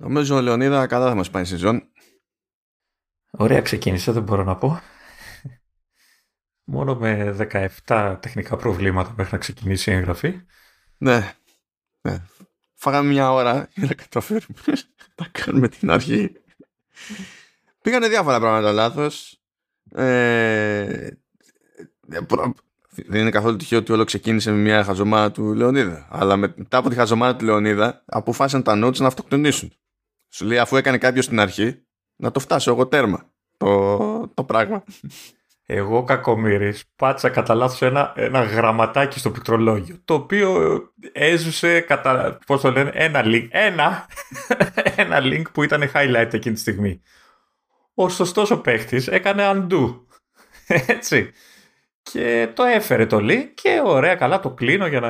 Νομίζω ο Λεωνίδα καλά θα μας πάει σεζόν. Ωραία ξεκίνησε, δεν μπορώ να πω. Μόνο με 17 τεχνικά προβλήματα μέχρι να ξεκινήσει η εγγραφή. Ναι. ναι. Φάγαμε μια ώρα για να καταφέρουμε να κάνουμε την αρχή. Πήγανε διάφορα πράγματα λάθος. Ε, δεν είναι καθόλου τυχαίο ότι όλο ξεκίνησε με μια χαζομάρα του Λεωνίδα. Αλλά μετά από τη χαζομάρα του Λεωνίδα αποφάσισαν τα notes να αυτοκτονήσουν. Σου λέει αφού έκανε κάποιος στην αρχή, να το φτάσω εγώ τέρμα. Το, το πράγμα. Εγώ κακομύρης πάτσα κατά λάθος ένα, ένα γραμματάκι στο πληκτρολόγιο το οποίο έζουσε κατά, πώς το λένε, ένα link, ένα, ένα link που ήταν highlight εκείνη τη στιγμή. Ο σωστός ο παίχτης έκανε undo. Έτσι. Και το έφερε το link και ωραία καλά το κλείνω για να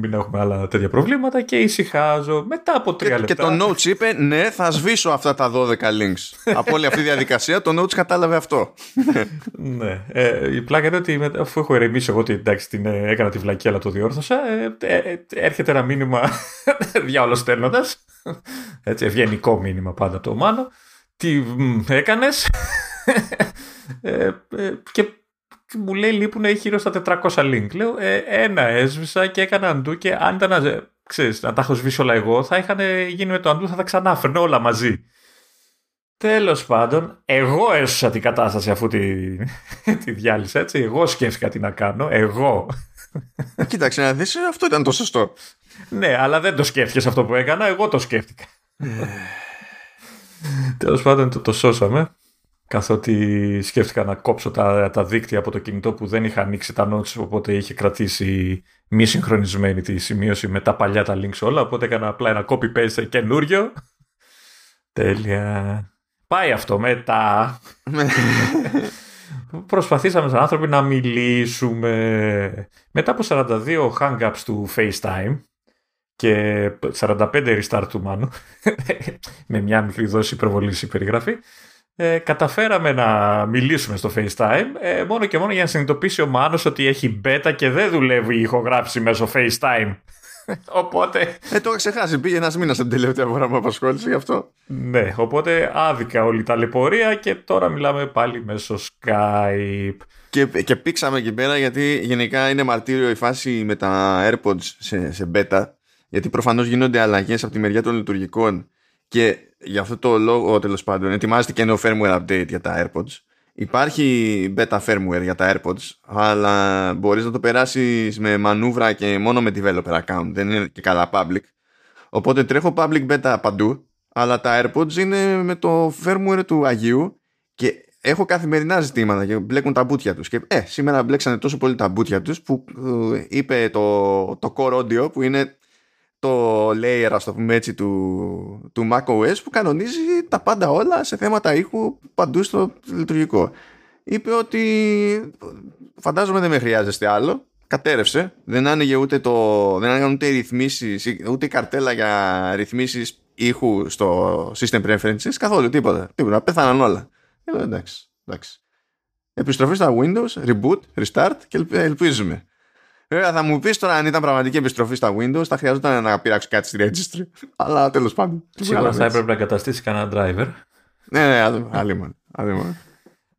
μην έχουμε άλλα τέτοια προβλήματα και ησυχάζω μετά από τρία και, λεπτά. Και το Notes είπε ναι θα σβήσω αυτά τα 12 links. από όλη αυτή τη διαδικασία το Notes κατάλαβε αυτό. ναι. Ε, η πλάκα είναι ότι μετά, αφού έχω ερεμήσει εγώ ότι εντάξει την, ε, έκανα τη βλακή αλλά το διόρθωσα ε, ε, έρχεται ένα μήνυμα διάολος στέλνοντας έτσι ευγενικό μήνυμα πάντα από το Μάνο τι έκανες; Ε, και μου λέει λείπουν γύρω στα 400 link. Λέω ε, ένα έσβησα και έκανα undo και αν ήταν να, ξέρεις, να τα έχω σβήσει όλα εγώ θα είχαν γίνει με το undo θα τα ξανάφερνε όλα μαζί. Τέλος πάντων, εγώ έσωσα την κατάσταση αφού τη, τη διάλυσα έτσι. Εγώ σκέφτηκα τι να κάνω. Εγώ. Κοίταξε να δεις, αυτό ήταν το σωστό. ναι, αλλά δεν το σκέφτηκες αυτό που έκανα. Εγώ το σκέφτηκα. Τέλος πάντων, το, το σώσαμε καθότι σκέφτηκα να κόψω τα, τα δίκτυα από το κινητό που δεν είχα ανοίξει τα notes οπότε είχε κρατήσει μη συγχρονισμένη τη σημείωση με τα παλιά τα links όλα οπότε έκανα απλά ένα copy-paste καινούριο. Τέλεια. Πάει αυτό μετά. Προσπαθήσαμε σαν άνθρωποι να μιλήσουμε. Μετά από 42 hang-ups του FaceTime και 45 restart του Μάνου με μια μικρή δόση υπερβολής η περιγραφή ε, καταφέραμε να μιλήσουμε στο FaceTime ε, μόνο και μόνο για να συνειδητοποιήσει ο Μάνος ότι έχει beta και δεν δουλεύει η ηχογράφηση μέσω FaceTime. οπότε... Ε, το είχα ξεχάσει. Πήγε ένας μήνας την τελευταία φορά που απασχόλησε γι' αυτό. Ναι, οπότε άδικα όλη τα λεπορία και τώρα μιλάμε πάλι μέσω Skype. Και, και πήξαμε εκεί πέρα γιατί γενικά είναι μαρτύριο η φάση με τα AirPods σε, σε beta. Γιατί προφανώς γίνονται αλλαγές από τη μεριά των λειτουργικών και για αυτό το λόγο τέλος πάντων ετοιμάζεται και νέο firmware update για τα AirPods. Υπάρχει beta firmware για τα AirPods, αλλά μπορείς να το περάσεις με μανούβρα και μόνο με developer account. Δεν είναι και καλά public. Οπότε τρέχω public beta παντού, αλλά τα AirPods είναι με το firmware του Αγίου και έχω καθημερινά ζητήματα και μπλέκουν τα μπουτια τους. Και ε, σήμερα μπλέξανε τόσο πολύ τα μπουτια τους που ε, είπε το, το core audio που είναι το layer ας το πούμε έτσι του, του macOS που κανονίζει τα πάντα όλα σε θέματα ήχου παντού στο λειτουργικό. Είπε ότι φαντάζομαι δεν με χρειάζεστε άλλο. Κατέρευσε. Δεν άνοιγε ούτε το δεν άνοιγε ούτε ρυθμίσεις ούτε καρτέλα για ρυθμίσεις ήχου στο system preferences καθόλου τίποτα, τίποτα. Πέθαναν όλα. Ε, εντάξει, εντάξει. Επιστροφή στα Windows, reboot, restart και ελπίζουμε Βέβαια θα μου πεις τώρα αν ήταν πραγματική επιστροφή στα Windows, θα χρειαζόταν να πειράξω κάτι στη registry. Αλλά τέλος πάντων. Σίγουρα θα έπρεπε να εγκαταστήσει κανένα driver. Ναι, ναι, άλλη μόνο.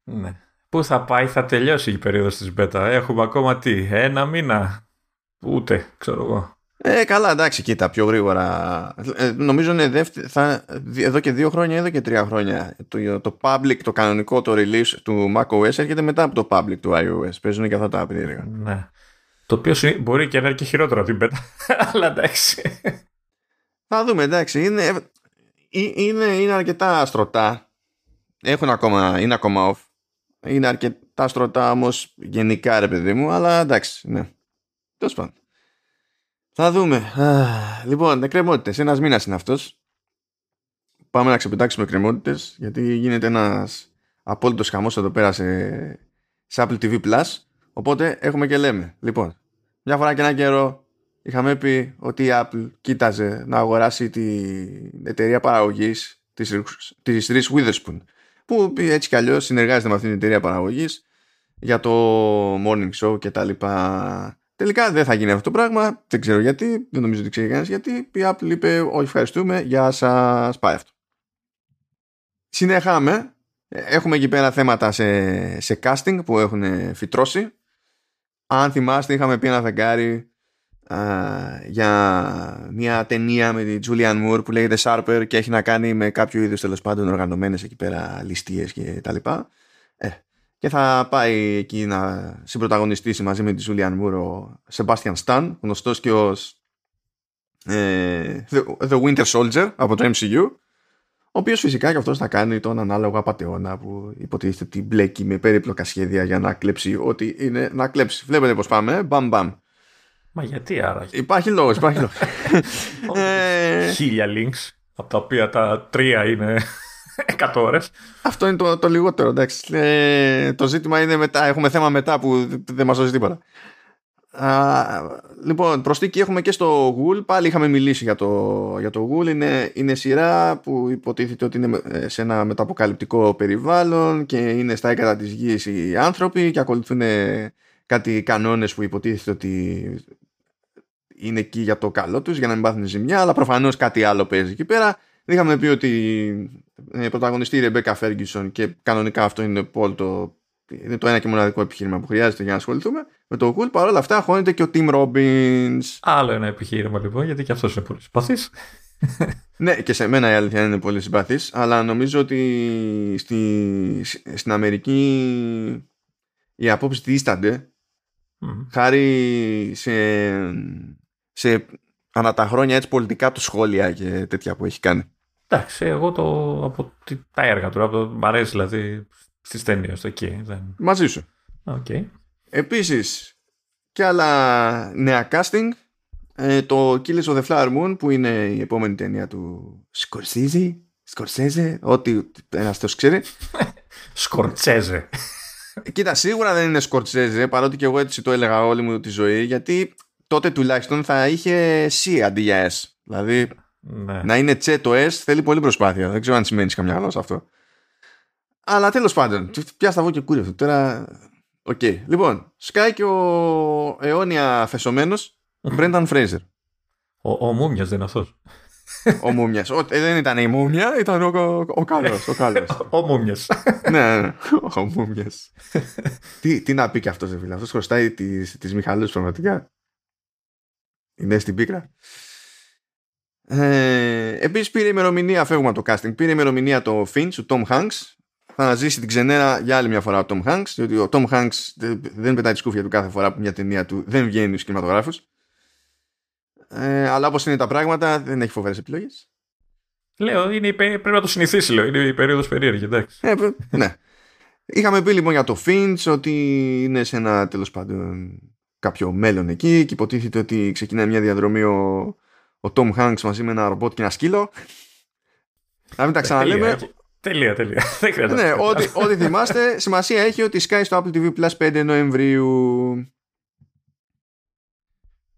Ναι. Πού θα πάει, θα τελειώσει η περίοδος της beta. Έχουμε ακόμα τι, ένα μήνα; Ούτε, ξέρω εγώ. Ε, καλά, εντάξει, κοίτα, πιο γρήγορα. Ε, νομίζω είναι δεύτερη, θα, εδώ και δύο χρόνια, εδώ και τρία χρόνια. Το, το public, το κανονικό, το release του macOS έρχεται μετά από το public του iOS. Παίζουν και αυτά τα περίεργα. Ναι. Το οποίο μπορεί και να είναι και χειρότερο από την πέτα. Αλλά εντάξει. Θα δούμε, εντάξει. Είναι, ε, είναι, είναι αρκετά στρωτά. Έχουν ακόμα, είναι ακόμα off. Είναι αρκετά στρωτά όμως γενικά, ρε παιδί μου. Αλλά εντάξει, ναι. Τέλος πάντων. Θα δούμε. Λοιπόν, εκκρεμότητες. Ένας μήνας είναι αυτός. Πάμε να ξεπετάξουμε εκκρεμότητες. Γιατί γίνεται ένας απόλυτος χαμός εδώ πέρα σε, σε Apple TV Plus. Οπότε έχουμε και λέμε. Λοιπόν, μια φορά και ένα καιρό είχαμε πει ότι η Apple κοίταζε να αγοράσει την εταιρεία παραγωγής της, της Reese Witherspoon που έτσι κι αλλιώς συνεργάζεται με αυτήν την εταιρεία παραγωγής για το morning show και τα λοιπά. Τελικά δεν θα γίνει αυτό το πράγμα. Δεν ξέρω γιατί. Δεν νομίζω ότι ξέρει κανένας γιατί. Η Apple είπε: Όχι, ευχαριστούμε. Γεια σας. Πάει αυτό. Συνεχάμε. Έχουμε εκεί πέρα θέματα σε, σε casting που έχουν φυτρώσει. Αν θυμάστε, είχαμε πει ένα φεγγάρι για μια ταινία με τη Julian Moore που λέγεται Sharper και έχει να κάνει με κάποιο είδους τέλος πάντων οργανωμένες εκεί πέρα ληστείες και τα λοιπά. Ε, και θα πάει εκεί να συμπροταγωνιστήσει μαζί με τη Julian Moore ο Sebastian Stan, γνωστός και ως ε, The Winter Soldier από το MCU ο οποίος φυσικά και αυτός θα κάνει τον ανάλογο απαταιώνα που υποτίθεται ότι μπλέκει με περίπλοκα σχέδια για να κλέψει ό,τι είναι να κλέψει. Βλέπετε πώς πάμε, μπαμ μπαμ. Μα γιατί άρα. Υπάρχει λόγος, υπάρχει λόγος. Ε, Χίλια links, από τα οποία τα τρία είναι 100 ώρες. Αυτό είναι το, το λιγότερο, εντάξει. Ε, το ζήτημα είναι μετά, έχουμε θέμα μετά που δεν μας δώσει τίποτα. Α, λοιπόν, προσθήκη έχουμε και στο Google. Πάλι είχαμε μιλήσει για το, για το Google. Είναι, είναι σειρά που υποτίθεται ότι είναι ε, σε ένα μεταποκαλυπτικό περιβάλλον και είναι στα έκανα της γης οι άνθρωποι και ακολουθούν κάτι κανόνες που υποτίθεται ότι είναι εκεί για το καλό τους για να μην πάθουν ζημιά αλλά προφανώς κάτι άλλο παίζει εκεί πέρα είχαμε πει ότι ε, πρωταγωνιστεί η Ρεμπέκα Φέργκισον και κανονικά αυτό είναι Πολ το είναι το ένα και μοναδικό επιχείρημα που χρειάζεται για να ασχοληθούμε με το Google. Παρ' όλα αυτά, χώνεται και ο Tim Robbins. Άλλο ένα επιχείρημα λοιπόν, γιατί και αυτός είναι πολύ συμπαθής. ναι, και σε μένα η αλήθεια είναι πολύ συμπαθής, αλλά νομίζω ότι στη, στην Αμερική οι απόψεις δίστανται mm. χάρη σε, σε ανά τα χρόνια έτσι πολιτικά του σχόλια και τέτοια που έχει κάνει. Εντάξει, εγώ το, από τα έργα του, από το, μ' αρέσει δηλαδή Στις ταινίες, εκεί. Δεν... Μαζί σου. Okay. Επίσης, και άλλα νέα casting. Ε, το Killers of the Flower Moon που είναι η επόμενη ταινία του Σκορσίζη, Σκορσέζε, ό,τι ένας το ξέρει. Σκορτσέζε. Κοίτα, σίγουρα δεν είναι Σκορτσέζε, παρότι και εγώ έτσι το έλεγα όλη μου τη ζωή, γιατί τότε τουλάχιστον θα είχε C αντί για S. Δηλαδή, ναι. να είναι C το S θέλει πολύ προσπάθεια. Δεν ξέρω αν σημαίνει καμιά γλώσσα αυτό. Αλλά τέλος πάντων, πιάσ' τα και κούρευ' το. Τώρα. OK. Okay. Λοιπόν, σκάει και ο αιώνια φεσωμένο Μπρένταν Φρέιζερ. Ο, ο Μούμιας δεν είναι αυτός. Ο Μούμιας. Ε, δεν ήταν η Μούμια, ήταν ο, ο, ο καλό. Ο, καλός. ο Μούμιας. ναι, ναι, ναι, ο Μούμιας. τι, τι να πει και αυτός, φίλε. Αυτός χρωστάει τι τις Μιχαλούς πραγματικά. Είναι στην πίκρα. Ε, Επίσης πήρε ημερομηνία, φεύγουμε από το casting, πήρε ημερομηνία το Finch, ο Tom Hanks, θα αναζήσει την ξενέρα για άλλη μια φορά ο Tom Hanks, διότι ο Tom Hanks δεν πετάει τη σκούφια του κάθε φορά που μια ταινία του δεν βγαίνει στους κινηματογράφους. Ε, αλλά όπως είναι τα πράγματα, δεν έχει φοβερές επιλογές. Λέω, είναι, πρέπει να το συνηθίσει, λέω. Είναι η περίοδος περίεργη, εντάξει. Ε, ναι. Είχαμε πει λοιπόν για το Finch ότι είναι σε ένα τέλος πάντων κάποιο μέλλον εκεί και υποτίθεται ότι ξεκινάει μια διαδρομή ο, ο Tom Hanks μαζί με ένα ρομπότ και ένα σκύλο. Να μην τα ξαναλέμε. Τελεία, τελεία. Δεν χρειάζεται. Ναι, ό,τι, ό,τι θυμάστε, σημασία έχει ότι σκάει στο Apple TV Plus 5 Νοεμβρίου.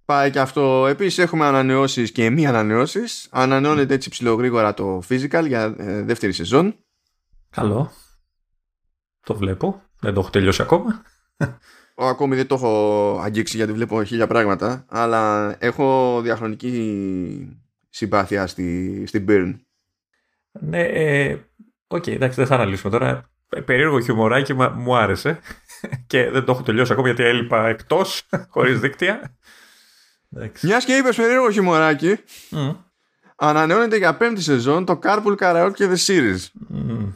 Πάει και αυτό. Επίσης έχουμε ανανεώσεις και μη ανανεώσεις. Ανανεώνεται έτσι ψηλογρήγορα το Physical για ε, δεύτερη σεζόν. Καλό. Το βλέπω. Δεν το έχω τελειώσει ακόμα. Ο, ακόμη δεν το έχω αγγίξει γιατί βλέπω χίλια πράγματα. Αλλά έχω διαχρονική συμπάθεια στη, στην Burn. Ναι, ε, OK, okay, εντάξει, δεν θα αναλύσουμε τώρα. Περίεργο χιουμοράκι μου άρεσε και δεν το έχω τελειώσει ακόμα γιατί έλειπα εκτός, χωρίς δίκτυα. Μιας και είπες περίεργο χιουμοράκι, mm. ανανεώνεται για πέμπτη σεζόν το Carpool Karaoke The Series. Mm.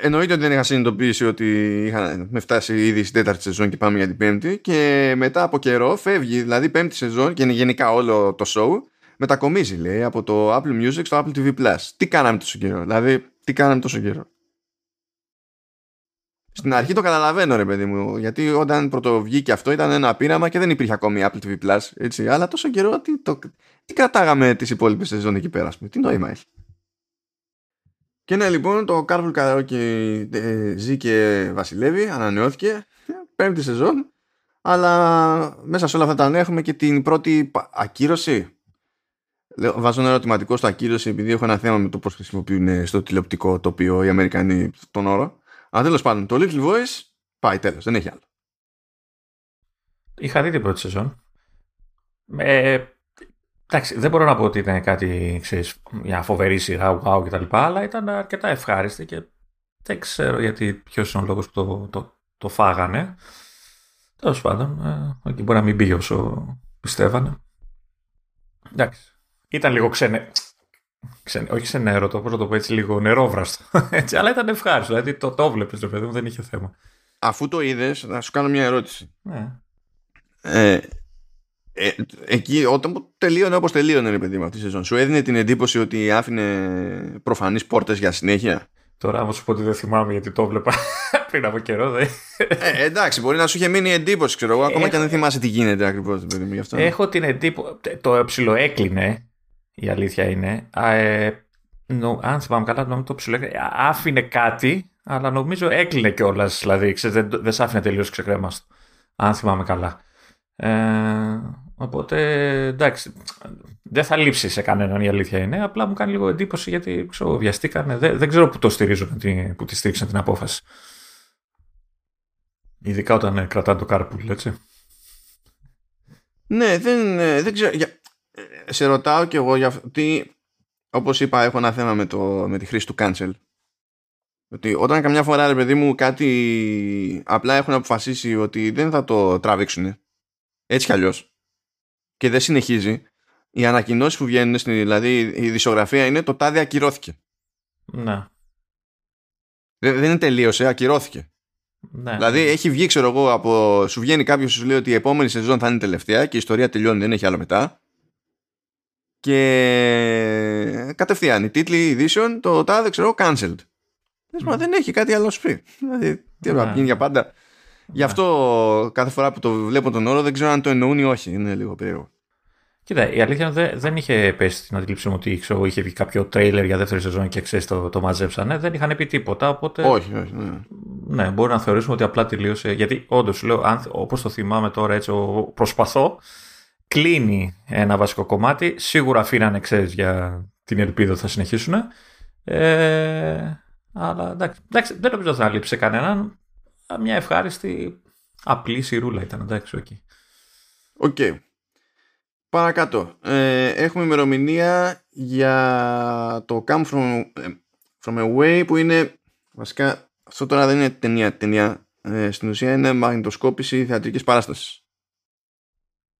Εννοείται ότι δεν είχα συνειδητοποιήσει ότι είχαμε φτάσει ήδη στην τέταρτη σεζόν και πάμε για την πέμπτη και μετά από καιρό φεύγει, δηλαδή πέμπτη σεζόν και είναι γενικά όλο το show μετακομίζει λέει από το Apple Music στο Apple TV Plus. Τι κάναμε τόσο καιρό, δηλαδή τι κάναμε τόσο καιρό. Στην αρχή το καταλαβαίνω ρε παιδί μου, γιατί όταν πρωτοβγήκε αυτό ήταν ένα πείραμα και δεν υπήρχε ακόμη Apple TV Plus, έτσι, αλλά τόσο καιρό τι, το, τι κρατάγαμε τις υπόλοιπες σεζόν εκεί πέρα, τι νόημα έχει. Και ναι λοιπόν το Carpool Karaoke ε, ζει και βασιλεύει, ανανεώθηκε, πέμπτη σεζόν, αλλά μέσα σε όλα αυτά τα νέα έχουμε και την πρώτη ακύρωση βάζω ένα ερωτηματικό στο ακύρωση επειδή έχω ένα θέμα με το πώς χρησιμοποιούν στο τηλεοπτικό τοπίο οι Αμερικανοί τον όρο. Αλλά τέλος πάντων, το Little Voice πάει τέλος, δεν έχει άλλο. είχα δει την πρώτη σεζόν. Ε, εντάξει, δεν μπορώ να πω ότι ήταν κάτι, ξέρεις, μια φοβερή σειρά, wow κτλ. Αλλά ήταν αρκετά ευχάριστη και δεν ξέρω γιατί ποιος είναι ο λόγος που το, το, το φάγανε. Τέλος πάντων, ε, εκεί μπορεί να μην πήγε όσο πιστεύανε. Εντάξει. Ήταν λίγο ξενε... ξενε... όχι ξενέρωτο, πώς να το πω έτσι, λίγο νερόβραστο. Έτσι, αλλά ήταν ευχάριστο. Δηλαδή το, το βλέπεις, το παιδί μου, δεν είχε θέμα. Αφού το είδες, να σου κάνω μια ερώτηση. Ναι. Ε, ε, εκεί, όταν τελείωνε όπως τελείωνε, ρε παιδί μου, αυτή η σεζόν, σου έδινε την εντύπωση ότι άφηνε προφανείς πόρτες για συνέχεια; Τώρα, άμα σου πω ότι δεν θυμάμαι γιατί το έβλεπα πριν από καιρό, δεν. Ε, εντάξει, μπορεί να σου είχε μείνει εντύπωση, ξέρω εγώ, ακόμα και αν δεν θυμάσαι τι γίνεται ακριβώς. Έχω την εντύπωση. Το ψηλό έκλεινε, η αλήθεια είναι. Ε, νο, αν θυμάμαι καλά, νομίζω το ψηλό Άφηνε κάτι, αλλά νομίζω έκλεινε κιόλας. Δηλαδή, δεν, δεν σ' άφηνε τελείως ξεκρέμαστο. Αν θυμάμαι καλά. Ε, οπότε εντάξει, δεν θα λείψει σε κανέναν η αλήθεια είναι. Απλά μου κάνει λίγο εντύπωση γιατί ξέρω, βιαστήκανε. Δεν, δεν ξέρω που το στηρίζουν, που τη στήριξαν την απόφαση. Ειδικά όταν ε, κρατάνε το carpool, έτσι. Ναι, δεν, ε, δεν ξέρω. Για, ε, σε ρωτάω κι εγώ γιατί, όπως είπα, έχω ένα θέμα με, το, με τη χρήση του cancel. Ότι όταν καμιά φορά, ρε παιδί μου, κάτι απλά έχουν αποφασίσει ότι δεν θα το τραβήξουν έτσι κι αλλιώς. Και δεν συνεχίζει. Οι ανακοινώσεις που βγαίνουν, στην, δηλαδή η δισογραφία είναι το τάδε ακυρώθηκε. Ναι. Δεν, δεν είναι τελείωσε, ακυρώθηκε. Ναι. Δηλαδή έχει βγει, ξέρω εγώ, από, σου βγαίνει κάποιος σου λέει ότι η επόμενη σεζόν θα είναι τελευταία και η ιστορία τελειώνει, δεν έχει άλλο μετά. Και κατευθείαν οι τίτλοι ειδήσεων, το τάδε ξέρω cancelled. Mm. δεν έχει κάτι άλλο πει. Δηλαδή, τι να γίνει για πάντα. Γι' αυτό κάθε φορά που το βλέπω τον όρο δεν ξέρω αν το εννοούν ή όχι. Είναι λίγο περίεργο. Κοίτα, η αλήθεια δεν, δεν είχε πέσει στην αντίληψη μου ότι ξέρω, είχε βγει κάποιο τρέιλερ για δεύτερη σεζόν και ξέρεις το, το μαζέψανε. Δεν είχαν πει τίποτα. Οπότε. Όχι, όχι. Ναι, ναι μπορεί να θεωρήσουμε ότι απλά τελείωσε. Γιατί όντως, λέω, όπως το θυμάμαι τώρα, έτσι προσπαθώ. Κλείνει ένα βασικό κομμάτι. Σίγουρα αφήνανε, ξέρεις, για την ελπίδα ότι θα συνεχίσουν. Ε, αλλά εντάξει, εντάξει, δεν νομίζω ότι θα λείψει κανέναν μια ευχάριστη απλή σιρούλα ήταν, εντάξει, εκεί. OK. Okay. Παρακάτω. Ε, έχουμε ημερομηνία για το Come From, ε, from Away που είναι βασικά αυτό τώρα δεν είναι ταινία, ταινία ε, στην ουσία είναι μαγνητοσκόπηση θεατρικής παράστασης.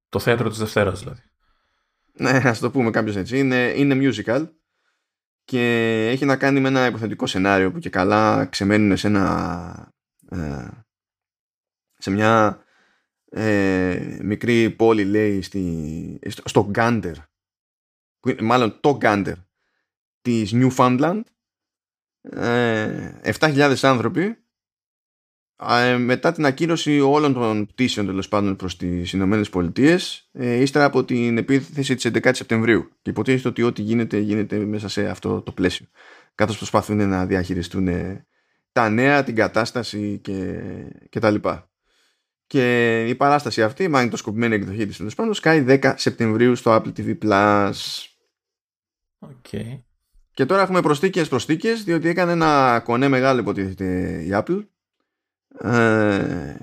Το θέατρο της Δευτέρας δηλαδή. Ναι, ας το πούμε κάποιος έτσι. Είναι, είναι musical και έχει να κάνει με ένα υποθετικό σενάριο που και καλά ξεμένουν σε ένα ε, σε μια ε, μικρή πόλη λέει στη, στο Γκάντερ μάλλον το Γκάντερ της Newfoundland ε, 7.000 άνθρωποι ε, μετά την ακύρωση όλων των πτήσεων τέλος πάντων προς τις Ηνωμένες Πολιτείες ε, ύστερα από την επίθεση της 11 Σεπτεμβρίου και υποτίθεται ότι ό,τι γίνεται γίνεται μέσα σε αυτό το πλαίσιο καθώς προσπαθούν να διαχειριστούν τα νέα, την κατάσταση και, και τα λοιπά. Και η παράσταση αυτή, η μαγνητοσκοπημένη εκδοχή της τέλος πάντων, σκάει 10 Σεπτεμβρίου στο Apple TV+. Plus. Okay. Και τώρα έχουμε προστίκες προστίκες, διότι έκανε ένα κονέ μεγάλο υποτίθεται η Apple ε,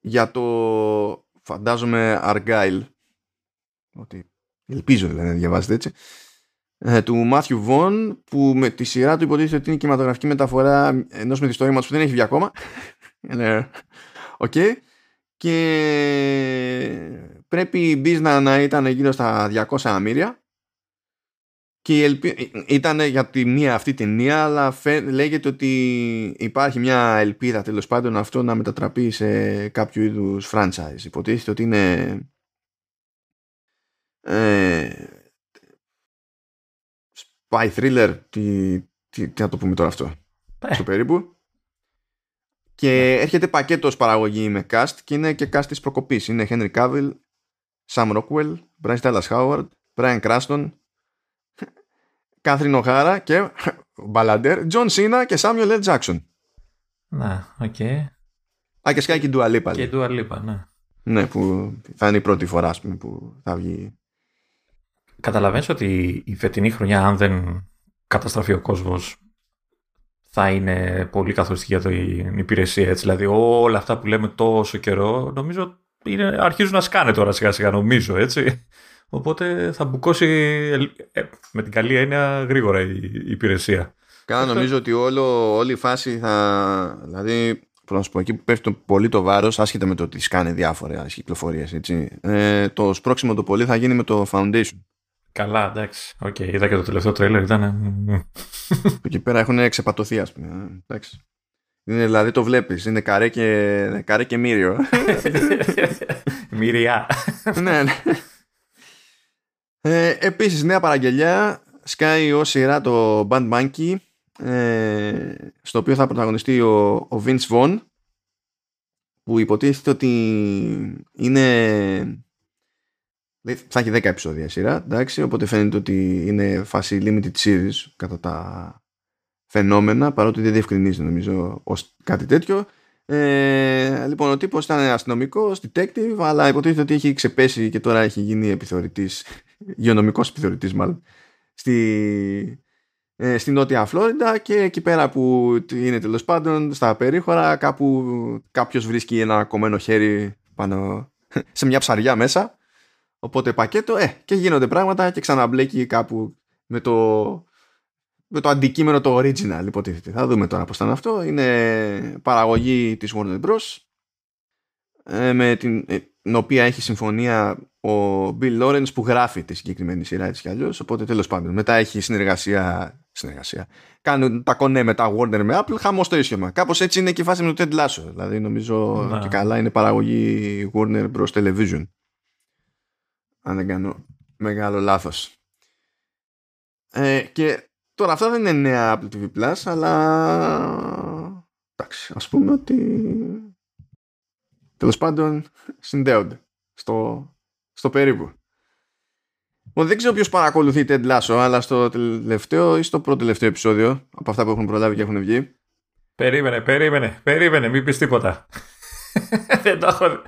για το φαντάζομαι Argylle ότι ελπίζω δηλαδή να διαβάζετε έτσι ε, του Μάθιου Βον που με τη σειρά του υποτίθεται ότι είναι κινηματογραφική μεταφορά ενός μυθιστόρηματο που δεν έχει βγει ακόμα. Ναι. Οκ. Και πρέπει η Μπίζνα να ήταν γύρω στα 200 εκατομμύρια και ελπι... ήταν για τη μία αυτή ταινία αλλά φε... λέγεται ότι υπάρχει μια ελπίδα τέλος πάντων αυτό να μετατραπεί σε κάποιο είδους franchise υποτίθεται ότι είναι ε, spy thriller, τι, τι, τι να το πούμε τώρα αυτό, ε. στο περίπου. Και ναι. έρχεται πακέτο παραγωγή με cast και είναι και cast της προκοπής. Είναι Henry Cavill, Sam Rockwell, Bryce Dallas Howard, Bryan Cranston, Catherine O'Hara και Μπαλαντέρ, John Cena και Samuel L. Jackson. Να, OK. Okay. Α, και σκάει και η Dua Lipa. Και η Dua Lipa, ναι. Ναι, που θα είναι η πρώτη φορά πούμε, που θα βγει Καταλαβαίνεις ότι η φετινή χρονιά, αν δεν καταστραφεί ο κόσμος, θα είναι πολύ καθοριστική για την υπηρεσία. Έτσι. Δηλαδή όλα αυτά που λέμε τόσο καιρό, νομίζω είναι, αρχίζουν να σκάνε τώρα σιγά σιγά νομίζω έτσι. Οπότε θα μπουκώσει ε, με την καλή έννοια γρήγορα η, η υπηρεσία. Κάνα νομίζω ότι όλο, όλη η φάση θα. Δηλαδή, να σου πω, εκεί που πέφτει το, πολύ το βάρος, άσχετα με το ότι σκάνε διάφορες κυκλοφορίες, ε, το σπρώξιμο το πολύ θα γίνει με το Foundation. Καλά, εντάξει. OK, okay, είδα και το τελευταίο τρέλερ, ήταν. Εκεί πέρα έχουν ξεπατωθεί, ας πούμε. Ε, εντάξει. Είναι, δηλαδή το βλέπεις. Είναι καρέ και, καρέ και μύριο. Μύρια. ναι, ναι. Ε, επίσης νέα παραγγελία σκάει ως σειρά το Bad Monkey ε, στο οποίο θα πρωταγωνιστεί ο, ο Vince Vaughn που υποτίθεται ότι είναι θα έχει 10 επεισόδια σειρά εντάξει, οπότε φαίνεται ότι είναι φάση limited series κατά τα φαινόμενα παρότι δεν διευκρινίζει νομίζω ως κάτι τέτοιο. Ε, λοιπόν ο τύπος ήταν αστυνομικός, detective αλλά υποτίθεται ότι έχει ξεπέσει και τώρα έχει γίνει επιθεωρητής υγειονομικός επιθεωρητής μάλλον στη, ε, στη Νότια Φλόριντα και εκεί πέρα που είναι τέλος πάντων στα περίχωρα κάπου κάποιος βρίσκει ένα κομμένο χέρι πάνω σε μια ψαριά μέσα οπότε πακέτο ε, και γίνονται πράγματα και ξαναμπλέκει κάπου με το, με το αντικείμενο το original υποτίθεται. Θα δούμε τώρα πώς ήταν αυτό. Είναι παραγωγή της Warner Bros. Ε, με την, ε, την οποία έχει συμφωνία ο Bill Lawrence που γράφει τη συγκεκριμένη σειρά έτσι κι αλλιώς. Οπότε τέλος πάντων μετά έχει συνεργασία συνεργασία. Κάνουν τα κονέ με τα Warner με Apple χαμό το ίσιομα κάπως έτσι είναι και η φάση με το Ted Lasso. Δηλαδή νομίζω να. και καλά είναι παραγωγή Warner Bros. Television. Αν δεν κάνω μεγάλο λάθος. Ε, και τώρα αυτά δεν είναι νέα Apple TV Plus αλλά εντάξει ας πούμε ότι τέλος πάντων συνδέονται στο, στο περίπου. δεν ξέρω ποιος παρακολουθεί Ted Lasso, αλλά στο τελευταίο ή στο πρώτο τελευταίο επεισόδιο από αυτά που έχουν προλάβει και έχουν βγει. Περίμενε, περίμενε, περίμενε, μην πεις τίποτα. δεν τα έχω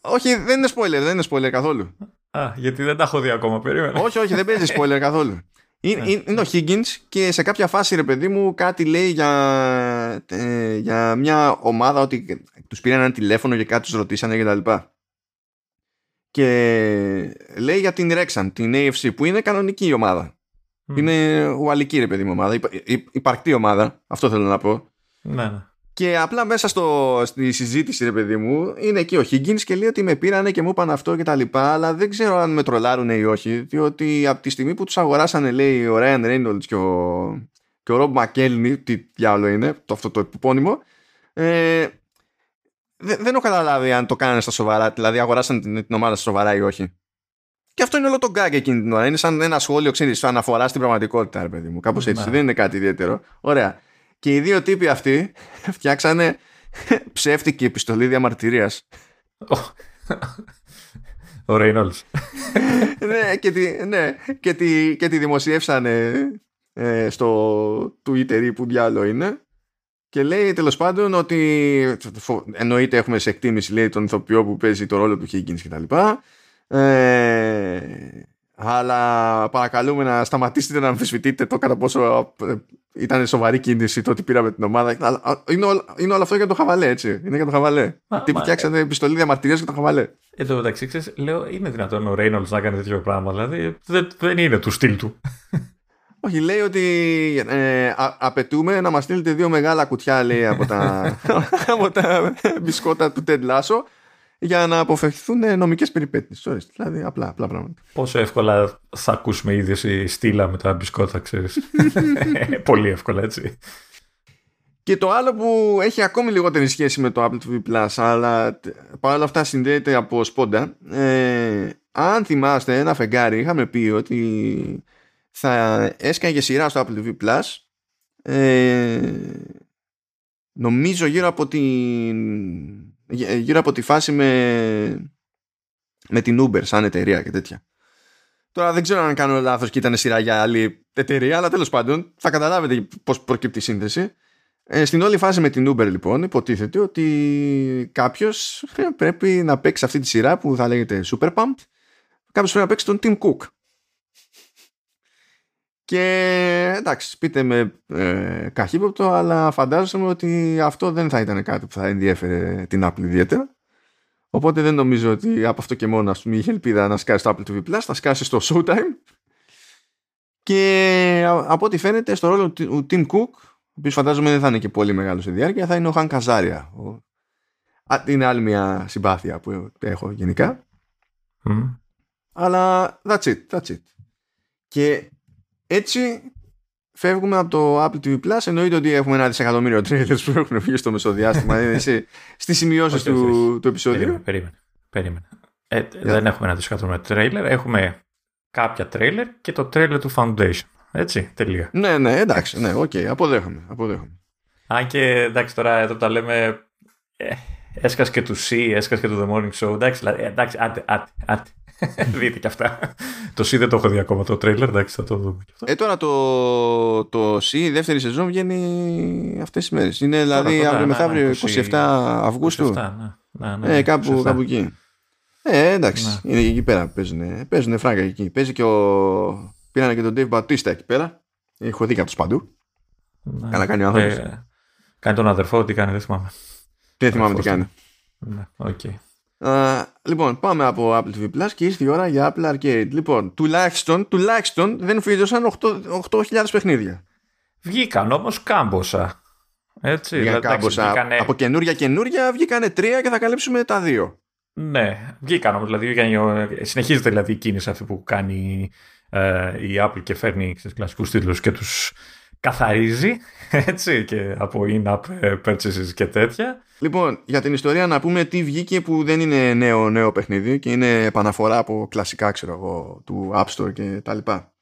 Όχι, δεν είναι spoiler, δεν είναι spoiler καθόλου. Α, γιατί δεν τα έχω δει ακόμα, περίμενε. όχι, όχι, δεν παίζει spoiler καθόλου. Είναι, ναι. είναι ο Higgins και σε κάποια φάση ρε παιδί μου κάτι λέει για, ε, για μια ομάδα ότι τους πήραν ένα τηλέφωνο και κάτι τους ρωτήσανε κτλ. Και, και λέει για την Rexan, την AFC που είναι κανονική ομάδα. Mm. Είναι ουαλική ρε παιδί μου ομάδα, υπα, υπαρκτή ομάδα, αυτό θέλω να πω. Ναι, ναι. Και απλά μέσα στο, στη συζήτηση, ρε παιδί μου, είναι εκεί ο Higgins και λέει ότι με πήρανε και μου είπαν αυτό και τα λοιπά, αλλά δεν ξέρω αν με τρολάρουν ή όχι, διότι από τη στιγμή που τους αγοράσανε, λέει, ο Ryan Reynolds και ο, και ο Rob McElhenney, τι διάλογο είναι, το, αυτό το επώνυμο, ε, δεν, δεν έχω καταλάβει αν το κάνανε στα σοβαρά, δηλαδή αγοράσανε την, την ομάδα στα σοβαρά ή όχι. Και αυτό είναι όλο το γκάγκ εκείνη την ώρα. Είναι σαν ένα σχόλιο, ξέρεις, αναφορά στην πραγματικότητα, ρε παιδί μου. Κάπως έτσι. Ναι. Δεν είναι κάτι ιδιαίτερο. Ωραία. Και οι δύο τύποι αυτοί φτιάξανε ψεύτικη επιστολή διαμαρτυρίας. Ο Reynolds. ναι, και τη, ναι, και τη, και τη δημοσιεύσανε ε, στο Twitter που διάλο είναι. Και λέει τέλος πάντων ότι εννοείται έχουμε σε εκτίμηση λέει τον ηθοποιό που παίζει το ρόλο του Higgins κτλ. Ε, αλλά παρακαλούμε να σταματήσετε να αμφισβητείτε το κατά πόσο ε, ήταν σοβαρή κίνηση το ότι πήραμε την ομάδα. Είναι, όλο, είναι όλο αυτό για το χαβαλέ, έτσι. Είναι για το χαβαλέ. Τι φτιάξανε επιστολή διαμαρτυρίας για το χαβαλέ. Εν τω μεταξύ, λέω, είναι δυνατόν ο Ρέινολτ να κάνει τέτοιο πράγμα. Δηλαδή, δεν, δεν είναι του στυλ του. Όχι, λέει ότι ε, α, απαιτούμε να μας στείλετε δύο μεγάλα κουτιά λέει, από, τα, από τα μπισκότα του Ted Lasso για να αποφευχθούν νομικές περιπέτειες. Δηλαδή απλά, απλά πράγματα. Πόσο εύκολα θα ακούσουμε ήδη στήλα με τα μπισκότα, ξέρεις. Πολύ εύκολα, έτσι. Και το άλλο που έχει ακόμη λιγότερη σχέση με το Apple TV Plus, αλλά παρόλα αυτά συνδέεται από σπόντα. Ε, αν θυμάστε, ένα φεγγάρι είχαμε πει ότι θα έσκαγε σειρά στο Apple TV Plus ε, νομίζω γύρω από την γύρω από τη φάση με, με την Uber σαν εταιρεία και τέτοια. Τώρα δεν ξέρω αν κάνω λάθος και ήταν σειρά για άλλη εταιρεία, αλλά τέλος πάντων θα καταλάβετε πώς προκύπτει η σύνθεση. Ε, στην όλη φάση με την Uber λοιπόν υποτίθεται ότι κάποιος πρέπει να παίξει αυτή τη σειρά που θα λέγεται Super Pumped. Κάποιος πρέπει να παίξει τον Tim Cook. Και εντάξει, πείτε με ε, καχύποπτο, αλλά φαντάζομαι ότι αυτό δεν θα ήταν κάτι που θα ενδιέφερε την Apple ιδιαίτερα. Οπότε δεν νομίζω ότι από αυτό και μόνο ας πούμε, είχε ελπίδα να σκάσει το Apple TV Plus, θα σκάσει στο Showtime. Και από ό,τι φαίνεται στο ρόλο του Tim Cook, ο οποίος φαντάζομαι δεν θα είναι και πολύ μεγάλος σε διάρκεια, θα είναι ο Χαν Καζάρια. Είναι άλλη μια συμπάθεια που έχω γενικά. Αλλά that's it, that's it. Και έτσι φεύγουμε από το Apple TV Plus. Εννοείται ότι έχουμε ένα δισεκατομμύριο trailers που έχουν βγει στο μεσοδιάστημα. είναι στις σημειώσεις του, του επεισοδίου. Περίμενε. περίμενε. Ε, Δεν έχουμε ένα δισεκατομμύριο trailer. Έχουμε κάποια trailer και το trailer του Foundation. Έτσι, τελεία. Ναι, ναι, εντάξει. Ναι, OK, okay, αποδέχομαι, αποδέχομαι. Αν και εντάξει, τώρα εδώ τα λέμε. Ε, έσκασε και του C, έσκασε και του The Morning Show. Εντάξει, δηλαδή, εντάξει, άντε, άντε, άντε. Δείτε και αυτά. το C δεν το έχω δει ακόμα το τρέιλερ, εντάξει, θα το δούμε. Ε, τώρα το, το C, η δεύτερη σεζόν βγαίνει αυτές τις μέρες. Είναι δηλαδή αύριο ναι, μεθαύριο 27 Αυγούστου. 27, ναι, ναι, ναι, ε, κάπου, κάπου εκεί. Ε, εντάξει, ναι. είναι εκεί πέρα που παίζουν, παίζουν φράγκα εκεί. Παίζει και ο. Πήρανε και τον Dave Bautista εκεί πέρα. Έχω δει κάποιο παντού. Ναι. Καλά κάνει ο άνθρωπος. Ε, κάνει τον αδερφό, τι κάνει, δεν θυμάμαι. Δεν θυμάμαι τι κάνει. Ναι, okay λοιπόν, πάμε από Apple TV Plus και ήρθε η ώρα για Apple Arcade. Λοιπόν, τουλάχιστον, τουλάχιστον δεν φύγωσαν 8.000 παιχνίδια. Βγήκαν όμως κάμποσα. Έτσι, βγήκαν κάμποσα. Βγήκανε... Από καινούρια καινούρια βγήκανε τρία και θα καλύψουμε τα δύο. Ναι, βγήκαν όμως. Δηλαδή, συνεχίζεται δηλαδή η κίνηση αυτή που κάνει ε, η Apple και φέρνει του κλασικούς τίτλους και τους καθαρίζει έτσι και από in-app purchases και τέτοια. Λοιπόν, για την ιστορία να πούμε τι βγήκε που δεν είναι νέο νέο παιχνίδι και είναι επαναφορά από κλασικά ξέρω εγώ του App Store και τα λοιπά.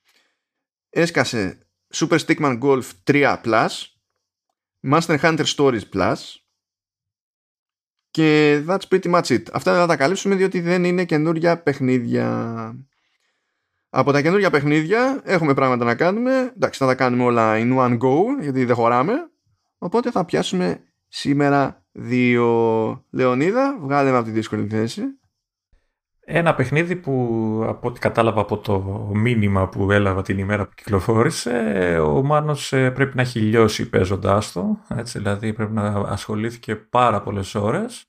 Έσκασε Super Stickman Golf 3 Plus Master Hunter Stories Plus και that's pretty much it. Αυτά δεν θα τα καλύψουμε διότι δεν είναι καινούργια παιχνίδια. Από τα καινούργια παιχνίδια έχουμε πράγματα να κάνουμε. Εντάξει, θα τα κάνουμε όλα in one go, γιατί δεν χωράμε. Οπότε θα πιάσουμε σήμερα δύο. Λεωνίδα, βγάλε με από τη δύσκολη θέση. Ένα παιχνίδι που από ό,τι κατάλαβα από το μήνυμα που έλαβα την ημέρα που κυκλοφόρησε ο Μάνος ε, πρέπει να έχει λιώσει παίζοντάς το έτσι, δηλαδή πρέπει να ασχολήθηκε πάρα πολλές ώρες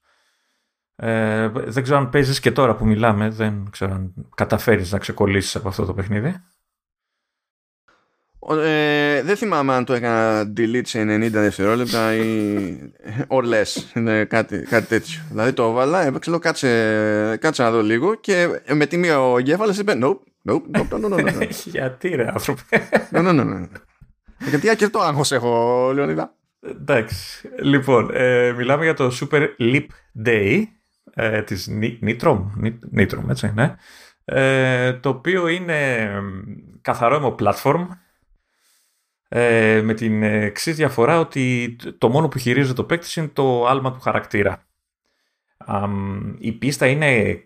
ε, δεν ξέρω αν παίζεις και τώρα που μιλάμε, δεν ξέρω αν καταφέρεις να ξεκολλήσεις από αυτό το παιχνίδι. Ε, δεν θυμάμαι αν το έκανα delete σε 90 δευτερόλεπτα ή or less. Είναι κάτι, κάτι τέτοιο. Δηλαδή το έβαλα, έπαιξε, λέω κάτσε, κάτσε να δω λίγο και με τιμή ο εγκέφαλος είπε nope, nope, nope, no, no, no, no. Γιατί ρε άνθρωπε. Ναι, ναι, ναι. Γιατί αρκετό άγχος έχω, Λεωνίδα. Εντάξει. Λοιπόν, ε, μιλάμε για το Super Leap Day ε, της Nitrom, Nitrom έτσι, ναι, ε, το οποίο είναι καθαρό platform ε, με την εξής διαφορά ότι το μόνο που χειρίζεται το παίκτη είναι το άλμα του χαρακτήρα. η πίστα είναι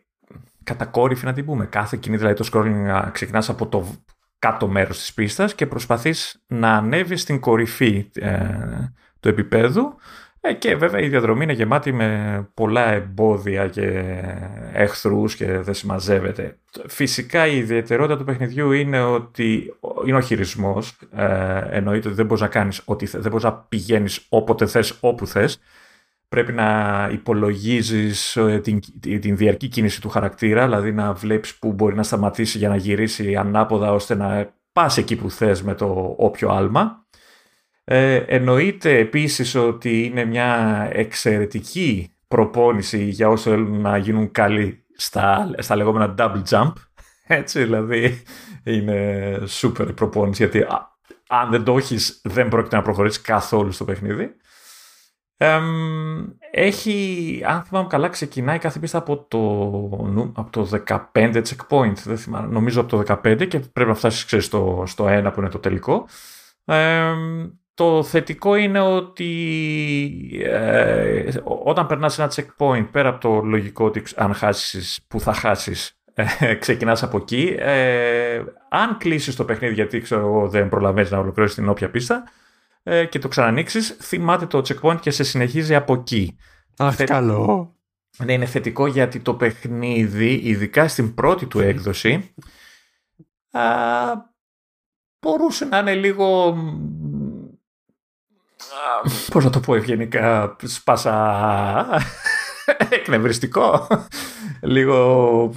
κατακόρυφη να την πούμε. Κάθε κινήτρα, δηλαδή το scrolling ξεκινάς από το κάτω μέρος της πίστας και προσπαθείς να ανέβεις στην κορυφή ε, του επίπεδου ε, και βέβαια η διαδρομή είναι γεμάτη με πολλά εμπόδια και εχθρούς και δεν συμμαζεύεται. Φυσικά η ιδιαιτερότητα του παιχνιδιού είναι ότι είναι ο χειρισμός. Ε, εννοείται ότι δεν μπορείς να κάνεις ό,τι θες, δεν μπορείς να πηγαίνεις όποτε θες, όπου θες. Πρέπει να υπολογίζεις ε, την, την διαρκή κίνηση του χαρακτήρα, δηλαδή να βλέπεις που μπορεί να σταματήσει για να γυρίσει ανάποδα ώστε να πας εκεί που θες με το όποιο άλμα. Ε, εννοείται επίσης ότι είναι μια εξαιρετική προπόνηση για όσοι θέλουν να γίνουν καλοί στα, στα λεγόμενα double jump. Έτσι, δηλαδή είναι super προπόνηση γιατί αν δεν το έχεις δεν πρόκειται να προχωρήσεις καθόλου στο παιχνίδι. έχει, αν θυμάμαι καλά, ξεκινάει κάθε πίστα από το, από το 15 checkpoint, δεν θυμάμαι, νομίζω από το 15 και πρέπει να φτάσεις ξέρεις, στο, στο 1 που είναι το τελικό. Το θετικό είναι ότι ε, όταν περνάς ένα checkpoint πέρα από το λογικό ότι αν χάσεις που θα χάσεις ε, ξεκινάς από εκεί ε, αν κλείσεις το παιχνίδι γιατί ξέρω εγώ δεν προλαβαίνεις να ολοκληρώσεις την όποια πίστα ε, και το ξανανοίξεις θυμάται το checkpoint και σε συνεχίζει από εκεί. Αχ, Θε... καλό. Ναι, είναι θετικό γιατί το παιχνίδι, ειδικά στην πρώτη του έκδοση, α, μπορούσε να είναι λίγο πώς να το πω ευγενικά, σπάσα... εκνευριστικό. Λίγο...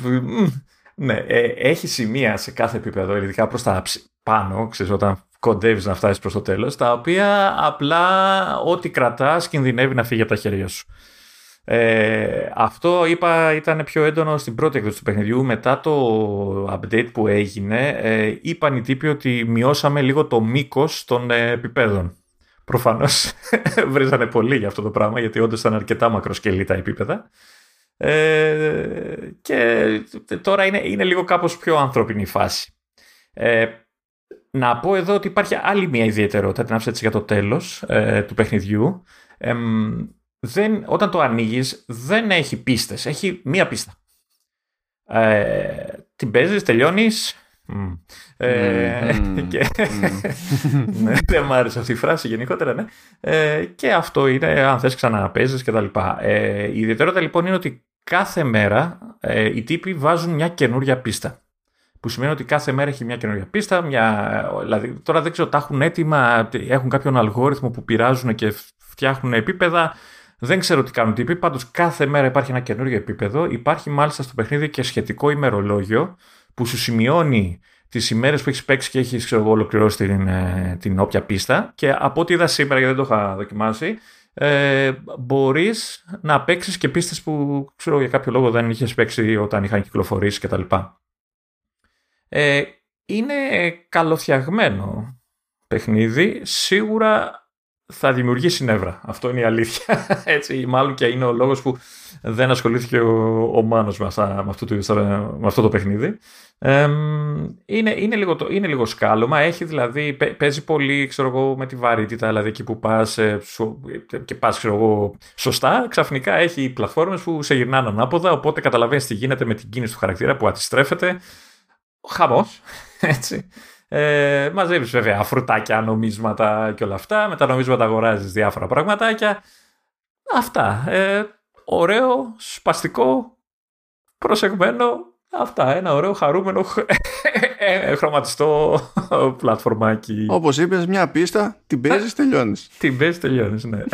Ναι, ε, έχει σημεία σε κάθε επίπεδο, ειδικά προς τα πάνω, ξέρεις, όταν κοντεύεις να φτάσεις προς το τέλος, τα οποία απλά ό,τι κρατάς κινδυνεύει να φύγει από τα χέρια σου. Ε, αυτό είπα ήταν πιο έντονο στην πρώτη έκδοση του παιχνιδιού. Μετά το update που έγινε, ε, είπαν οι τύποι ότι μειώσαμε λίγο το μήκος των ε, επιπέδων. Προφανώς βρίζανε πολύ για αυτό το πράγμα, γιατί όντως ήταν αρκετά μακροσκελή τα επίπεδα. Ε, και τώρα είναι, είναι λίγο κάπως πιο ανθρώπινη η φάση. Ε, να πω εδώ ότι υπάρχει άλλη μια ιδιαιτερότητα, την άφησα έτσι για το τέλος ε, του παιχνιδιού. δεν, όταν το ανοίγεις δεν έχει πίστες, έχει μία πίστα. την παίζεις, τελειώνεις, ε, και... ναι, δεν μ' άρεσε αυτή η φράση γενικότερα, ναι. Ε, και αυτό είναι αν θες ξαναπέζεις και τα λοιπά. Ε, η ιδιαιτερότητα λοιπόν είναι ότι κάθε μέρα ε, οι τύποι βάζουν μια καινούρια πίστα. Που σημαίνει ότι κάθε μέρα έχει μια καινούργια πίστα. Μια, δηλαδή, τώρα δεν ξέρω, τα έχουν έτοιμα, έχουν κάποιον αλγόριθμο που πειράζουν και φτιάχνουν επίπεδα. Δεν ξέρω τι κάνουν τύποι. Πάντως κάθε μέρα υπάρχει ένα καινούργιο επίπεδο. Υπάρχει μάλιστα στο παιχνίδι και σχετικό ημερολόγιο που σου σημειώνει τις ημέρες που έχεις παίξει και έχεις ολοκληρώσει την, ε, την όποια πίστα. Και από ό,τι είδα σήμερα, γιατί δεν το είχα δοκιμάσει, ε, μπορείς να παίξεις και πίστες που ξέρω για κάποιο λόγο δεν είχες παίξει όταν είχαν κυκλοφορήσει κτλ. Ε, είναι καλοφτιαγμένο παιχνίδι. Σίγουρα θα δημιουργήσει νεύρα. Αυτό είναι η αλήθεια. Έτσι, μάλλον και είναι ο λόγος που δεν ασχολήθηκε ο, ο Μάνος με, αυτά, με, αυτό το, με αυτό το παιχνίδι. Ε, είναι, είναι, λίγο, είναι λίγο σκάλωμα. Έχει δηλαδή, παίζει πολύ ξέρω εγώ, με τη βαρύτητα, δηλαδή εκεί που πας ε, και πας ξέρω εγώ, σωστά, ξαφνικά έχει πλατφόρμες που σε γυρνάνε ανάποδα, οπότε καταλαβαίνεις τι γίνεται με την κίνηση του χαρακτήρα που αντιστρέφεται. Χαμός, έτσι. Ε, μαζεύεις βέβαια φρουτάκια, νομίσματα και όλα αυτά. Με τα νομίσματα αγοράζεις διάφορα πραγματάκια. Αυτά. Ε, ωραίο, σπαστικό, προσεγμένο. Αυτά. Ένα ωραίο, χαρούμενο, ε, χρωματιστό πλατφορμάκι. Όπως είπες, μια πίστα, την παίζεις, τελειώνεις. την παίζεις, τελειώνεις, ναι.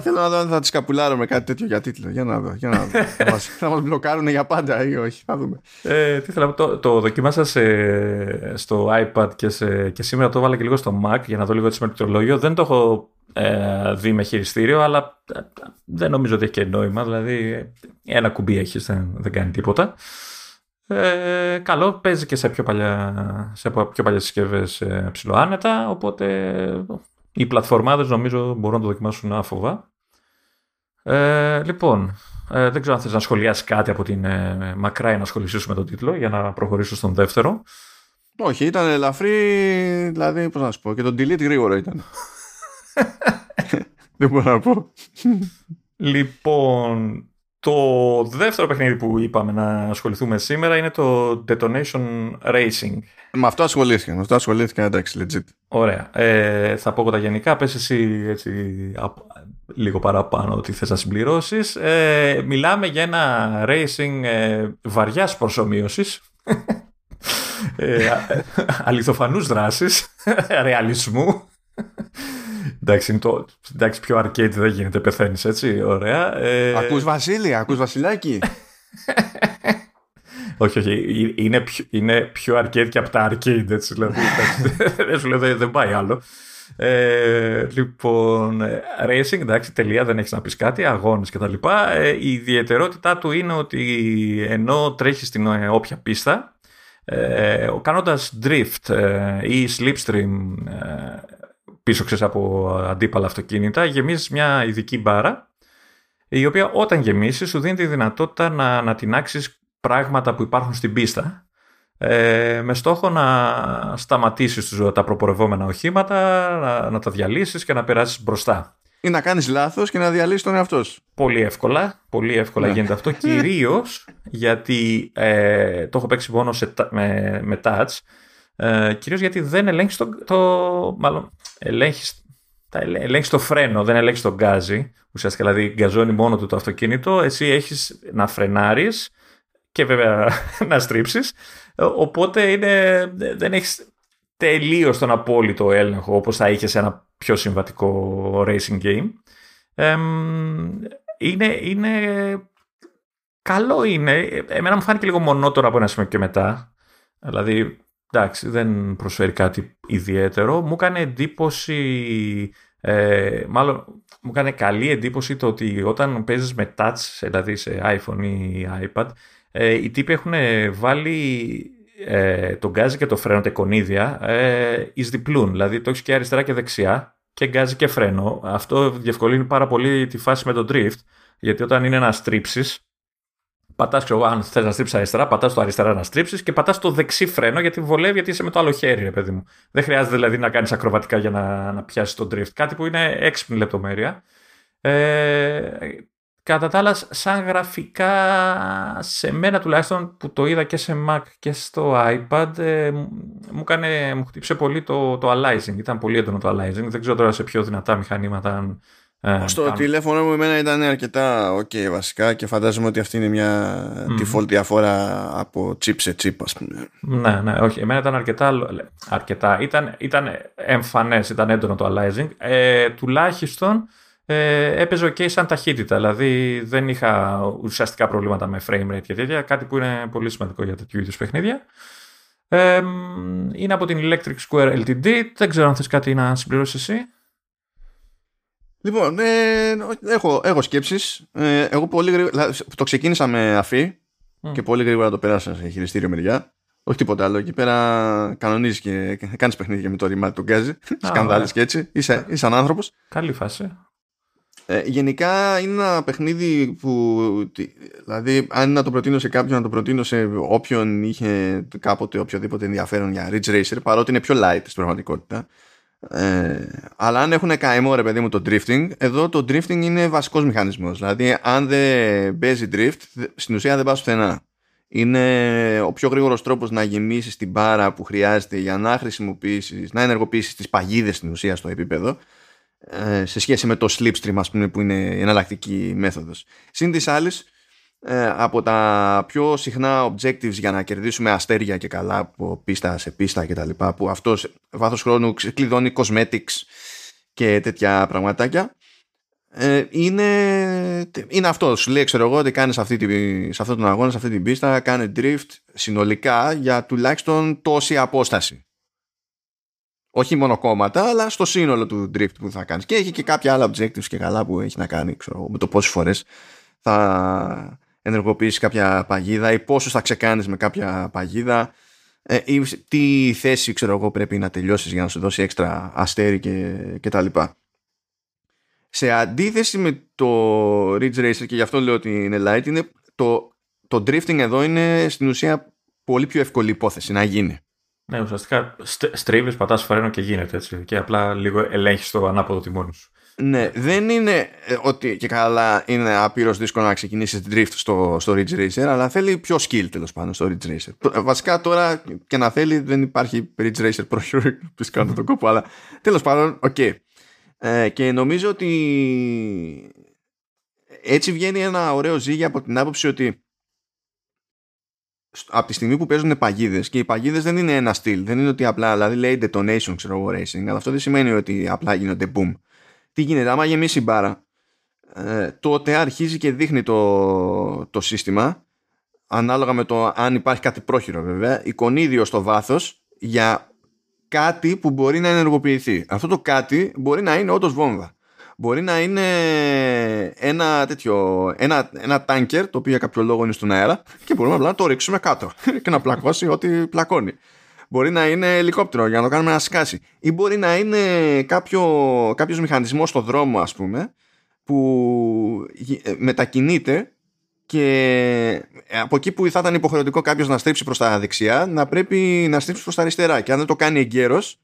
θέλω να δω αν θα τη καπουλάρω με κάτι τέτοιο για τίτλο. Για να δω. Για να δω. θα, μας, θα μας μπλοκάρουν για πάντα ή όχι. Θα δούμε. Ε, τι θέλω, το, το δοκιμάσα στο iPad και, σε, και σήμερα το έβαλα και λίγο στο Mac για να δω λίγο έτσι με πληκτρολόγιο. Δεν το έχω ε, δει με χειριστήριο, αλλά ε, δεν νομίζω ότι έχει και νόημα. Δηλαδή, ένα κουμπί έχεις, δεν, δεν κάνει τίποτα. Ε, καλό, παίζει και σε πιο, παλιά, σε πιο παλιές συσκευές ε, ψηλοάνετα, οπότε οι πλατφορμάδες νομίζω μπορούν να το δοκιμάσουν άφοβα. Ε, λοιπόν, ε, δεν ξέρω αν θες να σχολιάσεις κάτι από την ε, μακρά να ασχοληθείς με τον τίτλο για να προχωρήσω στον δεύτερο. Όχι, ήταν ελαφρύ, δηλαδή, πώς να σου πω, και τον delete γρήγορο ήταν. δεν μπορώ να πω. Λοιπόν, το δεύτερο παιχνίδι που είπαμε να ασχοληθούμε σήμερα είναι το Detonation Racing. Με αυτό ασχολήθηκα. Με αυτό ασχολήθηκα, εντάξει, legit. Ωραία. Ε, θα πω εγώ τα γενικά. Πες εσύ έτσι, λίγο παραπάνω ότι θες να συμπληρώσεις. Ε, μιλάμε για ένα racing ε, βαριάς προσωμείωσης. ε, αληθοφανούς δράσεις, ρεαλισμού. Εντάξει, είναι το, εντάξει, πιο arcade δεν γίνεται, πεθαίνεις έτσι, ωραία. Ε... Ακούς Βασίλη, ακούς Βασιλάκι. όχι, όχι, είναι πιο, είναι πιο arcade και από τα arcade, έτσι, δηλαδή, δεν σου λέω, δεν πάει άλλο. Ε, λοιπόν, racing, εντάξει, τελεία, δεν έχεις να πεις κάτι, αγώνες κτλ. Ε, η ιδιαιτερότητά του είναι ότι ενώ τρέχεις στην ε, όποια πίστα, ε, κάνοντας drift ε, ή slipstream ε, πίσω ξέρεις, από αντίπαλα αυτοκίνητα, γεμίζεις μια ειδική μπάρα, η οποία όταν γεμίσεις σου δίνει τη δυνατότητα να ανατινάξεις πράγματα που υπάρχουν στην πίστα, ε, με στόχο να σταματήσεις τα προπορευόμενα οχήματα, να, να τα διαλύσεις και να περάσεις μπροστά. Ή να κάνεις λάθος και να διαλύσεις τον εαυτό σου. Πολύ εύκολα, πολύ εύκολα ναι. γίνεται αυτό, κυρίως γιατί ε, το έχω παίξει μόνο σε, με, με touch, ε, κυρίως γιατί δεν ελέγχεις το, το μάλλον ελέγχεις, τα ελέγχεις το φρένο, δεν ελέγχεις τον γκάζι. Ουσιαστικά δηλαδή γκαζώνει μόνο του το αυτοκίνητο. Εσύ έχεις να φρενάρεις και βέβαια να στρίψεις. Οπότε είναι, δεν έχεις τελείως τον απόλυτο έλεγχο όπως θα είχες σε ένα πιο συμβατικό racing game. είναι, είναι καλό είναι. Εμένα μου φάνηκε λίγο μονότονο από ένα σημείο και μετά. Δηλαδή, εντάξει, δεν προσφέρει κάτι ιδιαίτερο. Μου έκανε εντύπωση, ε, μάλλον μου έκανε καλή εντύπωση το ότι όταν παίζεις με touch, δηλαδή σε iPhone ή iPad, ε, οι τύποι έχουν βάλει ε, τον γκάζι και το φρένο, τα εικονίδια, ε, εις διπλούν. Δηλαδή το έχεις και αριστερά και δεξιά και γκάζι και φρένο. Αυτό διευκολύνει πάρα πολύ τη φάση με το drift, γιατί όταν είναι να στρίψεις, πατάς, ξέρω αν θες να στρίψεις αριστερά, πατάς το αριστερά να στρίψεις και πατάς το δεξί φρένο γιατί βολεύει γιατί είσαι με το άλλο χέρι, ρε παιδί μου. Δεν χρειάζεται δηλαδή να κάνεις ακροβατικά για να, να πιάσεις τον drift. Κάτι που είναι έξυπνη λεπτομέρεια. Ε, κατά τα άλλα, σαν γραφικά, σε μένα τουλάχιστον που το είδα και σε Mac και στο iPad, ε, μου, κάνε, μου χτύψε πολύ το, το aliasing. Ήταν πολύ έντονο το aliasing. Δεν ξέρω τώρα σε πιο δυνατά μηχανήματα ε, Στο τηλέφωνο μου εμένα ήταν αρκετά ok βασικά και φαντάζομαι ότι αυτή είναι μια mm. default διαφορά από chip σε chip ας πούμε. Ναι, ναι, όχι. Εμένα ήταν αρκετά, αρκετά. Ήταν, ήταν εμφανές, ήταν έντονο το aliasing. Ε, τουλάχιστον ε, έπαιζε ok σαν ταχύτητα. Δηλαδή δεν είχα ουσιαστικά προβλήματα με frame rate και τέτοια. Κάτι που είναι πολύ σημαντικό για τέτοιου είδους παιχνίδια. Ε, είναι από την Electric Square LTD. Δεν ξέρω αν θες κάτι να συμπληρώσεις εσύ. Λοιπόν, ε, έχω, έχω σκέψεις. Ε, εγώ πολύ γρήγορα, το ξεκίνησα με αφή και πολύ γρήγορα το πέρασα σε χειριστήριο μεριά. Όχι τίποτα άλλο. Εκεί πέρα κανονίζεις και κάνεις παιχνίδια με το ρημάτι τον γκάζι. Σκανδάλες και έτσι. Είσαι, είσαι ένα άνθρωπος. Καλή φάση. Ε, γενικά είναι ένα παιχνίδι που δηλαδή αν να το προτείνω σε κάποιον να το προτείνω σε όποιον είχε κάποτε οποιοδήποτε ενδιαφέρον για Ridge Racer παρότι είναι πιο light στην πραγματικότητα ε, αλλά αν έχουν καημό ρε παιδί μου το drifting, εδώ το drifting είναι βασικός μηχανισμός. Δηλαδή αν δεν παίζει drift, στην ουσία δεν πας πουθενά. Είναι ο πιο γρήγορος τρόπος να γεμίσεις την μπάρα που χρειάζεται για να χρησιμοποιήσεις, να ενεργοποιήσεις τις παγίδες στην ουσία στο επίπεδο ε, σε σχέση με το slipstream ας πούμε που είναι η εναλλακτική μέθοδος. Συν της άλλης, ε, από τα πιο συχνά objectives για να κερδίσουμε αστέρια και καλά από πίστα σε πίστα και τα λοιπά που αυτό βάθος χρόνου κλειδώνει cosmetics και τέτοια πραγματάκια ε, είναι, είναι αυτός σου λέει ξέρω εγώ ότι κάνεις αυτή τη, σε αυτόν τον αγώνα σε αυτή την πίστα κάνει drift συνολικά για τουλάχιστον τόση απόσταση όχι μόνο κόμματα αλλά στο σύνολο του drift που θα κάνεις και έχει και κάποια άλλα objectives και καλά που έχει να κάνει ξέρω, με το πόσες φορές θα ενεργοποιήσεις κάποια παγίδα ή πόσο θα ξεκάνεις με κάποια παγίδα ε, ή τι θέση ξέρω εγώ πρέπει να τελειώσεις για να σου δώσει έξτρα αστέρι και, και τα λοιπά. Σε αντίθεση με το Ridge Racer και γι' αυτό λέω ότι είναι light είναι το, το drifting εδώ είναι στην ουσία πολύ πιο εύκολη υπόθεση να γίνει. Ναι, ουσιαστικά στρίβεις, πατάς φρένο και γίνεται έτσι και απλά λίγο ελέγχεις το ανάποδο τιμόνι σου. Ναι, δεν είναι ε, ότι και καλά είναι απείρως δύσκολο να ξεκινήσεις drift στο, στο Ridge Racer, αλλά θέλει πιο skill τέλος πάντων στο Ridge Racer. Ε, βασικά τώρα και να θέλει δεν υπάρχει Ridge Racer Pro Hero, που κάνω τον κόπο, αλλά τέλος πάντων, OK. Okay. Ε, και νομίζω ότι έτσι βγαίνει ένα ωραίο ζύγι από την άποψη ότι από τη στιγμή που παίζουν παγίδες και οι παγίδες δεν είναι ένα στυλ, δεν είναι ότι απλά δηλαδή λέει detonation, ξέρω εγώ, racing, αλλά αυτό δεν σημαίνει ότι απλά γίνονται boom τι γίνεται, άμα γεμίσει η μπάρα, ε, τότε αρχίζει και δείχνει το, το σύστημα, ανάλογα με το αν υπάρχει κάτι πρόχειρο βέβαια, εικονίδιο στο βάθος για κάτι που μπορεί να ενεργοποιηθεί. Αυτό το κάτι μπορεί να είναι όντως βόμβα. Μπορεί να είναι ένα τέτοιο, ένα, ένα τάνκερ το οποίο για κάποιο λόγο είναι στον αέρα και μπορούμε απλά να το ρίξουμε κάτω και να πλακώσει ό,τι πλακώνει. Μπορεί να είναι ελικόπτερο για να το κάνουμε να σκάσει. Ή μπορεί να είναι κάποιο, κάποιος μηχανισμός στο δρόμο ας πούμε που ε, μετακινείται και από εκεί που θα ήταν υποχρεωτικό κάποιος να στρίψει προς τα δεξιά να πρέπει να στρίψει προς τα αριστερά και αν δεν το κάνει εγκαίρος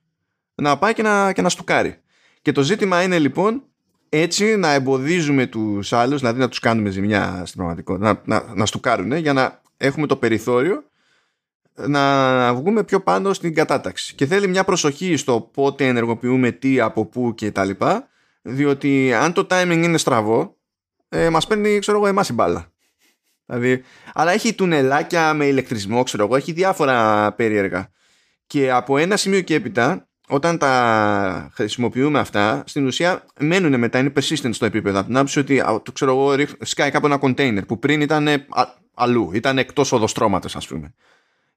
να πάει και να, και να στουκάρει. Και το ζήτημα είναι λοιπόν έτσι να εμποδίζουμε τους άλλους, δηλαδή να τους κάνουμε ζημιά στην πραγματικότητα, να, να, να στουκάρουν για να έχουμε το περιθώριο να βγούμε πιο πάνω στην κατάταξη. Και θέλει μια προσοχή στο πότε ενεργοποιούμε τι, από πού και τα λοιπά διότι αν το timing είναι στραβό ε, μας παίρνει ξέρω εγώ εμάς η μπάλα. Δηλαδή, αλλά έχει τουνελάκια με ηλεκτρισμό ξέρω εγώ έχει διάφορα περίεργα. Και από ένα σημείο και έπειτα, όταν τα χρησιμοποιούμε αυτά, στην ουσία μένουν μετά, είναι persistent στο επίπεδο. Από την άποψη ότι, το ξέρω εγώ, σκάει κάπου ένα container που πριν ήταν αλλού, ήταν εκτός οδοστρώματος, ας πούμε.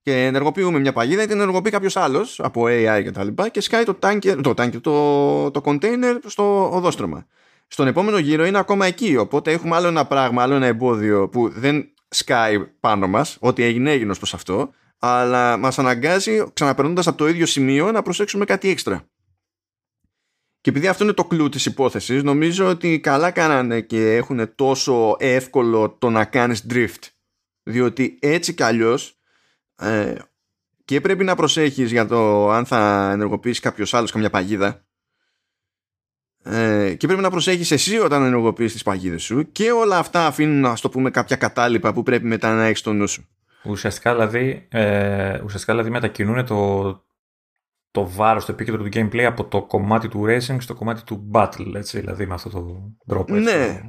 Και ενεργοποιούμε μια παγίδα ή την ενεργοποιεί κάποιος άλλος από AI και τα λοιπά και σκάει το tanker, το, tanker, το, το container στο οδόστρωμα. Στον επόμενο γύρο είναι ακόμα εκεί. Οπότε έχουμε άλλο ένα πράγμα, άλλο ένα εμπόδιο που δεν σκάει πάνω μας, ότι έγινε έγινε προς αυτό, αλλά μας αναγκάζει ξαναπερνώντας από το ίδιο σημείο να προσέξουμε κάτι έξτρα. Και επειδή αυτό είναι το κλου της υπόθεσης, νομίζω ότι καλά κάνανε και έχουν τόσο εύκολο το να κάνεις drift. Διότι έτσι κι αλλιώς ε, και πρέπει να προσέχεις για το αν θα ενεργοποιήσει κάποιος άλλος καμιά παγίδα ε, και πρέπει να προσέχεις εσύ όταν ενεργοποιείς τις παγίδες σου και όλα αυτά αφήνουν να το πούμε κάποια κατάλοιπα που πρέπει μετά να έχεις στο νου σου. Ουσιαστικά δηλαδή, ε, ουσιαστικά δηλαδή μετακινούν το, το βάρος, το επίκεντρο του gameplay από το κομμάτι του racing στο κομμάτι του battle, έτσι, δηλαδή με αυτό το τρόπο. Έτσι, ναι.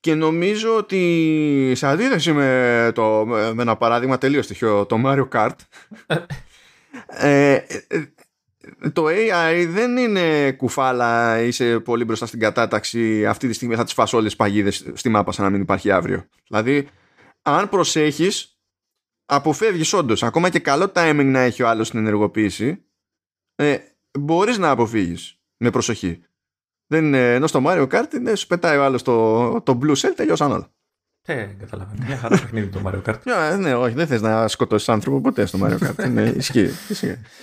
Και νομίζω ότι σε αντίθεση με, το, με ένα παράδειγμα τελείως τυχαίο, το Mario Kart, ε, ε, το AI δεν είναι κουφάλα, είσαι πολύ μπροστά στην κατάταξη, αυτή τη στιγμή θα τις φας όλες τις παγίδες στη μάπα σαν να μην υπάρχει αύριο. Δηλαδή, αν προσέχεις, αποφεύγεις όντως, ακόμα και καλό timing να έχει ο άλλος στην ενεργοποίηση, ε, μπορείς να αποφύγεις με προσοχή. Δεν είναι, ενώ στο Mario Kart είναι, σου πετάει ο άλλος το, το blue shell, τελειώσαν όλα. Ε, καταλαβαίνω. Μια χαρά παιχνίδι το Mario Kart. Yeah, ναι, όχι, δεν θες να σκοτώσεις άνθρωπο ποτέ στο Mario Kart. ναι, ισχύει.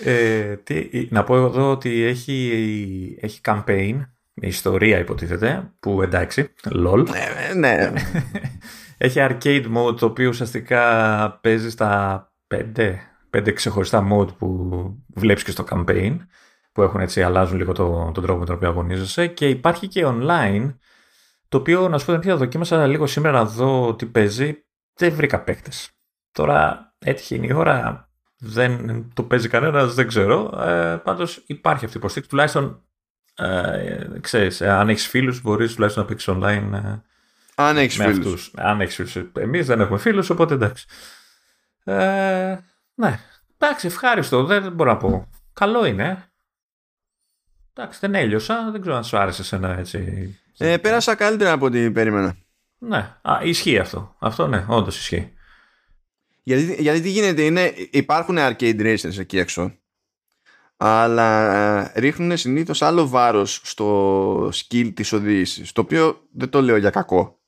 Ε, τι, να πω εδώ ότι έχει, έχει campaign, ιστορία υποτίθεται, που εντάξει, lol. Ναι, ναι. έχει arcade mode το οποίο ουσιαστικά παίζει στα πέντε, πέντε ξεχωριστά mode που βλέπεις και στο campaign που έχουν έτσι, αλλάζουν λίγο το, τον τρόπο με τον οποίο αγωνίζεσαι. Και υπάρχει και online το οποίο να σου πω την δοκίμασα λίγο σήμερα να δω τι παίζει. Δεν βρήκα παίκτες. Τώρα έτυχε η ώρα δεν το παίζει κανένας, δεν ξέρω. Ε, πάντως υπάρχει αυτή η υποστήριξη. Τουλάχιστον ε, ξέρεις, ε, αν έχεις φίλους μπορείς τουλάχιστον να παίξεις online ε, αν έχεις φίλους. Αν έχεις φίλους. Εμείς δεν έχουμε φίλους, οπότε εντάξει. Ε, ναι. Εντάξει, ευχάριστο. Δεν μπορώ να πω. Καλό είναι. Εντάξει, δεν έλειωσα. Δεν ξέρω αν σου άρεσε ένα έτσι. Ε, πέρασα καλύτερα από ό,τι περίμενα. Ναι, Α, ισχύει αυτό. Αυτό ναι, όντως ισχύει. Γιατί, γιατί τι γίνεται, είναι, υπάρχουν arcade racers εκεί έξω, αλλά ε, ρίχνουν συνήθως άλλο βάρος στο skill της οδήγησης, το οποίο δεν το λέω για κακό.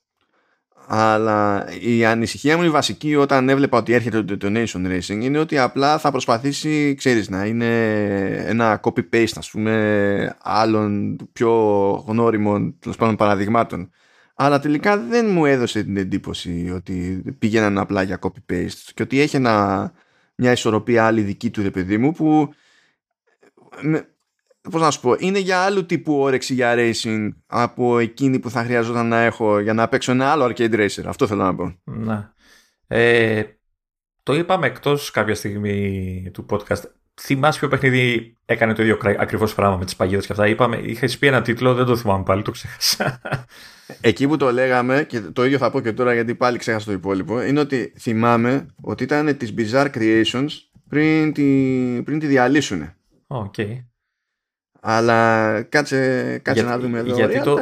Αλλά η ανησυχία μου η βασική όταν έβλεπα ότι έρχεται το Detonation Racing είναι ότι απλά θα προσπαθήσει, ξέρεις, να είναι ένα copy-paste, ας πούμε, άλλων πιο γνώριμων τέλος πάντων παραδειγμάτων. Αλλά τελικά δεν μου έδωσε την εντύπωση ότι πήγαιναν απλά για copy-paste και ότι έχει ένα, μια ισορροπία άλλη δική του, ρε παιδί μου, που πώς να σου πω, είναι για άλλου τύπου όρεξη για racing από εκείνη που θα χρειαζόταν να έχω για να παίξω ένα άλλο arcade racer. Αυτό θέλω να πω. Να. Ε, το είπαμε εκτός κάποια στιγμή του podcast. Θυμάσαι ποιο παιχνίδι έκανε το ίδιο ακριβώς πράγμα με τις παγίδες και αυτά. Είπαμε, είχα πει ένα τίτλο, δεν το θυμάμαι πάλι, το ξέχασα. Εκεί που το λέγαμε, και το ίδιο θα πω και τώρα γιατί πάλι ξέχασα το υπόλοιπο, είναι ότι θυμάμαι ότι ήταν τις Bizarre Creations πριν τη, πριν τη διαλύσουν. Okay. Αλλά κάτσε, κάτσε να δούμε εδώ. Γιατί το,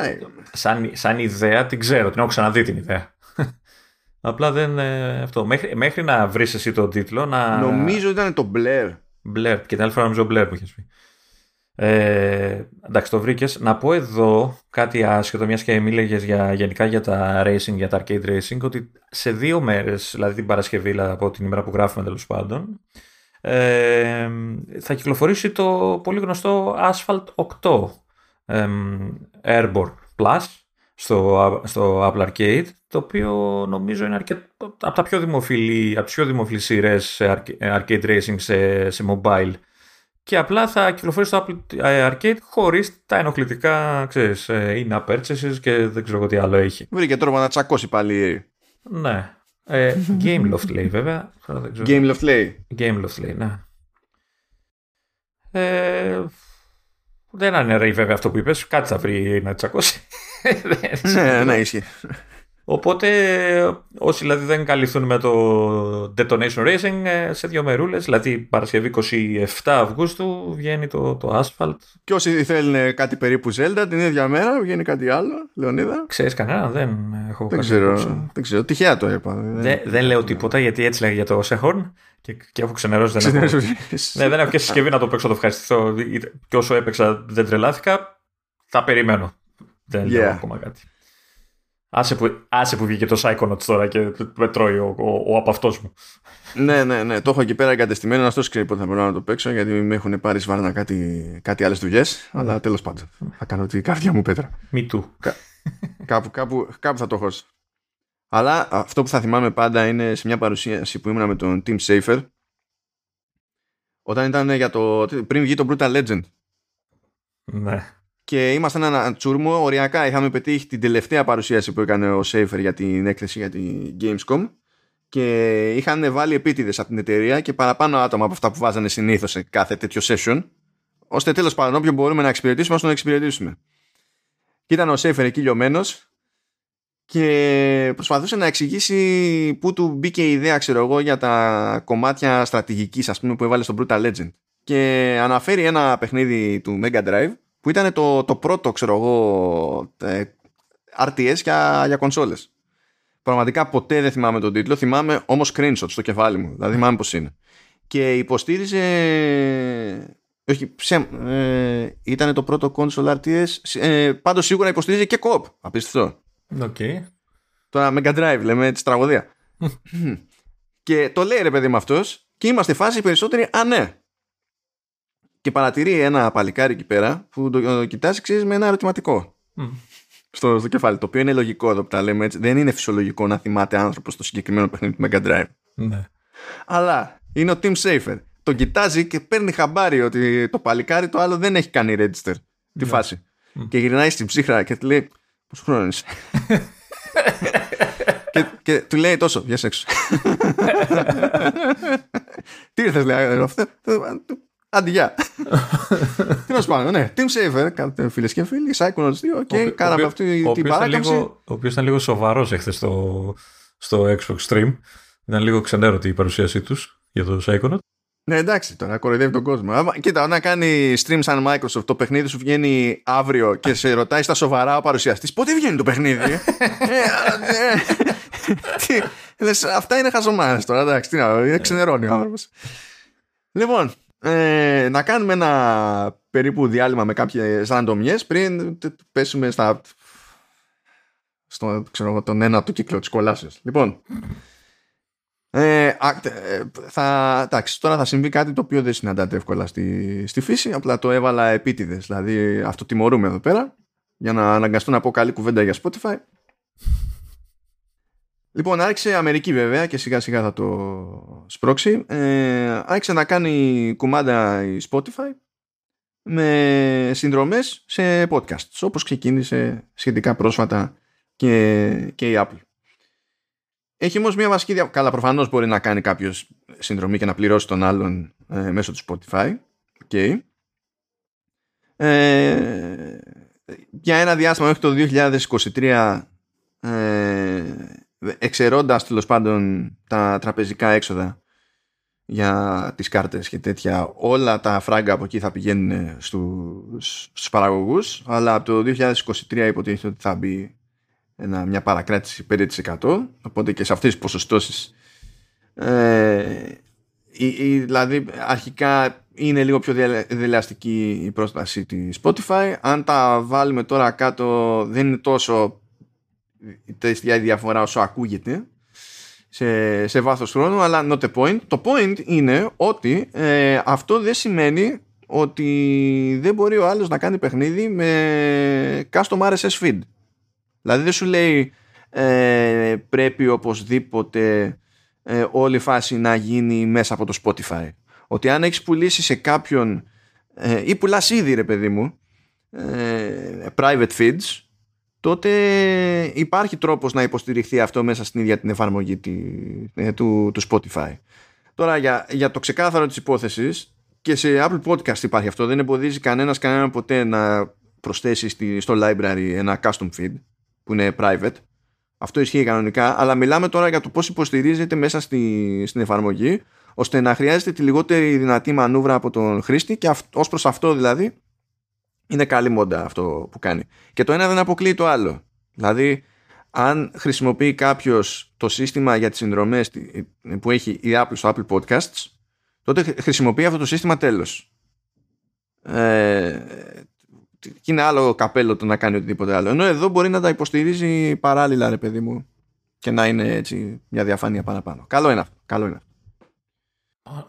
σαν, σαν ιδέα την ξέρω, την έχω ξαναδεί την ιδέα. Απλά δεν. Ε, αυτό. Μέχρι, μέχρι να βρεις εσύ τον τίτλο. Να... Νομίζω ήταν το Blair. Blair. Και την άλλη φορά νομίζω Blair που είχες πει. Ε, εντάξει, το βρήκες. Να πω εδώ κάτι άσχετο, μιας και μίλεγε για, γενικά για τα racing, για τα arcade racing, ότι σε δύο μέρες, δηλαδή την Παρασκευή, δηλαδή από την ημέρα που γράφουμε τέλος πάντων, ε, θα κυκλοφορήσει το πολύ γνωστό Asphalt 8 ε, Airborne Plus στο, στο Apple Arcade το οποίο νομίζω είναι αρκετ, από τα πιο δημοφιλή, από τις πιο δημοφιλείς σειρές σε arcade racing σε, σε mobile και απλά θα κυκλοφορήσει στο Apple Arcade χωρίς τα ενοχλητικά, ξέρεις, in-app purchases και δεν ξέρω τι άλλο έχει. Βρήκε τρόπο να τσακώσει πάλι. Ναι. Ε, Gameloft λέει βέβαια. Gameloft λέει. Gameloft λέει, ναι. Ε, δεν αναιρεί βέβαια αυτό που είπες. Κάτι θα βρει να τσακώσει. ναι, ναι, ισχύει. Οπότε όσοι δηλαδή δεν καλυφθούν με το Detonation Racing ε, σε δύο μερούλες, δηλαδή Παρασκευή 27 Αυγούστου βγαίνει το, το Asphalt. Και όσοι θέλουν κάτι περίπου Zelda την ίδια μέρα βγαίνει κάτι άλλο, Λεωνίδα. Ξέρεις κανένα, δεν έχω δεν ξέρω, δεν ξέρω, τυχαία το είπα. Δεν, δεν λέω τίποτα γιατί έτσι λέγει για το Sehorn και, και έχω ξενερώσει. Δεν έχω, ναι, δεν έχω και συσκευή να το παίξω, το ευχαριστήσω. Και όσο έπαιξα δεν τρελάθηκα, θα περιμένω. Δεν yeah. λέω ακόμα κάτι. Άσε που, άσε που βγήκε το Psychonauts τώρα και με τρώει ο, ο, ο από αυτός μου. ναι, ναι, ναι. Το έχω εκεί πέρα εγκατεστημένο. Αυτός ξέρει πότε θα μπορώ να το παίξω γιατί με έχουν πάρει σβάρνα κάτι, κάτι άλλες δουλειές. Αλλά τέλος πάντων. Θα κάνω τη καρδιά μου πέτρα. Μη του. Κα, κάπου, κάπου, κάπου θα το έχω. Αλλά αυτό που θα θυμάμαι πάντα είναι σε μια παρουσίαση που ήμουν με τον Team Safer. Όταν ήταν για το. πριν βγει το Brutal Legend. Ναι και ήμασταν ένα τσούρμο. Οριακά είχαμε πετύχει την τελευταία παρουσίαση που έκανε ο Σέιφερ για την έκθεση για την Gamescom και είχαν βάλει επίτηδες από την εταιρεία και παραπάνω άτομα από αυτά που βάζανε συνήθως σε κάθε τέτοιο session ώστε τέλος πάντων όποιον μπορούμε να εξυπηρετήσουμε να τον εξυπηρετήσουμε. Και ήταν ο Σέιφερ εκεί λιωμένος και προσπαθούσε να εξηγήσει πού του μπήκε η ιδέα ξέρω εγώ για τα κομμάτια στρατηγικής ας πούμε που έβαλε στο Brutal Legend και αναφέρει ένα παιχνίδι του Mega Drive που ήταν το, το πρώτο, ξέρω εγώ, RTS για, για κονσόλες. Πραγματικά ποτέ δεν θυμάμαι τον τίτλο, θυμάμαι όμως screenshots στο κεφάλι μου, δηλαδή θυμάμαι πώς είναι. Και υποστήριζε... Όχι, ε, ήταν το πρώτο console RTS, ε, πάντως σίγουρα υποστήριζε και co απίστευτο. Okay. Τώρα Mega Drive, λέμε, τη τραγωδία. και το λέει ρε παιδί με αυτός και είμαστε φάση περισσότεροι, α ναι, και παρατηρεί ένα παλικάρι εκεί πέρα που το, το κοιτάζει ξέρεις, με ένα ερωτηματικό mm. στο, στο κεφάλι. Το οποίο είναι λογικό εδώ που τα λέμε έτσι. Δεν είναι φυσιολογικό να θυμάται άνθρωπος το συγκεκριμένο παιχνίδι του Mega Drive. Ναι. Αλλά είναι ο Tim Safer. Τον κοιτάζει και παίρνει χαμπάρι ότι το παλικάρι το άλλο δεν έχει κάνει register. Τη ναι. φάση. Mm. Και γυρνάει στην ψύχρα και του λέει Πόσο χρόνο είσαι; και, και του λέει τόσο, βγες έξω. Τι ήρθες λέει αυτό. Αντιγεια. Τι να σου πω, ναι. Team Saver, φίλες και φίλοι, Psychonauts 2 και κάναμε αυτή την παράκαμψη. Ο οποίος ήταν λίγο σοβαρός εχθές στο, στο Xbox Stream. Ήταν λίγο ξενέρωτη η παρουσίασή τους για το Psychonaut. Ναι, εντάξει, τώρα κοροϊδεύει τον κόσμο. Κοίτα, όταν κάνει stream σαν Microsoft, το παιχνίδι σου βγαίνει αύριο και σε ρωτάει στα σοβαρά ο παρουσιαστής, πότε βγαίνει το παιχνίδι; Ε, αυτά είναι χαζομάνε τώρα, εντάξει, τι να ξενερώνει ο άνθρωπος. Λοιπόν, ε, να κάνουμε ένα περίπου διάλειμμα με κάποιες ραντομιές πριν πέσουμε στα στο, ξέρω, τον ένα του κύκλο της κολάσεως. Λοιπόν, ε, ε, θα, εντάξει, τώρα θα συμβεί κάτι το οποίο δεν συναντάται εύκολα στη, στη φύση, απλά το έβαλα επίτηδες, δηλαδή αυτό τιμωρούμε εδώ πέρα για να αναγκαστώ να πω καλή κουβέντα για Spotify. Λοιπόν, άρχισε Αμερική βέβαια και σιγά σιγά θα το σπρώξει. Ε, άρχισε να κάνει κουμάντα η Spotify με συνδρομές σε podcasts όπως ξεκίνησε σχετικά πρόσφατα και, και η Apple. Έχει όμως μια βασική δια... Καλά προφανώς μπορεί να κάνει κάποιος συνδρομή και να πληρώσει τον άλλον ε, μέσω του Spotify. Okay. Ε, για ένα διάστημα μέχρι το 2023 ε, εξαιρώντας τέλος πάντων τα τραπεζικά έξοδα για τις κάρτες και τέτοια όλα τα φράγκα από εκεί θα πηγαίνουν στους, στους παραγωγούς αλλά από το 2023 υποτίθεται ότι θα μπει ένα, μια παρακράτηση 5% οπότε και σε αυτές τις ποσοστώσεις ε, δηλαδή αρχικά είναι λίγο πιο δελεαστική η πρόσταση της Spotify. Αν τα βάλουμε τώρα κάτω δεν είναι τόσο η διαφορά όσο ακούγεται σε, σε βάθος χρόνου αλλά not the point. Το point είναι ότι ε, αυτό δεν σημαίνει ότι δεν μπορεί ο άλλος να κάνει παιχνίδι με custom RSS feed. Δηλαδή δεν σου λέει ε, πρέπει οπωσδήποτε ε, όλη η φάση να γίνει μέσα από το Spotify. Ότι αν έχεις πουλήσει σε κάποιον ε, ή πουλάς ήδη ρε παιδί μου ε, private feeds τότε υπάρχει τρόπος να υποστηριχθεί αυτό μέσα στην ίδια την εφαρμογή ε, του, του Spotify. Τώρα για, για το ξεκάθαρο της υπόθεσης και σε Apple Podcast υπάρχει αυτό, δεν εμποδίζει κανένας κανέναν ποτέ να προσθέσει στη, στο library ένα custom feed που είναι private Αυτό ισχύει κανονικά, αλλά μιλάμε τώρα για το πώς υποστηρίζεται μέσα στη, στην εφαρμογή, ώστε να χρειάζεται τη λιγότερη δυνατή μανούβρα από τον χρήστη και ως προς αυτό δηλαδή είναι καλή μόντα αυτό που κάνει. Και το ένα δεν αποκλείει το άλλο. Δηλαδή, αν χρησιμοποιεί κάποιος το σύστημα για τις συνδρομές που έχει η Apple στο Apple Podcasts, τότε χρησιμοποιεί αυτό το σύστημα τέλος. Ε, και είναι άλλο καπέλο το να κάνει οτιδήποτε άλλο. Ενώ εδώ μπορεί να τα υποστηρίζει παράλληλα, ρε παιδί μου, και να είναι έτσι μια διαφάνεια παραπάνω. Καλό είναι αυτό. Καλό είναι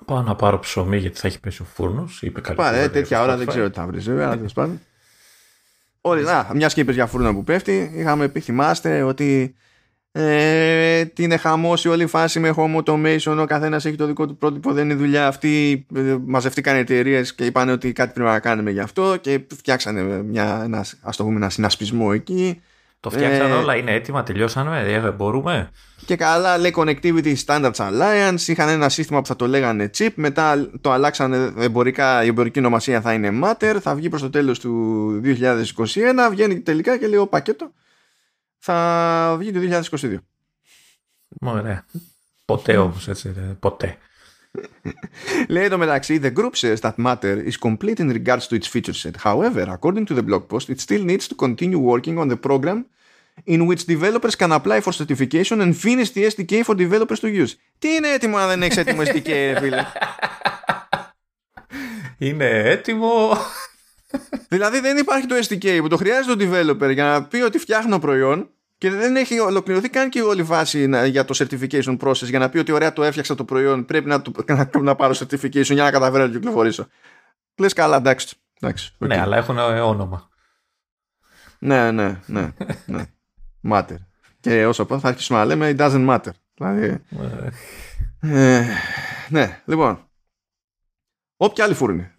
Πάω να πάρω ψωμί γιατί θα έχει πέσει ο φούρνος. Είπε κάτι. Πάρε, τέτοια ώρα δεν ξέρω τι θα βρεις, βέβαια, αλλά τέλος πάντων. Όλοι, να, μια και είπες για φούρνο που πέφτει, είχαμε πει, θυμάστε ότι ε, την είναι χαμώσει όλη η φάση με home automation, ο καθένας έχει το δικό του πρότυπο, δεν είναι δουλειά αυτή. Ε, μαζευτήκαν εταιρείες και είπαν ότι κάτι πρέπει να κάνουμε γι' αυτό και φτιάξανε μια, ένας, ας το πούμε, ένα συνασπισμό εκεί. Το φτιάξαν ε, όλα, είναι έτοιμα, τελειώσαμε, ε, μπορούμε. Και καλά, λέει Connectivity Standards Alliance, είχαν ένα σύστημα που θα το λέγανε chip, μετά το αλλάξανε εμπορικά, η εμπορική ονομασία θα είναι Matter, θα βγει προς το τέλος του 2021, βγαίνει τελικά και λέει ο πακέτο θα βγει το 2022. Ωραία. Ποτέ όμως έτσι, ποτέ. Λέει το μεταξύ, the group says that matter is complete in regards to its feature set. However, according to the blog post, it still needs to continue working on the program in which developers can apply for certification and finish the SDK for developers to use. Τι είναι έτοιμο αν δεν έχει έτοιμο SDK, φίλε. Είναι έτοιμο. δηλαδή δεν υπάρχει το SDK που το χρειάζεται ο developer για να πει ότι φτιάχνω προϊόν και δεν έχει ολοκληρωθεί καν και η όλη βάση για το certification process για να πει ότι ωραία το έφτιαξα το προϊόν πρέπει να, το, να, να πάρω certification για να καταφέρω να το κυκλοφορήσω. Λες καλά, εντάξει. εντάξει okay. Ναι, αλλά έχουν όνομα. Ναι, ναι, ναι. ναι. matter. Και όσο πω θα αρχίσουμε να λέμε it doesn't matter. Δηλαδή, ε, ναι, λοιπόν. Όποια άλλη φούρνη.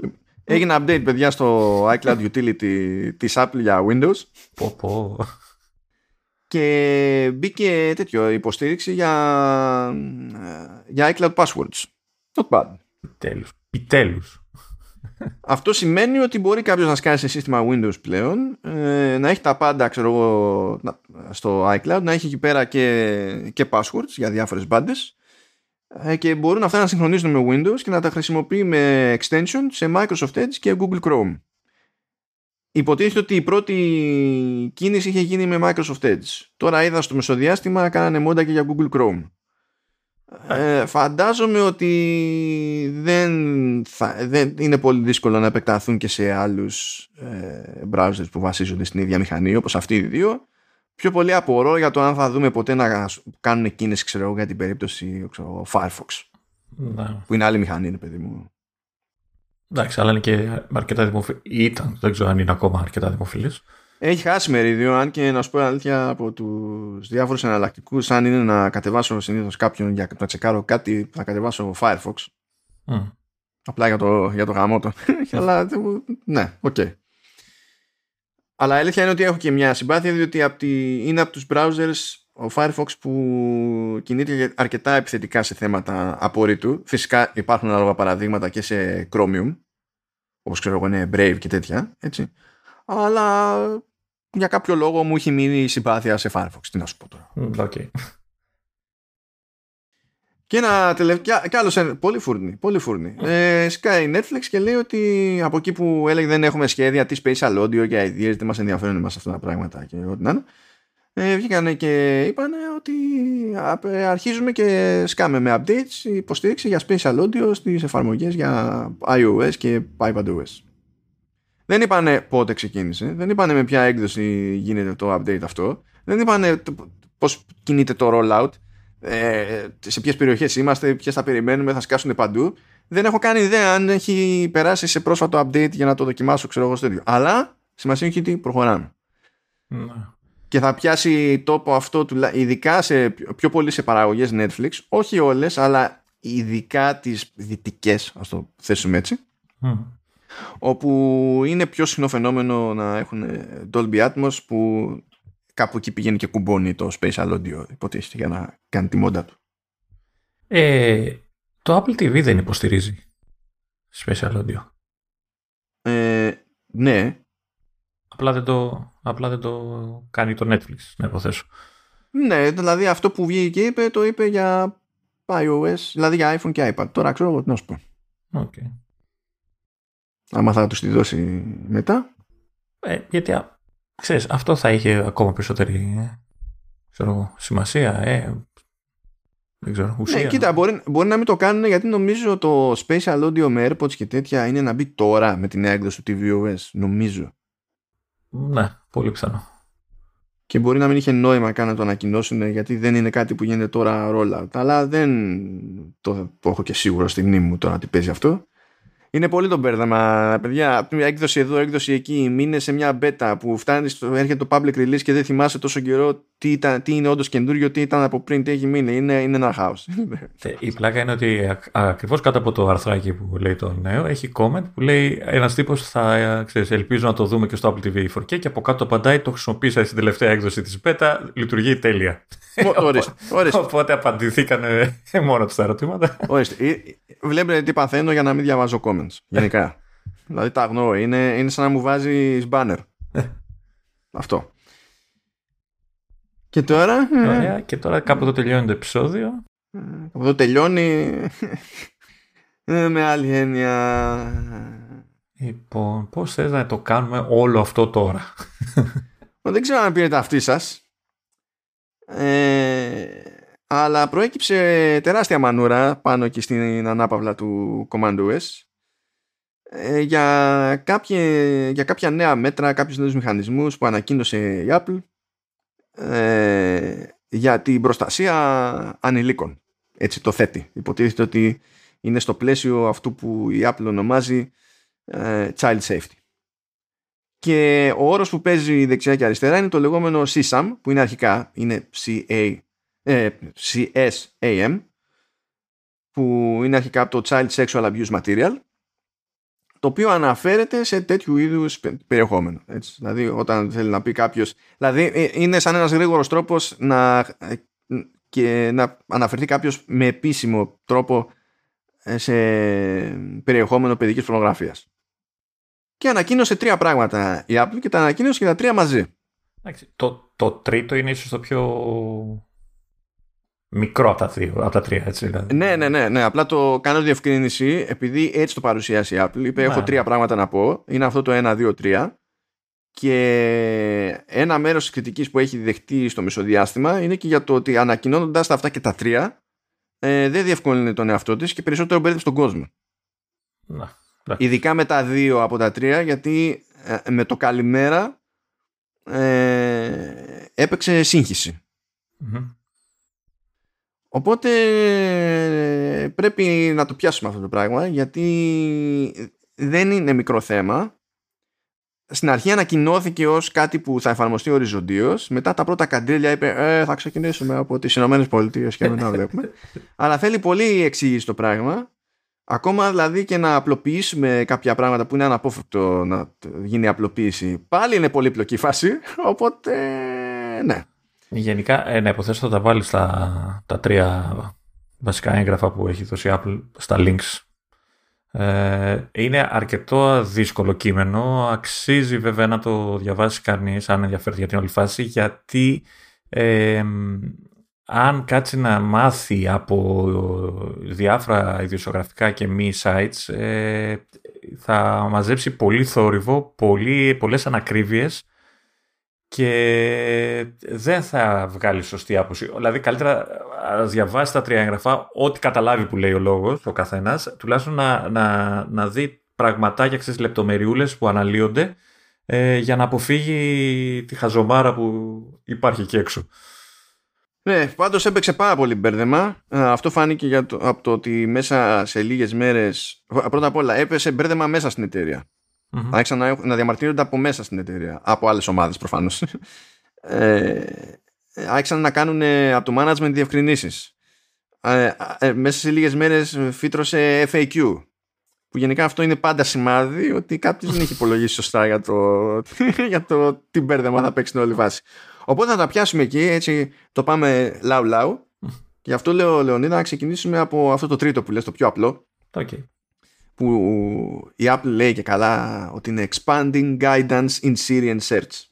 Έγινε update, παιδιά, στο iCloud Utility της Apple για Windows. Πω, πω και μπήκε τέτοιο υποστήριξη για, για iCloud passwords. Not bad. Επιτέλους. Επιτέλους. Αυτό σημαίνει ότι μπορεί κάποιος να σκάσει σε σύστημα Windows πλέον, ε, να έχει τα πάντα ξέρω εγώ, στο iCloud, να έχει εκεί πέρα και, και passwords για διάφορες μπάντες ε, και μπορούν αυτά να συγχρονίζουν με Windows και να τα χρησιμοποιεί με extension σε Microsoft Edge και Google Chrome. Υποτίθεται ότι η πρώτη κίνηση είχε γίνει με Microsoft Edge. Τώρα είδα στο μεσοδιάστημα κάνανε μόντα και για Google Chrome. Ε, φαντάζομαι ότι δεν, θα, δεν είναι πολύ δύσκολο να επεκταθούν και σε άλλους ε, browsers που βασίζονται στην ίδια μηχανή όπως αυτοί οι δύο. Πιο πολύ απορώ για το αν θα δούμε ποτέ να κάνουν κίνηση ξέρω, για την περίπτωση ξέρω, Firefox. Να. Που είναι άλλη μηχανή, παιδί μου. Εντάξει, αλλά είναι και αρκετά δημοφιλή. Ήταν, δεν ξέρω αν είναι ακόμα αρκετά δημοφιλής. Έχει χάσει μερίδιο, αν και να σου πω αλήθεια από τους διάφορους εναλλακτικούς, αν είναι να κατεβάσω συνήθως κάποιον για να τσεκάρω κάτι, θα κατεβάσω Firefox. Mm. Απλά για το, για το γαμώτο αλλά ναι, OK. Okay. Αλλά η αλήθεια είναι ότι έχω και μια συμπάθεια, διότι από τη, είναι από τους browsers ο Firefox που κινείται αρκετά επιθετικά σε θέματα απορρήτου. Φυσικά υπάρχουν άλλα παραδείγματα και σε Chromium, όπως ξέρω εγώ είναι Brave και τέτοια, έτσι. Αλλά για κάποιο λόγο μου έχει μείνει η συμπάθεια σε Firefox. Τι να σου πω τώρα. Okay. Και ένα τελευταίο. Κι άλλος Πολύ φούρνη. Πολύ φούρνη. Ε, Sky Netflix και λέει ότι από εκεί που έλεγε δεν έχουμε σχέδια, τι spatial audio και ideas, δεν μας ενδιαφέρουν εμάς αυτά τα πράγματα και ό,τι να είναι ε, βγήκανε και είπαν ότι αρχίζουμε και σκάμε με updates υποστήριξη για special audio στις εφαρμογές για iOS και iPadOS. Δεν είπανε πότε ξεκίνησε, δεν είπανε με ποια έκδοση γίνεται το update αυτό, δεν είπανε πώς κινείται το rollout, ε, σε ποιες περιοχές είμαστε, ποιες θα περιμένουμε, θα σκάσουν παντού. Δεν έχω κάνει ιδέα αν έχει περάσει σε πρόσφατο update για να το δοκιμάσω, ξέρω εγώ στο τέτοιο. Αλλά σημασία έχει ότι προχωράμε. Ναι και θα πιάσει τόπο αυτό ειδικά σε, πιο πολύ σε παραγωγές Netflix όχι όλες αλλά ειδικά τις δυτικές ας το θέσουμε έτσι όπου είναι πιο συχνό φαινόμενο να έχουν Dolby Atmos που κάπου εκεί πηγαίνει και κουμπώνει το Spatial Audio υποτίθεται για να κάνει τη μόντα του. Ε, το Apple TV δεν υποστηρίζει Spatial Audio. Ε, ναι Απλά δεν το, απλά δεν το κάνει το Netflix, να υποθέσω. Ναι, δηλαδή αυτό που βγήκε και είπε, το είπε για iOS, δηλαδή για iPhone και iPad. Τώρα ξέρω εγώ τι να σου πω. Okay. Άμα θα τους τη δώσει μετά. Ε, γιατί ξέρεις, αυτό θα είχε ακόμα περισσότερη ε, ξέρω, σημασία. Ε, δεν ξέρω, ουσία. Ναι, κοίτα, μπορεί, μπορεί να μην το κάνουν γιατί νομίζω το Special Audio με AirPods και τέτοια είναι να μπει τώρα με την νέα έκδοση του tvOS. Νομίζω. Ναι, πολύ πιθανό. Και μπορεί να μην είχε νόημα καν να το ανακοινώσουν γιατί δεν είναι κάτι που γίνεται τώρα rollout. Αλλά δεν το, το έχω και σίγουρο στη μνήμη μου τώρα ότι παίζει αυτό. Είναι πολύ το μπέρδεμα, παιδιά. Μια έκδοση εδώ, έκδοση εκεί. Μείνε σε μια beta που φτάνει, στο, έρχεται το public release και δεν θυμάσαι τόσο καιρό τι, ήταν, τι είναι όντως καινούριο, τι ήταν από πριν, τι έχει μείνει. Είναι, είναι ένα χάος. Η πλάκα είναι ότι ακριβώς κάτω από το αρθράκι που λέει το νέο έχει comment που λέει ένας τύπος θα ξέρεις, ελπίζω να το δούμε και στο Apple TV 4K και από κάτω απαντάει το χρησιμοποίησα στην τελευταία έκδοση της beta, λειτουργεί τέλεια. Οπότε απαντηθήκαν μόνο τους τα ερωτήματα. Ορίστε. Βλέπετε τι παθαίνω για να μην διαβάζω comments. Γενικά. δηλαδή τα αγνοώ. Είναι, είναι σαν να μου βάζει banner. Αυτό. Και τώρα. Ωραία, και τώρα κάπου εδώ τελειώνει το επεισόδιο. Κάπου εδώ τελειώνει. με άλλη έννοια. Λοιπόν, πώς θες να το κάνουμε όλο αυτό τώρα; Δεν ξέρω αν πήρετε αυτή σας. Ε, αλλά προέκυψε τεράστια μανούρα πάνω εκεί στην ανάπαυλα του Command OS ε, για, κάποια, για κάποια νέα μέτρα, κάποιους νέους μηχανισμούς που ανακοίνωσε η Apple ε, για την προστασία ανηλίκων. Έτσι το θέτει. Υποτίθεται ότι είναι στο πλαίσιο αυτού που η Apple ονομάζει ε, child safety. Και ο όρος που παίζει δεξιά και αριστερά είναι το λεγόμενο CSAM που είναι αρχικά είναι CA, ε, CSAM που είναι αρχικά από το Child Sexual Abuse Material το οποίο αναφέρεται σε τέτοιου είδους περιεχόμενο. Έτσι. Δηλαδή όταν θέλει να πει κάποιος δηλαδή ε, είναι σαν ένας γρήγορος τρόπος να, ε, και να αναφερθεί κάποιος με επίσημο τρόπο ε, σε περιεχόμενο παιδικής φωτογραφίας και ανακοίνωσε τρία πράγματα η Apple και τα ανακοίνωσε και τα τρία μαζί. Το, το τρίτο είναι ίσως το πιο μικρό από τα, δύο, από τα τρία, έτσι δηλαδή. Ναι, ναι, ναι, ναι. Απλά το κάνω διευκρίνηση επειδή έτσι το παρουσίασε η Apple. Είπε: Έχω ναι. τρία πράγματα να πω. Είναι αυτό το 1, 2, 3. Και ένα μέρος της κριτικής που έχει δεχτεί στο μεσοδιάστημα είναι και για το ότι ανακοινώνοντας τα αυτά και τα τρία, ε, δεν διευκολύνει τον εαυτό της και περισσότερο μπέρδευε τον κόσμο. Να. Ειδικά με τα δύο από τα τρία, γιατί ε, με το καλημέρα ε, έπαιξε Οπότε πρέπει να το πιάσουμε αυτό το πράγμα γιατί δεν είναι μικρό θέμα. Στην αρχή ανακοινώθηκε ως κάτι που θα εφαρμοστεί οριζοντίως. Μετά τα πρώτα καντήλια είπε ε, θα ξεκινήσουμε από τις Ηνωμένες Πολιτείες και μετά βλέπουμε. Αλλά θέλει πολύ εξήγηση το πράγμα Ακόμα δηλαδή και να απλοποιήσουμε κάποια πράγματα που είναι αναπόφευκτο να γίνει απλοποίηση. Πάλι είναι πολύπλοκη φάση, οπότε ναι. Γενικά, ε, να υποθέσω θα τα βάλει στα τα τρία βασικά έγγραφα που έχει δώσει η Apple στα links. Ε, είναι αρκετό δύσκολο κείμενο. Αξίζει βέβαια να το διαβάσει κανείς αν ενδιαφέρει για την όλη φάση γιατί ε, αν κάτσει να μάθει από διάφορα ιδιοσιογραφικά και μη sites ε, θα μαζέψει πολύ θόρυβο, πολύ, πολλές ανακρίβειες και δεν θα βγάλει σωστή άποψη. Δηλαδή καλύτερα να διαβάσει τα τρία έγγραφα, ό,τι καταλάβει που λέει ο λόγος, ο καθένας, τουλάχιστον να, να, να δει πραγματάκια, ξέρεις, λεπτομεριούλες που αναλύονται ε, για να αποφύγει τη χαζομάρα που υπάρχει εκεί έξω. Ναι, πάντως έπαιξε πάρα πολύ μπέρδεμα. Αυτό φάνηκε για το, από το ότι μέσα σε λίγες μέρες. Πρώτα απ' όλα, έπεσε μπέρδεμα μέσα στην εταιρεία. Mm-hmm. Άρχισαν να, να διαμαρτύρονται από μέσα στην εταιρεία. Από άλλες ομάδες προφανώς. ε, άρχισαν να κάνουν από το management διευκρινήσεις. Ε, ε, μέσα σε λίγες μέρες φύτρωσε FAQ. Που γενικά αυτό είναι πάντα σημάδι ότι κάποιος δεν έχει υπολογίσει σωστά για το, για το τι μπέρδεμα θα παίξει την όλη βάση. Οπότε θα τα πιάσουμε εκεί, έτσι το πάμε λαου λαου. Γι' αυτό λέω, Λεωνίδα, να ξεκινήσουμε από αυτό το τρίτο που λες, το πιο απλό. Okay. Που η Apple λέει και καλά ότι είναι Expanding Guidance in Syrian Search.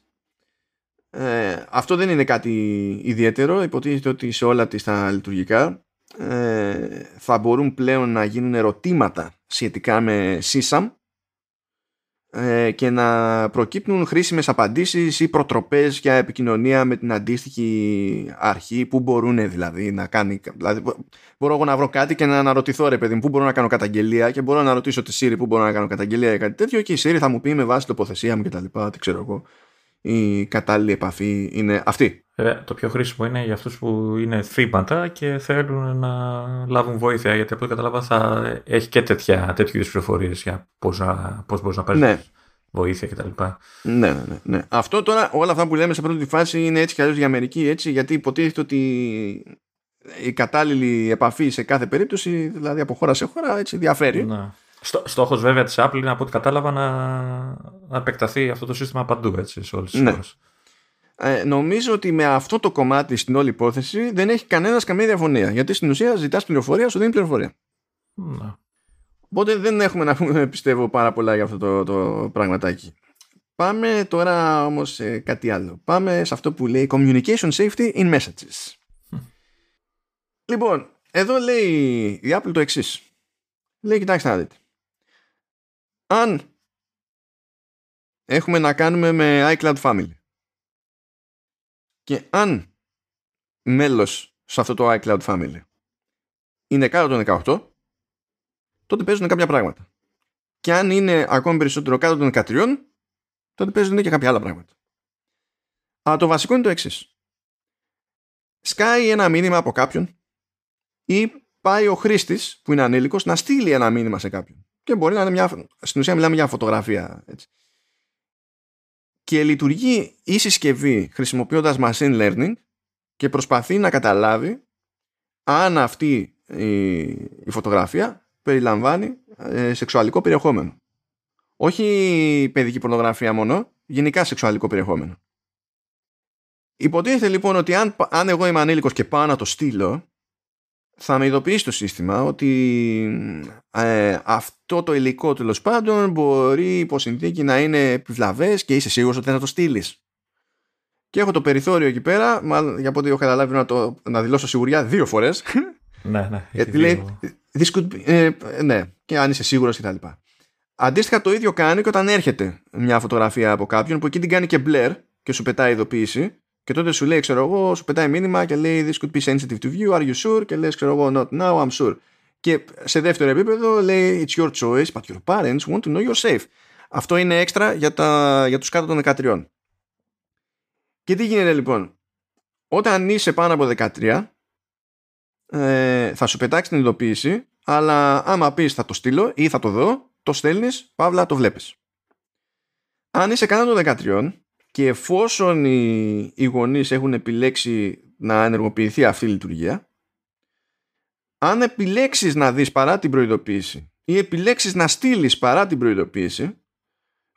Ε, αυτό δεν είναι κάτι ιδιαίτερο. Υποτίθεται ότι σε όλα τις τα λειτουργικά ε, θα μπορούν πλέον να γίνουν ερωτήματα σχετικά με SysAM ε, και να προκύπτουν χρήσιμες απαντήσεις ή προτροπές για επικοινωνία με την αντίστοιχη αρχή. Που μπορούν δηλαδή να κάνει δηλαδή μπορώ εγώ να βρω κάτι και να αναρωτηθώ ρε παιδί μου που μπορώ να κάνω καταγγελία και μπορώ να ρωτήσω τη Siri που μπορώ να κάνω καταγγελία ή κάτι τέτοιο και η Siri θα μου πει με βάση τοποθεσία μου και τα λοιπά τι ξέρω εγώ η κατάλληλη επαφή είναι αυτή. Ε, το πιο χρήσιμο είναι για αυτούς που είναι θύματα και θέλουν να λάβουν βοήθεια γιατί από ό,τι κατάλαβα θα έχει και τέτοια, τέτοιου είδους πληροφορίες για πώς, να, πώς μπορείς να παίρνεις ναι. βοήθεια κτλ. Ναι, ναι, ναι, ναι. Αυτό τώρα όλα αυτά που λέμε σε πρώτη φάση είναι έτσι κι αλλιώς για μερική έτσι γιατί υποτίθεται ότι η κατάλληλη επαφή σε κάθε περίπτωση δηλαδή από χώρα σε χώρα έτσι διαφέρει. Ναι. Στο, στόχος βέβαια της Apple είναι από ό,τι κατάλαβα να, να επεκταθεί αυτό το σύστημα παντού έτσι, σε όλες τις ναι. Ε, νομίζω ότι με αυτό το κομμάτι στην όλη υπόθεση δεν έχει κανένας καμία διαφωνία. Γιατί στην ουσία ζητάς πληροφορία, σου δίνει πληροφορία. Ναι. Οπότε δεν έχουμε να πούμε, πιστεύω, πάρα πολλά για αυτό το, το πραγματάκι. Πάμε τώρα όμως σε κάτι άλλο. Πάμε σε αυτό που λέει Communication Safety in Messages. λοιπόν, εδώ λέει η Apple το εξής. Λέει, κοιτάξτε να δείτε αν έχουμε να κάνουμε με iCloud Family και αν μέλος σε αυτό το iCloud Family είναι κάτω των 18 τότε παίζουν κάποια πράγματα και αν είναι ακόμη περισσότερο κάτω των 13 τότε παίζουν και κάποια άλλα πράγματα αλλά το βασικό είναι το εξής. σκάει ένα μήνυμα από κάποιον ή πάει ο χρήστης που είναι ανήλικος να στείλει ένα μήνυμα σε κάποιον και μπορεί να είναι μια. Στην ουσία, μιλάμε για φωτογραφία. Έτσι. Και λειτουργεί η συσκευή χρησιμοποιώντας machine learning και προσπαθεί να καταλάβει αν αυτή η, φωτογραφία περιλαμβάνει ε, σεξουαλικό περιεχόμενο. Όχι παιδική πορνογραφία μόνο, γενικά σεξουαλικό περιεχόμενο. Υποτίθεται λοιπόν ότι αν, αν εγώ είμαι ανήλικος και πάω να το στείλω, θα με ειδοποιήσει το σύστημα ότι ε, αυτό το υλικό τέλος πάντων μπορεί υπό συνθήκη να είναι επιβλαβές και είσαι σίγουρος ότι θα το στείλεις. Και έχω το περιθώριο εκεί πέρα, μάλλον για πότε έχω καταλάβει να, το, να δηλώσω σιγουριά δύο φορές. Ναι, ναι. Γιατί λέει. ε, ναι, και αν είσαι σίγουρος κτλ. Αντίστοιχα το ίδιο κάνει και όταν έρχεται μια φωτογραφία από κάποιον που εκεί την κάνει και μπλερ και σου πετάει ειδοποίηση και τότε σου λέει, ξέρω εγώ, σου πετάει μήνυμα και λέει This could be sensitive to view, are you sure? Και λες, ξέρω εγώ, Not now, I'm sure. Και σε δεύτερο επίπεδο λέει It's your choice, but your parents want to know you're safe. Αυτό είναι έξτρα για, τα, για τους κάτω των 13. Και τι γίνεται λοιπόν; Όταν είσαι πάνω από 13 ε, θα σου πετάξει την ειδοποίηση αλλά άμα πεις θα το στείλω ή θα το δω το στέλνεις, παύλα το βλέπεις. Αν είσαι κάτω των 13 και εφόσον οι, οι γονείς έχουν επιλέξει να ενεργοποιηθεί αυτή η λειτουργία αν επιλέξεις να δεις παρά την προειδοποίηση ή επιλέξεις να στείλεις παρά την προειδοποίηση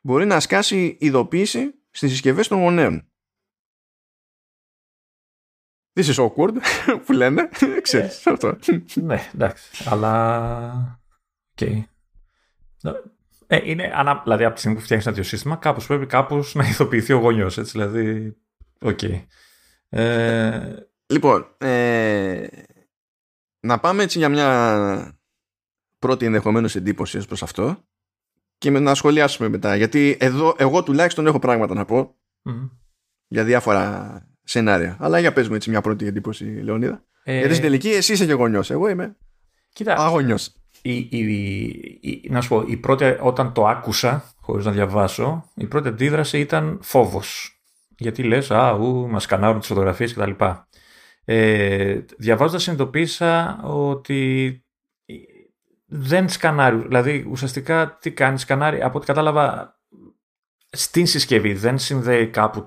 μπορεί να σκάσει ειδοποίηση στις συσκευές των γονέων. This is awkward που λένε. Ξέρεις ε, αυτό. Ναι, εντάξει. Αλλά... Okay. Ε, είναι, ανα, δηλαδή από τη στιγμή που φτιάχνεις ένα τέτοιο σύστημα, κάπως πρέπει κάπως να ειδοποιηθεί ο γονιός. Έτσι, δηλαδή. OK. Okay. Ε... Λοιπόν, ε, να πάμε έτσι για μια πρώτη ενδεχομένως εντύπωση προς αυτό και με, να σχολιάσουμε μετά. Γιατί εδώ, εγώ τουλάχιστον έχω πράγματα να πω για διάφορα σενάρια. Αλλά για πες μου έτσι μια πρώτη εντύπωση, Λεωνίδα. Ε... Γιατί στην τελική εσύ είσαι και γονιός. Εγώ είμαι Κοίτα, αγωνιός η, η, να σου πω, η πρώτη, όταν το άκουσα, χωρίς να διαβάσω, η πρώτη αντίδραση ήταν φόβος. Γιατί λες, α, ου, μας σκανάρουν τις φωτογραφίες κτλ. Ε, διαβάζοντας συνειδητοποίησα ότι δεν σκανάρει, δηλαδή ουσιαστικά τι κάνει, σκανάρει, από ό,τι κατάλαβα στην συσκευή, δεν συνδέει κάπου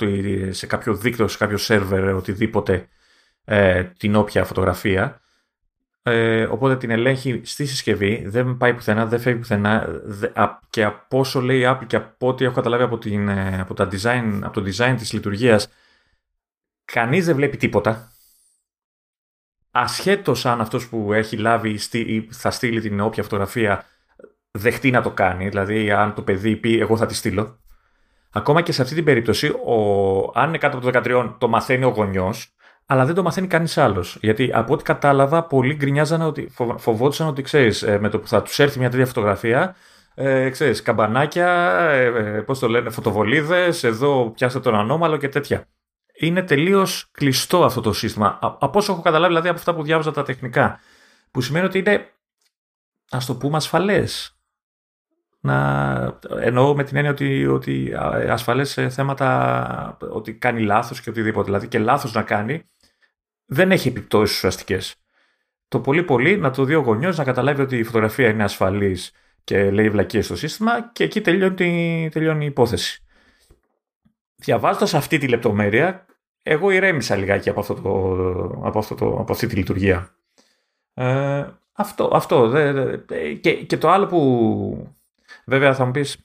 σε κάποιο δίκτυο, σε κάποιο σερβερ, οτιδήποτε ε, την όποια φωτογραφία ε, οπότε την ελέγχει στη συσκευή, δεν πάει πουθενά, δεν φεύγει πουθενά και από όσο λέει η Apple και από ό,τι έχω καταλάβει από, την, ε, από, τα design, από το design της λειτουργίας κανείς δεν βλέπει τίποτα. Ασχέτως αν αυτός που έχει λάβει ή θα στείλει την όποια φωτογραφία δεχτεί να το κάνει, δηλαδή αν το παιδί πει εγώ θα τη στείλω ακόμα και σε αυτή την περίπτωση, ο, αν είναι κάτω από το 13 το μαθαίνει ο γονιός, αλλά δεν το μαθαίνει κανείς άλλος. Γιατί από ό,τι κατάλαβα, πολλοί γκρινιάζανε ότι φοβόντουσαν ότι ξέρεις, ε, με το που θα τους έρθει μια τέτοια φωτογραφία, ε, ξέρεις, καμπανάκια, ε, ε πώς το λένε, φωτοβολίδες, εδώ πιάστε τον ανώμαλο και τέτοια. Είναι τελείως κλειστό αυτό το σύστημα. Από όσο έχω καταλάβει, δηλαδή από αυτά που διάβαζα τα τεχνικά. Που σημαίνει ότι είναι, ας το πούμε, ασφαλές. Να... Εννοώ με την έννοια ότι, ότι ασφαλές σε θέματα ότι κάνει λάθος και οτιδήποτε. Δηλαδή και λάθος να κάνει δεν έχει επιπτώσεις ουσιαστικές. Το πολύ πολύ να το δει ο γονιός να καταλάβει ότι η φωτογραφία είναι ασφαλής και λέει βλακίες στο σύστημα και εκεί τελειώνει, τελειώνει η υπόθεση. Διαβάζοντας αυτή τη λεπτομέρεια, εγώ ηρέμησα λιγάκι από, αυτό το, από, αυτό το, από αυτή τη λειτουργία. Ε, αυτό, αυτό δε, δε, και, και το άλλο που βέβαια θα μου πεις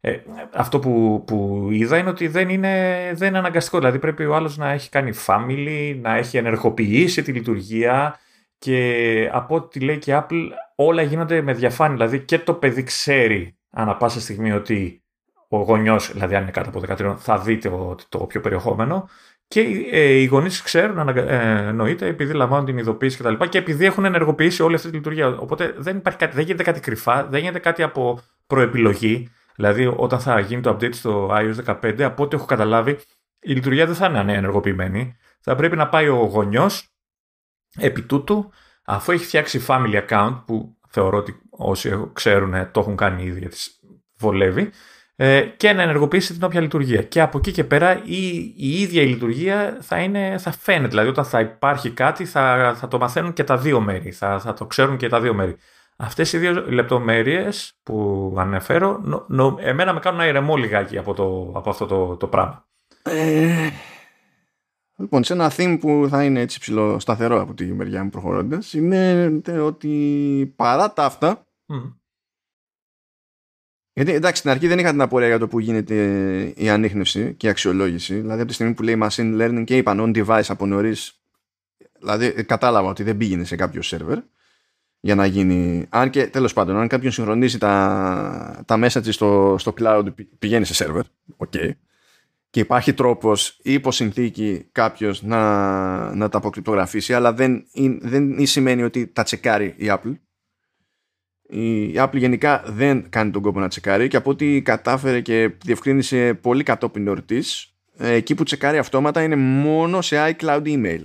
ε, αυτό που, που είδα είναι ότι δεν είναι, δεν είναι αναγκαστικό. Δηλαδή πρέπει ο άλλος να έχει κάνει family, να έχει ενεργοποιήσει τη λειτουργία και από ό,τι λέει και η Apple όλα γίνονται με διαφάνεια. Δηλαδή και το παιδί ξέρει ανά πάσα στιγμή ότι ο γονιός, δηλαδή αν είναι κάτω από 13, θα δείτε το, το πιο περιεχόμενο. Και ε, οι γονείς ξέρουν, ε, εννοείται, επειδή λαμβάνουν την ειδοποίηση κτλ. Και, και επειδή έχουν ενεργοποιήσει όλη αυτή τη λειτουργία. Οπότε δεν, υπάρχει κάτι, δεν γίνεται κάτι κρυφά, δεν γίνεται κάτι από προεπιλογή. Δηλαδή, όταν θα γίνει το update στο iOS 15, από ό,τι έχω καταλάβει, η λειτουργία δεν θα είναι ενεργοποιημένη. Θα πρέπει να πάει ο γονιός επί τούτου, αφού έχει φτιάξει family account, που θεωρώ ότι όσοι ξέρουν το έχουν κάνει ήδη γιατί βολεύει, ε, και να ενεργοποιήσει την όποια λειτουργία. Και από εκεί και πέρα η, η ίδια η λειτουργία θα, είναι, θα φαίνεται. Δηλαδή όταν θα υπάρχει κάτι θα, θα το μαθαίνουν και τα δύο μέρη. Θα, θα το ξέρουν και τα δύο μέρη. Αυτές οι δύο λεπτομέρειες που αναφέρω, νο, νο, εμένα με κάνουν να ηρεμώ λιγάκι από, το, από αυτό το, το πράγμα. Ε, Λοιπόν, σε ένα theme που θα είναι έτσι ψηλό σταθερό από τη μεριά μου προχωρώντας, είναι ότι παρά τα αυτά. Γιατί εντάξει, στην αρχή δεν είχα την απορία για το που γίνεται η ανείχνευση και η αξιολόγηση. Δηλαδή, από τη στιγμή που λέει machine learning και είπαν on device από νωρίς, δηλαδή κατάλαβα ότι δεν πήγαινε σε κάποιο σερβερ για να γίνει. Αν και τέλος πάντων, αν κάποιον συγχρονίζει τα, τα messages στο, στο cloud, πηγαίνει σε server. OK. Okay και υπάρχει τρόπος ή υπό συνθήκη κάποιος να, να τα αποκρυπτογραφήσει αλλά δεν, δεν σημαίνει ότι τα τσεκάρει η Apple η Apple γενικά δεν κάνει τον κόπο να τσεκάρει και από ό,τι κατάφερε και διευκρίνησε πολύ κατόπιν εορτής ε, εκεί που τσεκάρει αυτόματα είναι μόνο σε iCloud email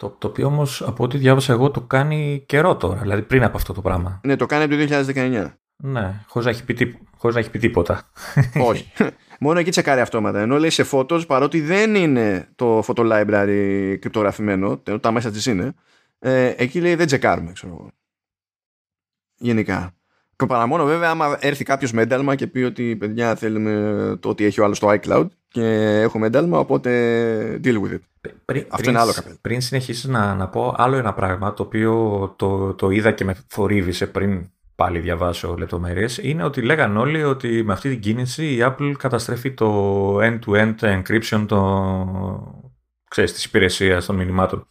το, το οποίο όμως από ό,τι διάβασα εγώ το κάνει καιρό τώρα, δηλαδή πριν από αυτό το πράγμα. Ναι, το κάνει από το 2019. Ναι, χωρίς να έχει πει, χωρίς να έχει πει τίποτα. Όχι. Μόνο εκεί τσεκάρει αυτόματα. Ενώ λέει σε photos, παρότι δεν είναι το photo library κρυπτογραφημένο, τα μέσα της είναι, ε, εκεί λέει δεν τσεκάρουμε, ξέρω εγώ. Γενικά. Και παρά μόνο βέβαια, άμα έρθει κάποιος με ένταλμα και πει ότι παιδιά θέλουμε το ότι έχει ο άλλος το iCloud και έχουμε ένταλμα, οπότε deal with it. Πριν, Αυτό είναι άλλο καπέλο. Πριν συνεχίσει να, να πω άλλο ένα πράγμα το οποίο το, το είδα και με θορύβησε πριν πάλι διαβάσω λεπτομέρειες, είναι ότι λέγαν όλοι ότι με αυτή την κίνηση η Apple καταστρέφει το end-to-end encryption το, ξέρεις, της υπηρεσίας των μηνυμάτων.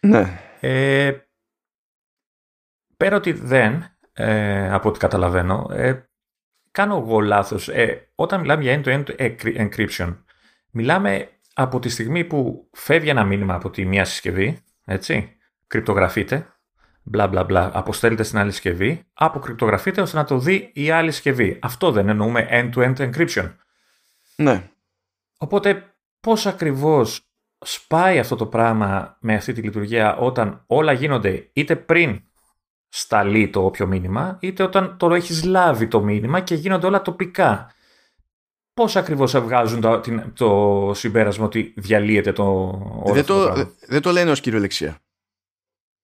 Ναι. Ε, πέρα ότι δεν, ε, από ό,τι καταλαβαίνω, ε, κάνω εγώ λάθος. Ε, όταν μιλάμε για end-to-end encryption, μιλάμε από τη στιγμή που φεύγει ένα μήνυμα από τη μία συσκευή, έτσι, κρυπτογραφείται, μπλα μπλα μπλα, αποστέλλεται στην άλλη συσκευή, αποκρυπτογραφείται ώστε να το δει η άλλη συσκευή. Αυτό δεν εννοούμε end-to-end encryption. Ναι. Οπότε πώς ακριβώς σπάει αυτό το πράγμα με αυτή τη λειτουργία όταν όλα γίνονται είτε πριν σταλεί το όποιο μήνυμα, είτε όταν το έχεις λάβει το μήνυμα και γίνονται όλα τοπικά; Πώς ακριβώς βγάζουν το, το συμπέρασμα ότι διαλύεται το δεν το, δεν το λένε ως κυριολεξία.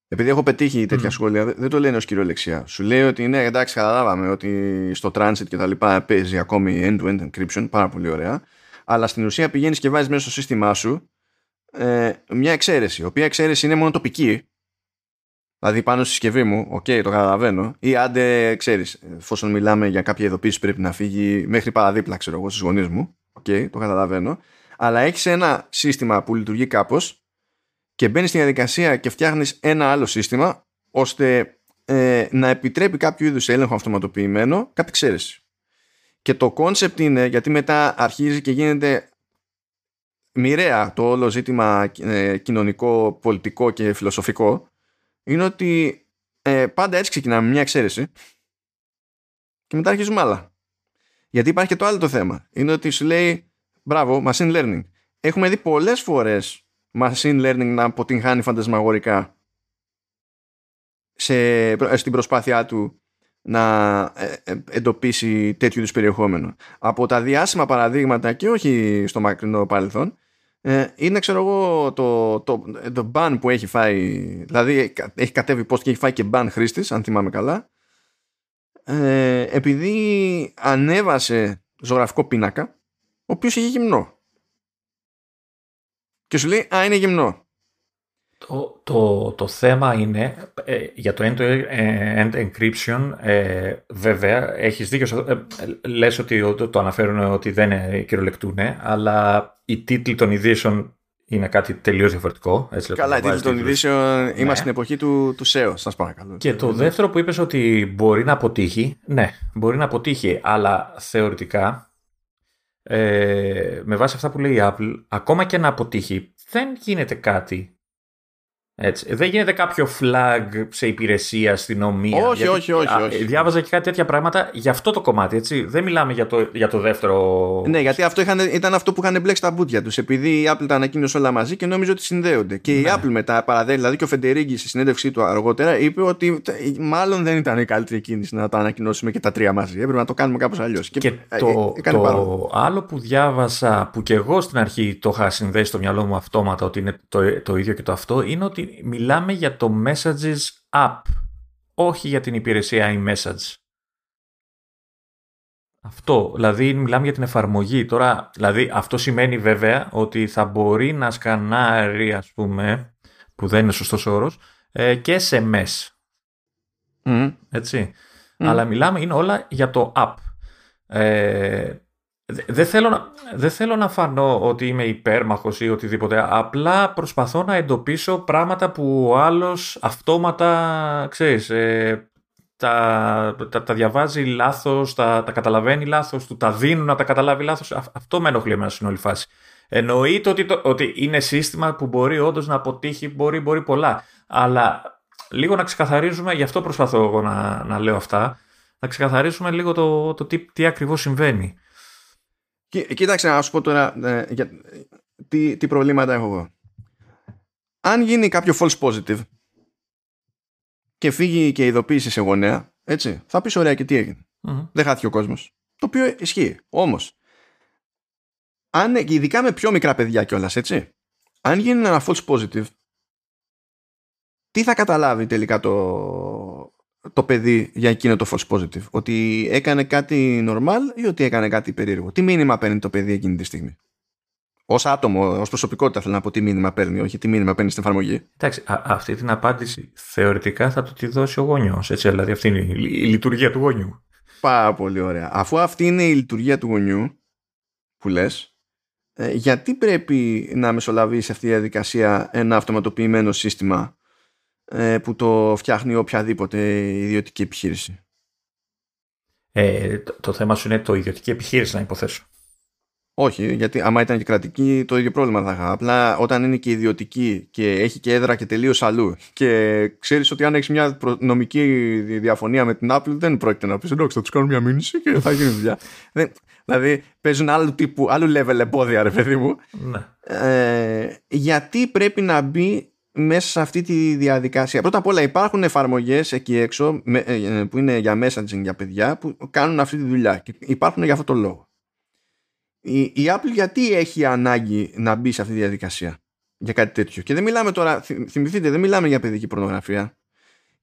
Επειδή έχω πετύχει τέτοια mm. σχόλια, δεν το λένε ως κυριολεξία. Σου λέει ότι ναι, εντάξει, καταλάβαμε ότι στο transit και τα λοιπά παίζει ακόμη end-to-end encryption, πάρα πολύ ωραία. Αλλά στην ουσία πηγαίνεις και βάζεις μέσα στο σύστημά σου ε, μια εξαίρεση, η οποία εξαίρεση είναι μόνο τοπική. Δηλαδή πάνω στη συσκευή μου, OK, okay, το καταλαβαίνω. Ή άντε, ξέρεις, εφόσον μιλάμε για κάποια ειδοποίηση πρέπει να φύγει μέχρι παραδίπλα, ξέρω εγώ, στους γονείς μου. OK, okay, το καταλαβαίνω. Αλλά έχεις ένα σύστημα που λειτουργεί κάπως και μπαίνεις στη διαδικασία και φτιάχνεις ένα άλλο σύστημα ώστε ε, να επιτρέπει κάποιο είδους έλεγχο αυτοματοποιημένο κάποια εξαίρεση. Και το concept είναι, γιατί μετά αρχίζει και γίνεται μοιραία το όλο ζήτημα ε, κοινωνικό, πολιτικό και φιλοσοφικό, είναι ότι ε, πάντα έτσι ξεκινάμε μια εξαίρεση και μετά αρχίζουμε άλλα. Γιατί υπάρχει και το άλλο το θέμα. Είναι ότι σου λέει, μπράβο, machine learning. Έχουμε δει πολλές φορές machine learning να αποτυγχάνει φαντασμαγορικά σε, στην προσπάθειά του να ε, ε, εντοπίσει τέτοιου είδους περιεχόμενο. Από τα διάσημα παραδείγματα και όχι στο μακρινό παρελθόν ε, είναι ξέρω εγώ το, το, το ban που έχει φάει δηλαδή έχει κατέβει post και έχει φάει και ban χρήστης αν θυμάμαι καλά. Επειδή ανέβασε ζωγραφικό πίνακα ο οποίος είχε γυμνό. Και σου λέει α είναι γυμνό το, το, το θέμα είναι ε, για το end-to-end encryption ε, βέβαια έχεις δίκιο ε, λες ότι το, το αναφέρουν ότι δεν κυριολεκτούν αλλά οι τίτλοι των ειδήσεων είναι κάτι τελείως διαφορετικό. Έτσι Καλά, οι τίτλοι των ειδήσεων ναι. είμαστε στην εποχή του, του SEO, σας παρακαλώ. Και το δεύτερο που είπες ότι μπορεί να αποτύχει, ναι, μπορεί να αποτύχει, αλλά θεωρητικά ε, με βάση αυτά που λέει η Apple, ακόμα και να αποτύχει, δεν γίνεται κάτι έτσι. Δεν γίνεται κάποιο flag σε υπηρεσία, αστυνομία. Όχι, γιατί, όχι, όχι, όχι. Διάβαζα και κάτι τέτοια πράγματα για αυτό το κομμάτι. Έτσι. Δεν μιλάμε για το, για το δεύτερο. Ναι, γιατί αυτό είχαν, ήταν αυτό που είχαν μπλέξει τα μπούτια τους. Επειδή η Apple τα ανακοίνωσε όλα μαζί και νόμιζε ότι συνδέονται. Και ναι. η Apple μετά παραδέχει, δηλαδή και ο Φεντερίγκη στη συνέντευξή του αργότερα είπε ότι μάλλον δεν ήταν η καλύτερη κίνηση να τα ανακοινώσουμε και τα τρία μαζί. Έπρεπε να το κάνουμε κάπως αλλιώς. Και, και ε, το, ε, το άλλο που διάβασα, που και εγώ στην αρχή το είχα συνδέσει στο μυαλό μου αυτόματα ότι είναι το, το ίδιο και το αυτό, είναι ότι μιλάμε για το Messages App, όχι για την υπηρεσία iMessage. Αυτό, δηλαδή μιλάμε για την εφαρμογή. Τώρα, δηλαδή αυτό σημαίνει βέβαια ότι θα μπορεί να σκανάρει, ας πούμε, που δεν είναι σωστός όρος, ε, και SMS. Mm. Έτσι. Αλλά μιλάμε, είναι όλα για το app. Ε, δεν θέλω, να, δεν θέλω να φανώ ότι είμαι υπέρμαχος ή οτιδήποτε. Απλά προσπαθώ να εντοπίσω πράγματα που ο άλλος αυτόματα, ξέρεις, ε, τα, τα, τα, διαβάζει λάθος, τα, τα καταλαβαίνει λάθος, του τα δίνουν να τα καταλάβει λάθος. αυτό με ενοχλεί εμένα στην όλη φάση. Εννοείται ότι, το, ότι είναι σύστημα που μπορεί όντως να αποτύχει, μπορεί, μπορεί πολλά. Αλλά λίγο να ξεκαθαρίζουμε, γι' αυτό προσπαθώ εγώ να, να λέω αυτά, να ξεκαθαρίσουμε λίγο το, το τι, τι ακριβώς συμβαίνει. Κοίταξε να σου πω τώρα ε, για, τι, τι προβλήματα έχω εγώ. Αν γίνει κάποιο false positive και φύγει και ειδοποίηση σε γονέα, έτσι, θα πεις ωραία και τι εγινε Δεν χάθηκε ο κόσμος. Το οποίο ισχύει. Όμως, αν, ειδικά με πιο μικρά παιδιά κιόλας, έτσι, αν γίνει ένα false positive, τι θα καταλάβει τελικά το, το παιδί για εκείνο το false positive. Ότι έκανε κάτι normal ή ότι έκανε κάτι περίεργο. Τι μήνυμα παίρνει το παιδί εκείνη τη στιγμή; Ω άτομο, ως προσωπικότητα θέλω να πω τι μήνυμα παίρνει, όχι τι μήνυμα παίρνει στην εφαρμογή. Εντάξει, αυτή την απάντηση θεωρητικά θα του τη δώσει ο γονιός. Έτσι, δηλαδή αυτή είναι η, η λειτουργία του γονιού. Πάρα πολύ ωραία. Αφού αυτή είναι η λειτουργία του γονιού που λες, ε, γιατί πρέπει να μεσολαβήσει αυτή η διαδικασία ένα αυτοματοποιημένο σύστημα ε, που το φτιάχνει οποιαδήποτε ιδιωτική επιχείρηση. Ε, το, το, θέμα σου είναι το ιδιωτική επιχείρηση να υποθέσω. Όχι, γιατί άμα ήταν και κρατική το ίδιο πρόβλημα θα είχα. Απλά όταν είναι και ιδιωτική και έχει και έδρα και τελείως αλλού και ξέρεις ότι αν έχεις μια νομική διαφωνία με την Apple δεν πρόκειται να πεις εντάξει θα τους κάνω μια μήνυση και θα γίνει δουλειά. δηλαδή παίζουν άλλου τύπου, άλλου level εμπόδια ρε παιδί μου. Ναι. Ε, γιατί πρέπει να μπει μέσα σε αυτή τη διαδικασία. Πρώτα απ' όλα υπάρχουν εφαρμογές εκεί έξω ε, που είναι για messaging για παιδιά που κάνουν αυτή τη δουλειά και υπάρχουν για αυτό το λόγο. Η, η Apple γιατί έχει ανάγκη να μπει σε αυτή τη διαδικασία για κάτι τέτοιο; Και δεν μιλάμε τώρα, θυμηθείτε, δεν μιλάμε για παιδική πορνογραφία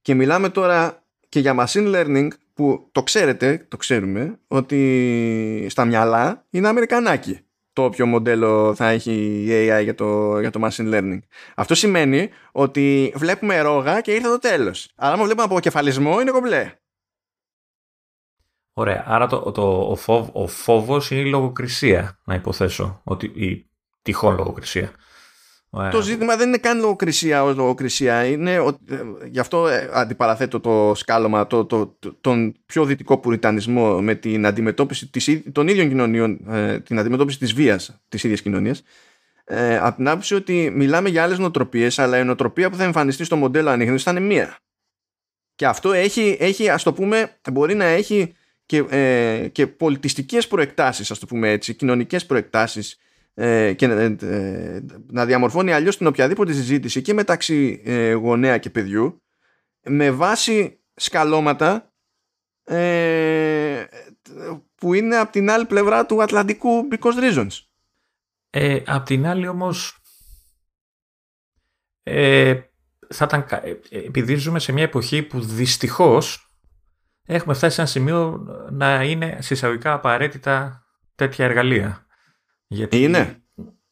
και μιλάμε τώρα και για machine learning που το ξέρετε, το ξέρουμε, ότι στα μυαλά είναι Αμερικανάκι το όποιο μοντέλο θα έχει η AI για το, για το machine learning. Αυτό σημαίνει ότι βλέπουμε ρόγα και ήρθε το τέλος. Αλλά άμα βλέπουμε αποκεφαλισμό είναι κομπλέ. Ωραία. Άρα το, το, ο, φόβ, ο φόβος είναι η λογοκρισία, να υποθέσω. Ότι, η τυχόν λογοκρισία. Το ζήτημα δεν είναι καν λογοκρισία ως λογοκρισία. Είναι, γι' αυτό ε, αντιπαραθέτω το σκάλωμα, το, το, τον πιο δυτικό πουριτανισμό με την αντιμετώπιση της, των ίδιων κοινωνιών, ε, την αντιμετώπιση της βίας της ίδιας κοινωνίας. Ε, από την άποψη ότι μιλάμε για άλλες νοοτροπίες, αλλά η νοοτροπία που θα εμφανιστεί στο μοντέλο ανείχνευση θα είναι μία. Και αυτό έχει, έχει ας το πούμε, μπορεί να έχει και, ε, και πολιτιστικές προεκτάσεις, ας το πούμε έτσι, κοινωνικές προεκτάσεις ε, και ε, ε, να διαμορφώνει αλλιώς την οποιαδήποτε συζήτηση και μεταξύ ε, γονέα και παιδιού με βάση σκαλώματα ε, που είναι από την άλλη πλευρά του Ατλαντικού because reasons. Ε, απ' την άλλη όμως ε, θα ήταν, επειδή ζούμε σε μια εποχή που δυστυχώς έχουμε φτάσει σε ένα σημείο να είναι συσσαγωγικά απαραίτητα τέτοια εργαλεία. Γιατί, Είναι.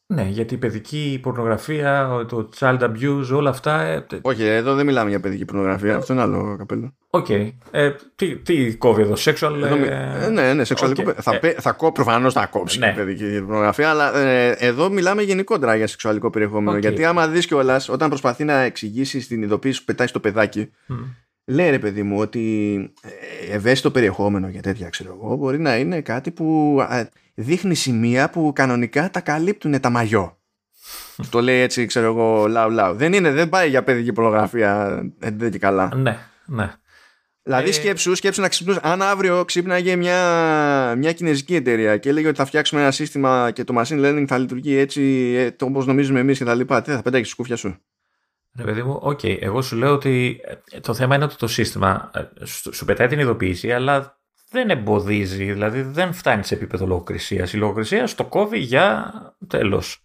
Ναι, γιατί η παιδική πορνογραφία, το child abuse, όλα αυτά. Ε, Όχι, εδώ δεν μιλάμε για παιδική πορνογραφία. Αυτό είναι άλλο καπέλο. OK. Okay. Ε, τι, τι κόβει εδώ, sexual. Εδώ, ε... Ναι, ναι, σεξουαλικό. Okay. Θα, ε... θα κόβει προφανώς θα κόψει ναι. παιδική πορνογραφία, αλλά ε, εδώ μιλάμε γενικότερα για σεξουαλικό περιεχόμενο. Okay. Γιατί άμα δεις κιόλας, όταν προσπαθεί να εξηγήσει την ειδοποίηση που πετάει στο παιδάκι, mm. λέει ρε παιδί μου ότι ευαίσθητο περιεχόμενο για τέτοια, ξέρω εγώ, μπορεί να είναι κάτι που δείχνει σημεία που κανονικά τα καλύπτουν τα μαγιό. το λέει έτσι, ξέρω εγώ, λάου λάου. Δεν είναι, δεν πάει για παιδική πορνογραφία δεν και καλά. Ναι, ναι. Δηλαδή ε... σκέψου, σκέψου να ξυπνούσε. Αν αύριο ξύπναγε μια, μια κινέζικη εταιρεία και έλεγε ότι θα φτιάξουμε ένα σύστημα και το machine learning θα λειτουργεί έτσι ε, όπως νομίζουμε εμείς και τα λοιπά, τι θα πετάξει στη σκούφια σου; Ναι, παιδί μου, OK. Okay. Εγώ σου λέω ότι ε, το θέμα είναι ότι το σύστημα ε, σου πετάει την ειδοποίηση, αλλά δεν εμποδίζει, δηλαδή δεν φτάνει σε επίπεδο λογοκρισίας. Η λογοκρισία στο κόβει για τέλος.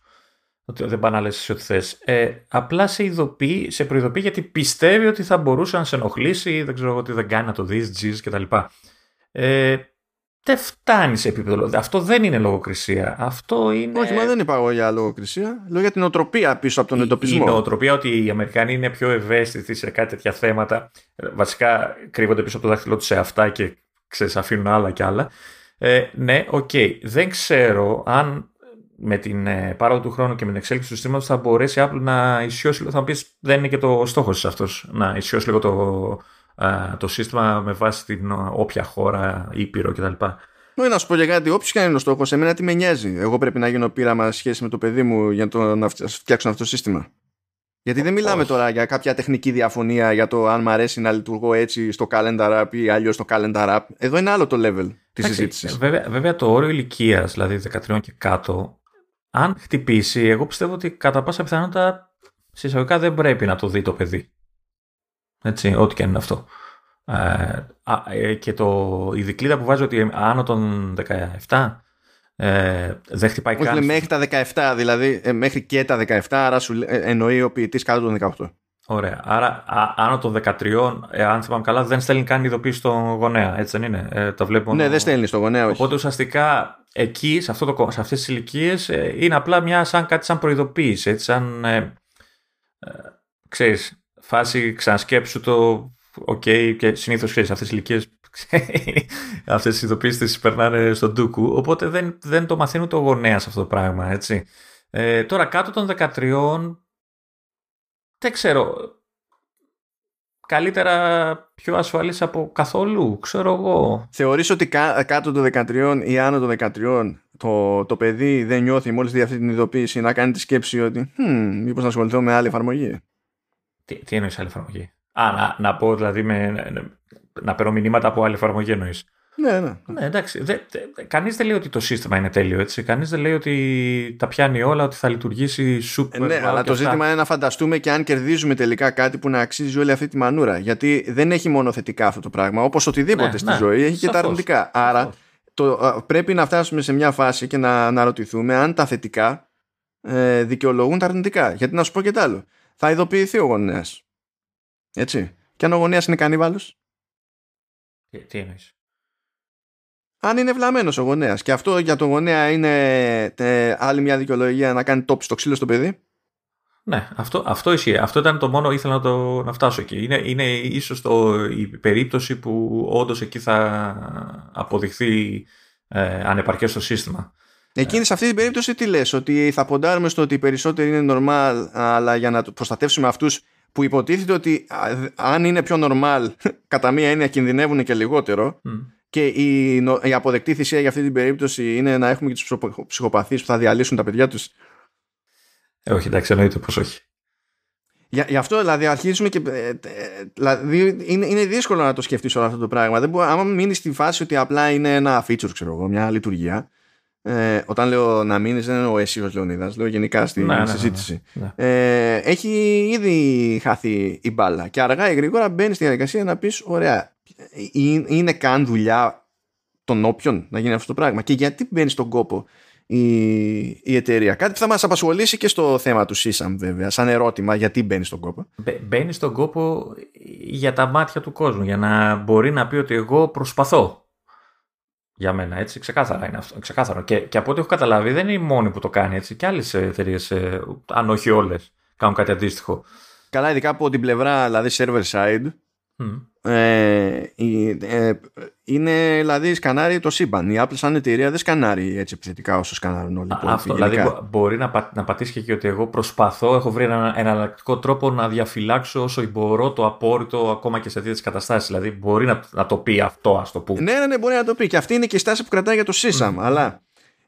Ότι δεν πάνε να λες ό,τι θες. Ε, απλά σε, ειδοποιεί, σε προειδοποιεί γιατί πιστεύει ότι θα μπορούσε να σε ενοχλήσει ή δεν ξέρω εγώ τι δεν κάνει να το δεις, τζιζ κτλ. Ε, δεν φτάνει σε επίπεδο. Αυτό δεν είναι λογοκρισία. Αυτό είναι. Όχι, μα δεν είπα εγώ για λογοκρισία. Λέω για την οτροπία πίσω από τον εντοπισμό. Η οτροπία ότι οι Αμερικανοί είναι πιο ευαίσθητοι σε κάτι τέτοια θέματα. Βασικά κρύβονται πίσω από το δάχτυλό τους σε αυτά και ξέρεις, αφήνουν άλλα κι άλλα. Ε, ναι, OK. Okay. Δεν ξέρω αν με την ε, πάροδο του χρόνου και με την εξέλιξη του συστήματος θα μπορέσει Apple να ισιώσει, θα μου πεις δεν είναι και το στόχος αυτός, να ισιώσει λίγο το, το σύστημα με βάση την όποια χώρα, ήπειρο κτλ. Ναι, να σου πω για κάτι, όποιος και αν είναι ο στόχος, εμένα τι με νοιάζει. Εγώ πρέπει να γίνω πείραμα σχέση με το παιδί μου για το να φτιάξω αυτό το σύστημα. Γιατί δεν μιλάμε τώρα για κάποια τεχνική διαφωνία για το αν μ' αρέσει να λειτουργώ έτσι στο calendar app ή αλλιώς στο calendar app. Εδώ είναι άλλο το level της συζήτησης. Βέβαια, βέβαια το όριο ηλικίας, δηλαδή 13 και κάτω, αν χτυπήσει, εγώ πιστεύω ότι κατά πάσα πιθανότητα συσσαγωγικά δεν πρέπει να το δει το παιδί. Έτσι, ό,τι και αν είναι αυτό. Ε, ε, και το, η δικλίδα που βάζει ότι άνω των 17 ε, δεν χτυπάει Όχι, καν. μέχρι τα 17, δηλαδή ε, μέχρι και τα 17, άρα σου ε, εννοεί ο ποιητής κάτω των 18. Ωραία. Άρα, α, άνω των 13, ε, αν θυμάμαι καλά, δεν στέλνει καν ειδοποίηση στον γονέα. Έτσι δεν είναι; Ε, το βλέπω. Ναι, δεν στέλνει στον γονέα. Όχι. Οπότε ουσιαστικά εκεί, σε, αυτό το, σε αυτές τις ηλικίες, ε, είναι απλά μια σαν κάτι σαν προειδοποίηση. Έτσι, σαν. Ε, ε, ξέρεις, φάση ξανασκέψου το. OK, okay, και συνήθως ξέρεις αυτές τις ηλικίες αυτές τις ειδοποίησεις τις περνάνε στον Ντούκου, οπότε δεν, δεν το μαθαίνουν το γονέας αυτό το πράγμα, έτσι. Ε, τώρα κάτω των 13, δεν ξέρω, καλύτερα πιο ασφαλής από καθόλου, ξέρω εγώ. Θεωρείς ότι κάτω των 13 ή άνω των 13 το, το παιδί δεν νιώθει μόλις δει αυτή την ειδοποίηση να κάνει τη σκέψη ότι hm, μήπως να ασχοληθώ με άλλη εφαρμογή. Τι, τι εννοείς άλλη εφαρμογή; Α, να, να πω δηλαδή με, να παίρνω μηνύματα από άλλη εφαρμογή εννοείς. Ναι, ναι. ναι εντάξει. Δε, δε, κανείς δεν λέει ότι το σύστημα είναι τέλειο, έτσι. Κανείς δεν λέει ότι τα πιάνει όλα, ότι θα λειτουργήσει σούπερ. Ναι, αλλά το ζήτημα είναι να φανταστούμε και αν κερδίζουμε τελικά κάτι που να αξίζει όλη αυτή τη μανούρα. Γιατί δεν έχει μόνο θετικά αυτό το πράγμα. Όπως οτιδήποτε ναι, στη ναι, ζωή έχει και τα αρνητικά. Άρα το, πρέπει να φτάσουμε σε μια φάση και να αναρωτηθούμε αν τα θετικά ε, δικαιολογούν τα αρνητικά. Γιατί να σου πω και τ' άλλο. Θα ειδοποιηθεί ο γονέας. Έτσι. Και αν ο γονέας είναι κανίβαλος τι, τι εννοείς; Αν είναι βλαμμένος ο γονέας και αυτό για τον γονέα είναι ε, άλλη μια δικαιολογία να κάνει τόπι στο ξύλο στο παιδί; Ναι, αυτό, αυτό ισχύει. Αυτό ήταν το μόνο ήθελα να, το, να φτάσω εκεί. Είναι, είναι ίσως το, η περίπτωση που όντως εκεί θα αποδειχθεί ε, ανεπαρκές το σύστημα. Εκείνη σε αυτή την περίπτωση τι λες, ότι θα ποντάρουμε στο ότι οι περισσότεροι είναι normal, αλλά για να προστατεύσουμε αυτούς που υποτίθεται ότι αν είναι πιο normal, κατά μία έννοια κινδυνεύουν και λιγότερο, και η, η αποδεκτή θυσία για αυτή την περίπτωση είναι να έχουμε και τους ψυχοπαθείς που θα διαλύσουν τα παιδιά τους. Ε, όχι, εντάξει, εννοείται πως όχι. Για, γι' αυτό δηλαδή αρχίζουμε και. Ε, ε, δηλαδή είναι, είναι δύσκολο να το σκεφτείς όλο αυτό το πράγμα. Δεν μπορεί, άμα μείνεις στη φάση ότι απλά είναι ένα feature, ξέρω εγώ, μια λειτουργία. Ε, όταν λέω να μείνεις, δεν εννοώ εσύ ως Λεωνίδας, λέω γενικά στη ναι, ναι, ναι συζήτηση. Ναι, ναι, ε, έχει ήδη χάθει η μπάλα. Και αργά ή γρήγορα μπαίνει στη διαδικασία να πεις: Ωραία, είναι καν δουλειά των όποιων να γίνει αυτό το πράγμα. Και γιατί μπαίνει στον κόπο η, η εταιρεία. Κάτι που θα μας απασχολήσει και στο θέμα του ΣΥΣΑΜ βέβαια, σαν ερώτημα γιατί μπαίνει στον κόπο. Μπαίνει στον κόπο για τα μάτια του κόσμου, για να μπορεί να πει ότι εγώ προσπαθώ. Για μένα, έτσι, ξεκάθαρα είναι αυτό. Ξεκάθαρο. Και, και από ό,τι έχω καταλάβει, δεν είναι η μόνη που το κάνει έτσι. Και άλλες εταιρείες, ε, αν όχι όλες, κάνουν κάτι αντίστοιχο. Καλά, ειδικά από την πλευρά, δηλαδή server side, ε, ε, είναι δηλαδή σκανάρει το σύμπαν. Η Apple σαν εταιρεία δεν σκανάρει έτσι επιθετικά όσο σκανάρουν όλοι. Αυτό, δηλαδή μπορεί να, να πατήσει και, και ότι εγώ προσπαθώ, έχω βρει έναν εναλλακτικό τρόπο να διαφυλάξω όσο μπορώ το απόρριτο ακόμα και σε τέτοιες καταστάσεις. Δηλαδή μπορεί να, να το πει αυτό, ας το πούμε. Ναι, ναι, ναι, μπορεί να το πει. Και αυτή είναι και η στάση που κρατάει για το SysAM. Αλλά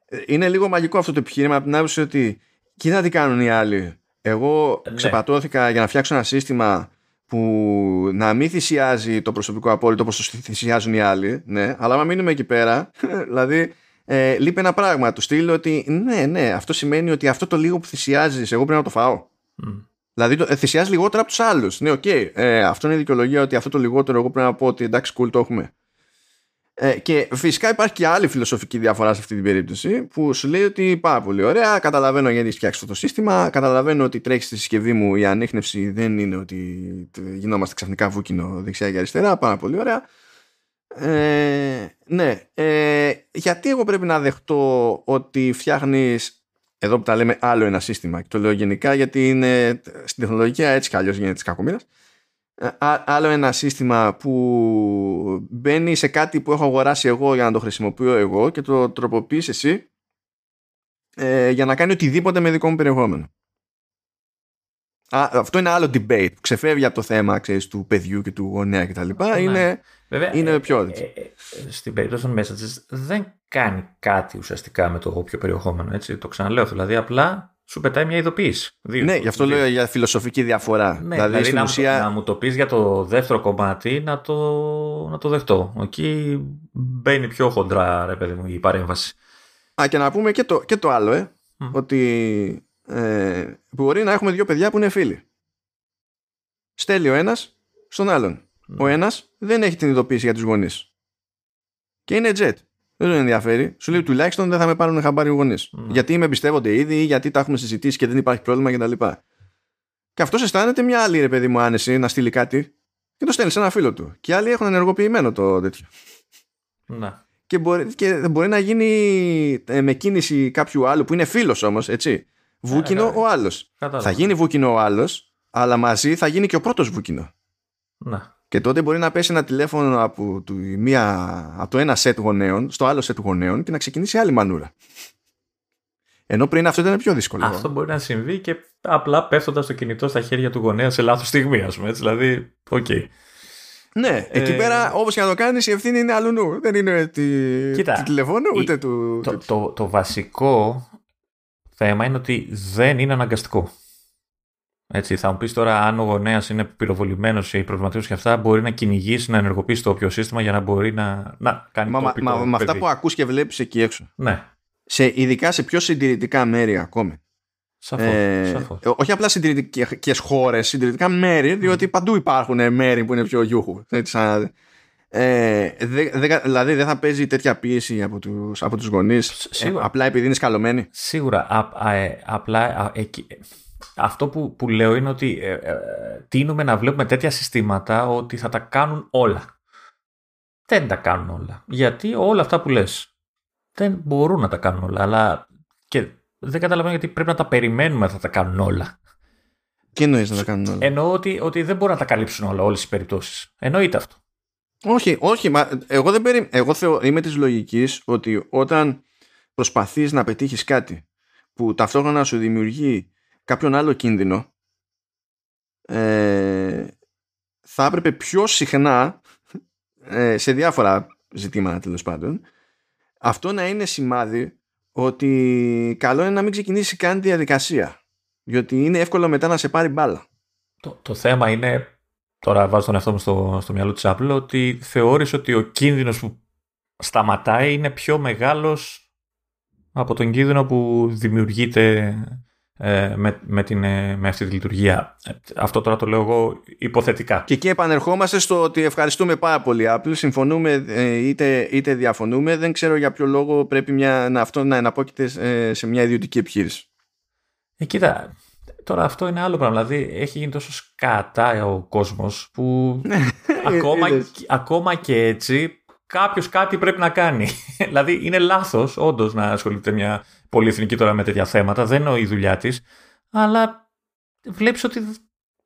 ε, είναι λίγο μαγικό αυτό το επιχείρημα από την άποψη ότι κοίτα τι κάνουν οι άλλοι. Εγώ ναι. ξεπατώθηκα για να φτιάξω ένα σύστημα που να μην θυσιάζει το προσωπικό απόρρητο όπως το θυσιάζουν οι άλλοι, ναι, αλλά άμα μείνουμε εκεί πέρα, δηλαδή ε, λείπει ένα πράγμα. Του στιλ ότι ναι, ναι, αυτό σημαίνει ότι αυτό το λίγο που θυσιάζεις εγώ πρέπει να το φάω. Mm. Δηλαδή το, ε, θυσιάζει λιγότερο από τους άλλους. Ναι, OK. Okay. Ε, αυτό είναι η δικαιολογία ότι αυτό το λιγότερο εγώ πρέπει να πω ότι εντάξει, cool, το έχουμε. Ε, και φυσικά υπάρχει και άλλη φιλοσοφική διαφορά σε αυτή την περίπτωση που σου λέει ότι πάρα πολύ ωραία, καταλαβαίνω γιατί έχεις φτιάξει αυτό το σύστημα, καταλαβαίνω ότι τρέχεις στη συσκευή μου η ανείχνευση δεν είναι ότι γινόμαστε ξαφνικά βούκινο δεξιά και αριστερά, πάρα πολύ ωραία. Ε, ναι, ε, γιατί εγώ πρέπει να δεχτώ ότι φτιάχνεις εδώ που τα λέμε άλλο ένα σύστημα και το λέω γενικά γιατί είναι στην τεχνολογία έτσι κι αλλιώς γίνεται της κακομήρας άλλο ένα σύστημα που μπαίνει σε κάτι που έχω αγοράσει εγώ για να το χρησιμοποιώ εγώ και το τροποποιείς εσύ ε, για να κάνει οτιδήποτε με δικό μου περιεχόμενο. Α, αυτό είναι άλλο debate που ξεφεύγει από το θέμα ξέρεις, του παιδιού και του γονέα κτλ. Ναι. Είναι, Βέβαια, είναι πιο ε, ε, ε, στην περίπτωση των messages δεν κάνει κάτι ουσιαστικά με το όποιο περιεχόμενο. Έτσι, το ξαναλέω. Δηλαδή απλά σου πετάει μια ειδοποίηση. Δύο. Ναι, γι' αυτό λέω για φιλοσοφική διαφορά. Ναι, δηλαδή, δηλαδή να, ουσία... να, μου το πεις για το δεύτερο κομμάτι να το, να το δεχτώ. Εκεί μπαίνει πιο χοντρά, ρε παιδί μου, η παρέμβαση. Α, και να πούμε και το, και το άλλο, ε, ότι ε, μπορεί να έχουμε δύο παιδιά που είναι φίλοι. Στέλνει ο ένας στον άλλον. Ο ένας δεν έχει την ειδοποίηση για τους γονείς. Και είναι jet. Δεν τον ενδιαφέρει. Σου λέει τουλάχιστον δεν θα με πάρουν χαμπάρι οι γονείς. Mm. Γιατί με εμπιστεύονται ήδη ή γιατί τα έχουμε συζητήσει και δεν υπάρχει πρόβλημα κτλ. Και, και αυτός αισθάνεται μια άλλη ρε παιδί μου άνεση να στείλει κάτι και το στέλνει σε ένα φίλο του. Και άλλοι έχουν ενεργοποιημένο το τέτοιο. Να. Και μπορεί, και μπορεί να γίνει ε, με κίνηση κάποιου άλλου που είναι φίλος όμως, έτσι. Βούκινο ο άλλος. Θα γίνει βούκινο ο άλλος, αλλά μαζί θα γίνει και ο πρώτος βούκινο. Να. Και τότε μπορεί να πέσει ένα τηλέφωνο από, του, μία, από το ένα σετ γονέων στο άλλο σετ γονέων και να ξεκινήσει άλλη μανούρα. Ενώ πριν αυτό ήταν πιο δύσκολο. Αυτό μπορεί να συμβεί και απλά πέφτοντας το κινητό στα χέρια του γονέα σε λάθος στιγμή, ας πούμε. Έτσι, δηλαδή, OK. Okay. Ναι, ε... εκεί πέρα όπως και να το κάνεις, η ευθύνη είναι αλλού. Δεν είναι τη, Κοίτα, τη τηλεφώνου ούτε του. Το, το, το, το βασικό θέμα είναι ότι δεν είναι αναγκαστικό. Έτσι, θα μου πεις τώρα, αν ο γονέας είναι πυροβολημένος ή προβληματικός και αυτά, μπορεί να κυνηγήσει, να ενεργοποιήσει το όποιο σύστημα για να μπορεί να, να κάνει μα, το Μα, με αυτά που ακούς και βλέπεις εκεί έξω. Ναι. Σε, ειδικά σε πιο συντηρητικά μέρη ακόμη. Σαφώς, ε, σαφώς. Όχι απλά συντηρητικές χώρες, συντηρητικά μέρη, διότι παντού υπάρχουν μέρη που είναι πιο γιούχου. Έτσι, ε, δε, δε, δηλαδή δεν θα παίζει τέτοια πίεση από τους, από τους γονείς ε, απλά επειδή είναι σκαλωμένοι σίγουρα α, α, ε, απλά α, αυτό που, που λέω είναι ότι ε, ε, τίνουμε να βλέπουμε τέτοια συστήματα ότι θα τα κάνουν όλα. Δεν τα κάνουν όλα. Γιατί όλα αυτά που λες δεν μπορούν να τα κάνουν όλα. Αλλά και δεν καταλαβαίνω γιατί πρέπει να τα περιμένουμε θα τα κάνουν όλα. Τι εννοείς να τα κάνουν όλα; Εννοώ ότι, ότι δεν μπορούν να τα καλύψουν όλα, όλες τις περιπτώσεις. Εννοείται αυτό. Όχι, όχι. Μα εγώ, δεν περι... εγώ θεω... είμαι της λογικής ότι όταν προσπαθείς να πετύχεις κάτι που ταυτόχρονα σου δημιουργεί κάποιον άλλο κίνδυνο ε, θα έπρεπε πιο συχνά ε, σε διάφορα ζητήματα τέλος πάντων αυτό να είναι σημάδι ότι καλό είναι να μην ξεκινήσει καν τη διαδικασία διότι είναι εύκολο μετά να σε πάρει μπάλα. Το, το θέμα είναι τώρα βάζω τον εαυτό μου στο, στο μυαλό της Apple ότι θεώρησε ότι ο κίνδυνος που σταματάει είναι πιο μεγάλος από τον κίνδυνο που δημιουργείται ε, με, με, την, ε, με αυτή τη λειτουργία. Αυτό τώρα το λέω εγώ υποθετικά. Και εκεί επανερχόμαστε στο ότι ευχαριστούμε πάρα πολύ Apple, συμφωνούμε ε, είτε, είτε διαφωνούμε, δεν ξέρω για ποιο λόγο πρέπει μια, να, αυτό να εναπόκειται σε μια ιδιωτική επιχείρηση. Ε, κοίτα, τώρα αυτό είναι άλλο πράγμα. Δηλαδή έχει γίνει τόσο σκατά ο κόσμος που ναι, ακόμα, ακόμα και έτσι κάποιος κάτι πρέπει να κάνει. δηλαδή είναι λάθος, όντως, να ασχολείται μια πολυεθνική τώρα με τέτοια θέματα. Δεν είναι η δουλειά της. Αλλά βλέπεις ότι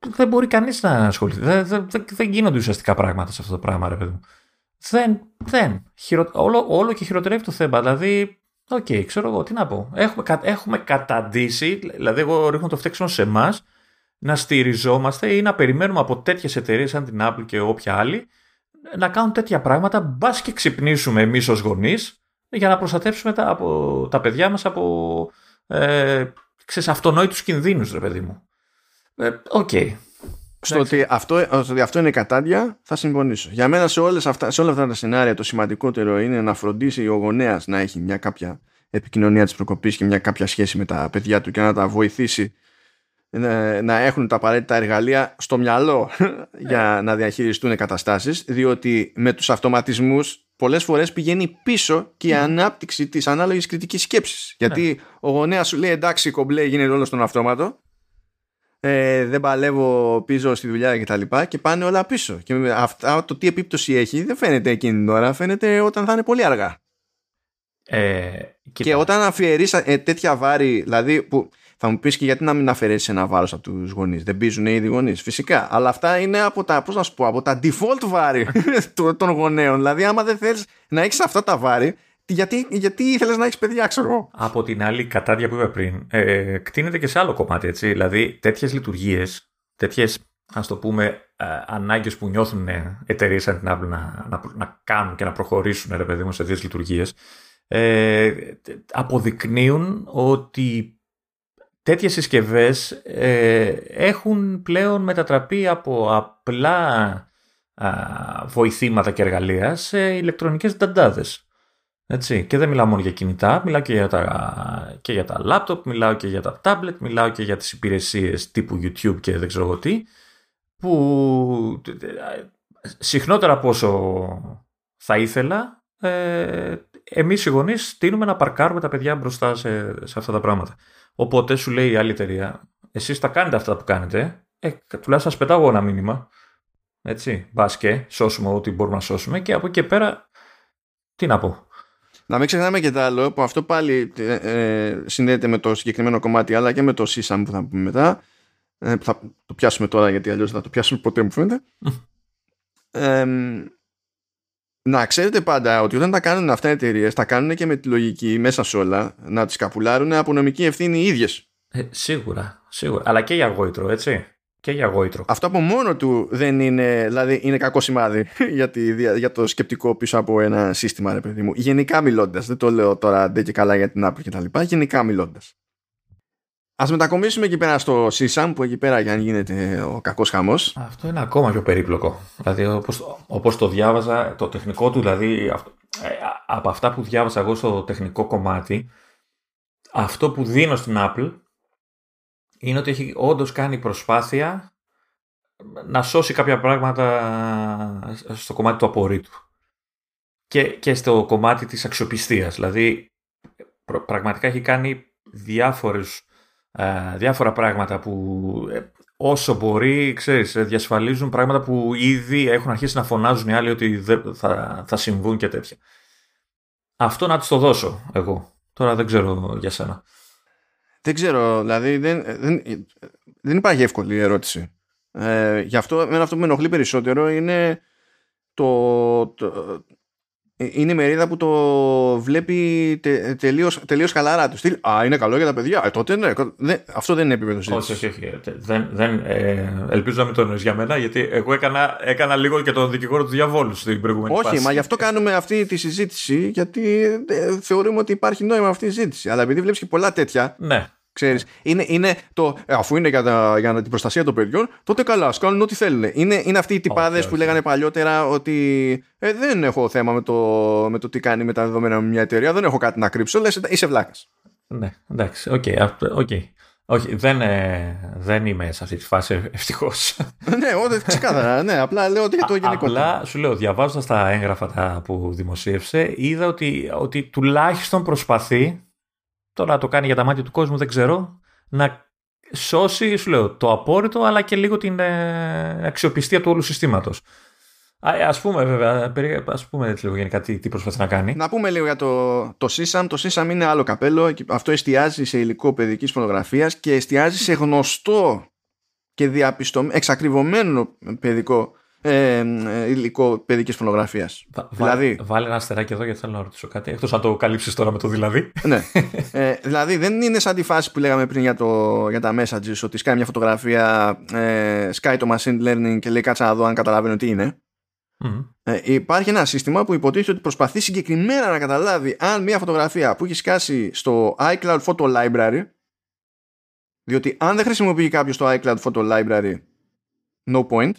δεν μπορεί κανείς να ασχοληθεί. Δεν, δεν, δεν, γίνονται ουσιαστικά πράγματα σε αυτό το πράγμα, ρε παιδί μου. Δεν. δεν. Χειρο, όλο, όλο και χειροτερεύει το θέμα. Δηλαδή, OK, okay, ξέρω εγώ, τι να πω. Έχουμε, έχουμε καταντήσει, δηλαδή, εγώ ρίχνω το φταίξιμο σε εμάς, να στηριζόμαστε ή να περιμένουμε από τέτοιες εταιρείες σαν την Apple και όποια άλλη να κάνουν τέτοια πράγματα, μπας και ξυπνήσουμε εμείς ως γονείς για να προστατεύσουμε τα, από, τα παιδιά μας από ε, ξέρεις, αυτονόητους κινδύνους, ρε παιδί μου. Ε, οκ. Ε, okay. Στο ότι, αυτό, ότι αυτό είναι κατάντια θα συμφωνήσω. Για μένα σε, όλες αυτά, σε όλα αυτά τα σενάρια το σημαντικότερο είναι να φροντίσει ο γονέας να έχει μια κάποια επικοινωνία της προκοπής και μια κάποια σχέση με τα παιδιά του και να τα βοηθήσει να έχουν τα απαραίτητα εργαλεία στο μυαλό για να διαχειριστούν καταστάσεις διότι με τους αυτοματισμούς πολλές φορές πηγαίνει πίσω και η ανάπτυξη της ανάλογης κριτικής σκέψης. Γιατί ναι. ο γονέας σου λέει εντάξει κομπλέ γίνεται όλο στον αυτόματο. Ε, δεν παλεύω πίσω στη δουλειά και τα λοιπά και πάνε όλα πίσω και αυτά, το τι επίπτωση έχει δεν φαίνεται εκείνη την ώρα. Φαίνεται όταν θα είναι πολύ αργά. Ε, και όταν αφιερείς ε, τέτοια βάρη δηλαδή που θα μου πεις και γιατί να μην αφαιρέσεις ένα βάρος από τους γονείς. Δεν πίζουν ήδη γονείς. Φυσικά. Αλλά αυτά είναι από τα, πώς να σου πω, από τα default βάρη των γονέων. Δηλαδή, άμα δεν θέλεις να έχεις αυτά τα βάρη, γιατί, γιατί ήθελες να έχεις παιδιά, ξέρω εγώ; Από την άλλη, κατάδια που είπα πριν, ε, κτίνεται και σε άλλο κομμάτι. Έτσι. Δηλαδή, τέτοιες λειτουργίες, τέτοιες ας το πούμε, ε, ανάγκες που νιώθουν εταιρείες σαν την Apple να, να, να, κάνουν και να προχωρήσουν, ρε παιδί μου, σε τέτοιες λειτουργίες, ε, αποδεικνύουν ότι τέτοιες συσκευές ε, έχουν πλέον μετατραπεί από απλά βοηθήματα και εργαλεία σε ηλεκτρονικές νταντάδες. Έτσι. Και δεν μιλάω μόνο για κινητά, μιλάω και για, τα, και για τα laptop, μιλάω και για τα tablet, μιλάω και για τις υπηρεσίες τύπου YouTube και δεν ξέρω εγώ τι, που συχνότερα από όσο θα ήθελα, ε, εμείς οι γονείς τείνουμε να παρκάρουμε τα παιδιά μπροστά σε, σε αυτά τα πράγματα. Οπότε σου λέει η άλλη εταιρεία, εσείς τα κάνετε αυτά που κάνετε, ε, τουλάχιστον σας πετάω ένα μήνυμα. Έτσι, μπας και σώσουμε ό,τι μπορούμε να σώσουμε και από εκεί και πέρα, τι να πω. Να μην ξεχνάμε και το άλλο, που αυτό πάλι ε, ε, συνδέεται με το συγκεκριμένο κομμάτι, αλλά και με το SISAM που θα πούμε μετά. Ε, θα το πιάσουμε τώρα, γιατί αλλιώς δεν θα το πιάσουμε ποτέ, μου φαίνεται. ε, να ξέρετε πάντα ότι όταν τα κάνουν αυτά οι εταιρείες, τα κάνουν και με τη λογική μέσα σε όλα να τις καπουλάρουν από νομική ευθύνη οι ίδιες. Ε, σίγουρα, σίγουρα. Αλλά και για γόητρο, έτσι. Και για γόητρο. Αυτό από μόνο του δεν είναι, δηλαδή είναι κακό σημάδι για, τη, για το σκεπτικό πίσω από ένα σύστημα, ρε παιδί μου. Γενικά μιλώντας. Δεν το λέω τώρα δεν και καλά για την Apple και τα λοιπά. Γενικά μιλώντας. Α μετακομίσουμε εκεί πέρα στο SISAM που εκεί πέρα για να γίνεται ο κακός χαμός. Αυτό είναι ακόμα πιο περίπλοκο. Δηλαδή, όπως το διάβαζα, το τεχνικό του, δηλαδή, ε, από αυτά που διάβασα εγώ στο τεχνικό κομμάτι, αυτό που δίνω στην Apple είναι ότι έχει όντως κάνει προσπάθεια να σώσει κάποια πράγματα στο κομμάτι του απορρίτου. Και, και στο κομμάτι της αξιοπιστίας. Δηλαδή, πραγματικά έχει κάνει διάφορους ε, διάφορα πράγματα που ε, όσο μπορεί, ξέρεις, ε, διασφαλίζουν πράγματα που ήδη έχουν αρχίσει να φωνάζουν οι άλλοι ότι δεν θα, θα συμβούν και τέτοια. Αυτό να τους το δώσω εγώ. Τώρα δεν ξέρω για σένα. Δεν ξέρω, δηλαδή δεν, δεν, δεν υπάρχει εύκολη ερώτηση. Ε, γι' αυτό, αυτό που με ενοχλεί περισσότερο είναι το, το, ε, είναι η μερίδα που το βλέπει τε, τελείως, τελείως χαλαρά του στυλ. Α, είναι καλό για τα παιδιά. Ε, τότε ναι. Δεν, αυτό δεν είναι επίπεδο συζήτησης. Όχι, όχι, όχι. Δεν, δεν, ε, ελπίζω να μην το εννοείς για μένα, γιατί εγώ έκανα, έκανα λίγο και τον δικηγόρο του διαβόλου στην προηγούμενη Όχι, φάση. μα γι' αυτό κάνουμε αυτή τη συζήτηση, γιατί ε, θεωρούμε ότι υπάρχει νόημα αυτή η συζήτηση. Αλλά επειδή βλέπεις και πολλά τέτοια. Ναι. Ξέρεις, είναι, είναι το, ε, αφού είναι για, τα, για την προστασία των παιδιών, τότε καλά, ας κάνουν ό,τι θέλουν. Είναι, είναι αυτοί οι τυπάδες okay, που λέγανε παλιότερα ότι ε, δεν έχω θέμα με το, με το τι κάνει με τα δεδομένα με μια εταιρεία, δεν έχω κάτι να κρύψω. Λες, είσαι βλάκας. Ναι, εντάξει, OK. Okay, okay. Όχι, δεν, ε, δεν είμαι σε αυτή τη φάση, ευτυχώς. ναι, όχι, ξεκάθαρα. Ναι, απλά λέω ότι για το γενικό. Απλά σου λέω, διαβάζοντας τα έγγραφα τα που δημοσίευσε, είδα ότι, ότι τουλάχιστον προσπαθεί Τώρα το κάνει για τα μάτια του κόσμου, δεν ξέρω. Να σώσει, σου λέω, το απόρρητο, αλλά και λίγο την ε, αξιοπιστία του όλου συστήματος. Α πούμε, βέβαια, ας πούμε έτσι λίγο γενικά τι, τι προσπαθεί να κάνει. Να πούμε λίγο για το, το SISAM. Το SISAM είναι άλλο καπέλο. Αυτό εστιάζει σε υλικό παιδικής φωτογραφίας και εστιάζει σε γνωστό και διαπιστωμένο, εξακριβωμένο παιδικό ε, ε, υλικό παιδικής φωτογραφία. Δηλαδή... Βάλε ένα αστεράκι εδώ γιατί θέλω να ρωτήσω κάτι. Εκτός αν το καλύψεις τώρα με το δηλαδή. ναι. Ε, δηλαδή δεν είναι σαν τη φάση που λέγαμε πριν για, το, για τα messages ότι σκάει μια φωτογραφία, ε, σκάει το machine learning και λέει κάτσα να δω αν καταλαβαίνω τι είναι. Ε, υπάρχει ένα σύστημα που υποτίθεται ότι προσπαθεί συγκεκριμένα να καταλάβει αν μια φωτογραφία που έχει σκάσει στο iCloud Photo Library διότι αν δεν χρησιμοποιεί κάποιος το iCloud Photo Library no point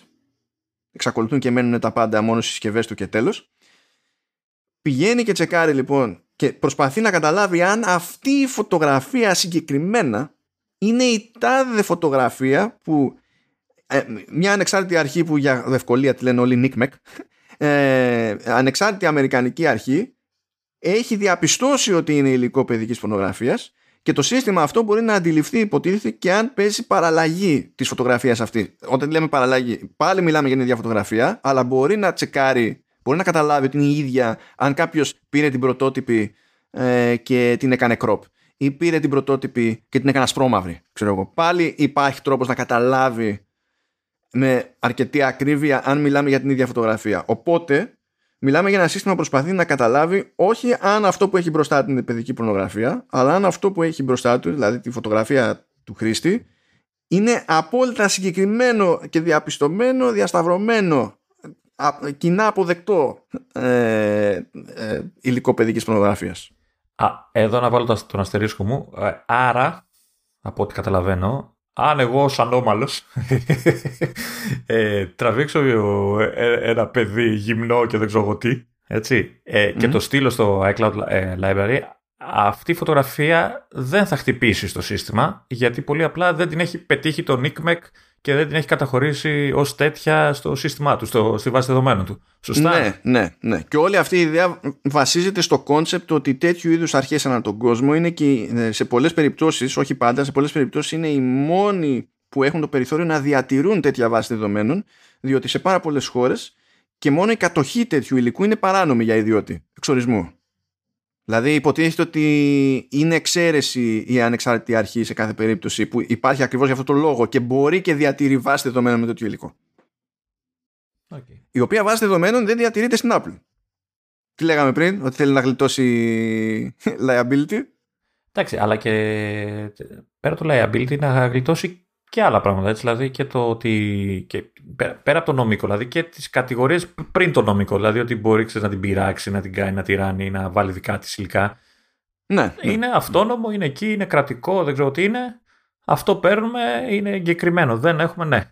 εξακολουθούν και μένουν τα πάντα μόνο στις συσκευές του και τέλος. Πηγαίνει και τσεκάρει λοιπόν και προσπαθεί να καταλάβει αν αυτή η φωτογραφία συγκεκριμένα είναι η τάδε φωτογραφία που ε, μια ανεξάρτητη αρχή που για ευκολία τη λένε όλοι NICMEC ε, ανεξάρτητη αμερικανική αρχή έχει διαπιστώσει ότι είναι υλικό παιδικής φωτογραφίας και το σύστημα αυτό μπορεί να αντιληφθεί υποτίθεται και αν παίζει παραλλαγή της φωτογραφίας αυτή. Όταν λέμε παραλλαγή, πάλι μιλάμε για την ίδια φωτογραφία, αλλά μπορεί να τσεκάρει, μπορεί να καταλάβει ότι είναι η ίδια αν κάποιος πήρε την πρωτότυπη ε, και την έκανε crop ή πήρε την πρωτότυπη και την έκανε ασπρόμαυρη. Ξέρω εγώ. Πάλι υπάρχει τρόπος να καταλάβει με αρκετή ακρίβεια αν μιλάμε για την ίδια φωτογραφία. Οπότε Μιλάμε για ένα σύστημα που προσπαθεί να καταλάβει όχι αν αυτό που έχει μπροστά του είναι παιδική πορνογραφία, αλλά αν αυτό που έχει μπροστά του, δηλαδή τη φωτογραφία του χρήστη, είναι απόλυτα συγκεκριμένο και διαπιστωμένο, διασταυρωμένο, κοινά αποδεκτό ε, ε, υλικό παιδικής πορνογραφίας. Α, εδώ να βάλω τον αστερίσκο μου. Ε, άρα, από ό,τι καταλαβαίνω, αν εγώ ως ανώμαλος ε, τραβήξω ε, ένα παιδί γυμνό και δεν ξέρω εγώ τι, έτσι, ε, και το στείλω στο iCloud ε, Library, αυτή η φωτογραφία δεν θα χτυπήσει στο σύστημα, γιατί πολύ απλά δεν την έχει πετύχει το NCMEC και δεν την έχει καταχωρήσει ως τέτοια στο σύστημά του, στο, στη βάση δεδομένων του. Σωστά; Ναι, ναι, ναι. Και όλη αυτή η ιδέα βασίζεται στο κόνσεπτ ότι τέτοιου είδους αρχές ανά τον κόσμο είναι και ε, σε πολλές περιπτώσεις, όχι πάντα, σε πολλές περιπτώσεις είναι οι μόνοι που έχουν το περιθώριο να διατηρούν τέτοια βάση δεδομένων, διότι σε πάρα πολλές χώρες και μόνο η κατοχή τέτοιου υλικού είναι παράνομη για ιδιώτη εξορισμού. Δηλαδή υποτίθεται ότι είναι εξαίρεση η ανεξάρτητη αρχή σε κάθε περίπτωση που υπάρχει ακριβώς για αυτό το λόγο και μπορεί και διατηρεί βάση δεδομένων με το υλικό. Okay. Η οποία βάση δεδομένων δεν διατηρείται στην Apple. Τι λέγαμε πριν, ότι θέλει να γλιτώσει liability; Εντάξει, αλλά και πέρα το liability να γλιτώσει και άλλα πράγματα. Έτσι, δηλαδή και το ότι. Και πέρα, από το νομικό, δηλαδή και τις κατηγορίες πριν το νομικό. Δηλαδή ότι μπορεί ξέρεις, να την πειράξει, να την κάνει, να τη ράνει, να βάλει δικά της υλικά. Ναι, ναι. Είναι αυτόνομο, είναι εκεί, είναι κρατικό, δεν ξέρω τι είναι. Αυτό παίρνουμε, είναι εγκεκριμένο. Δεν έχουμε, ναι.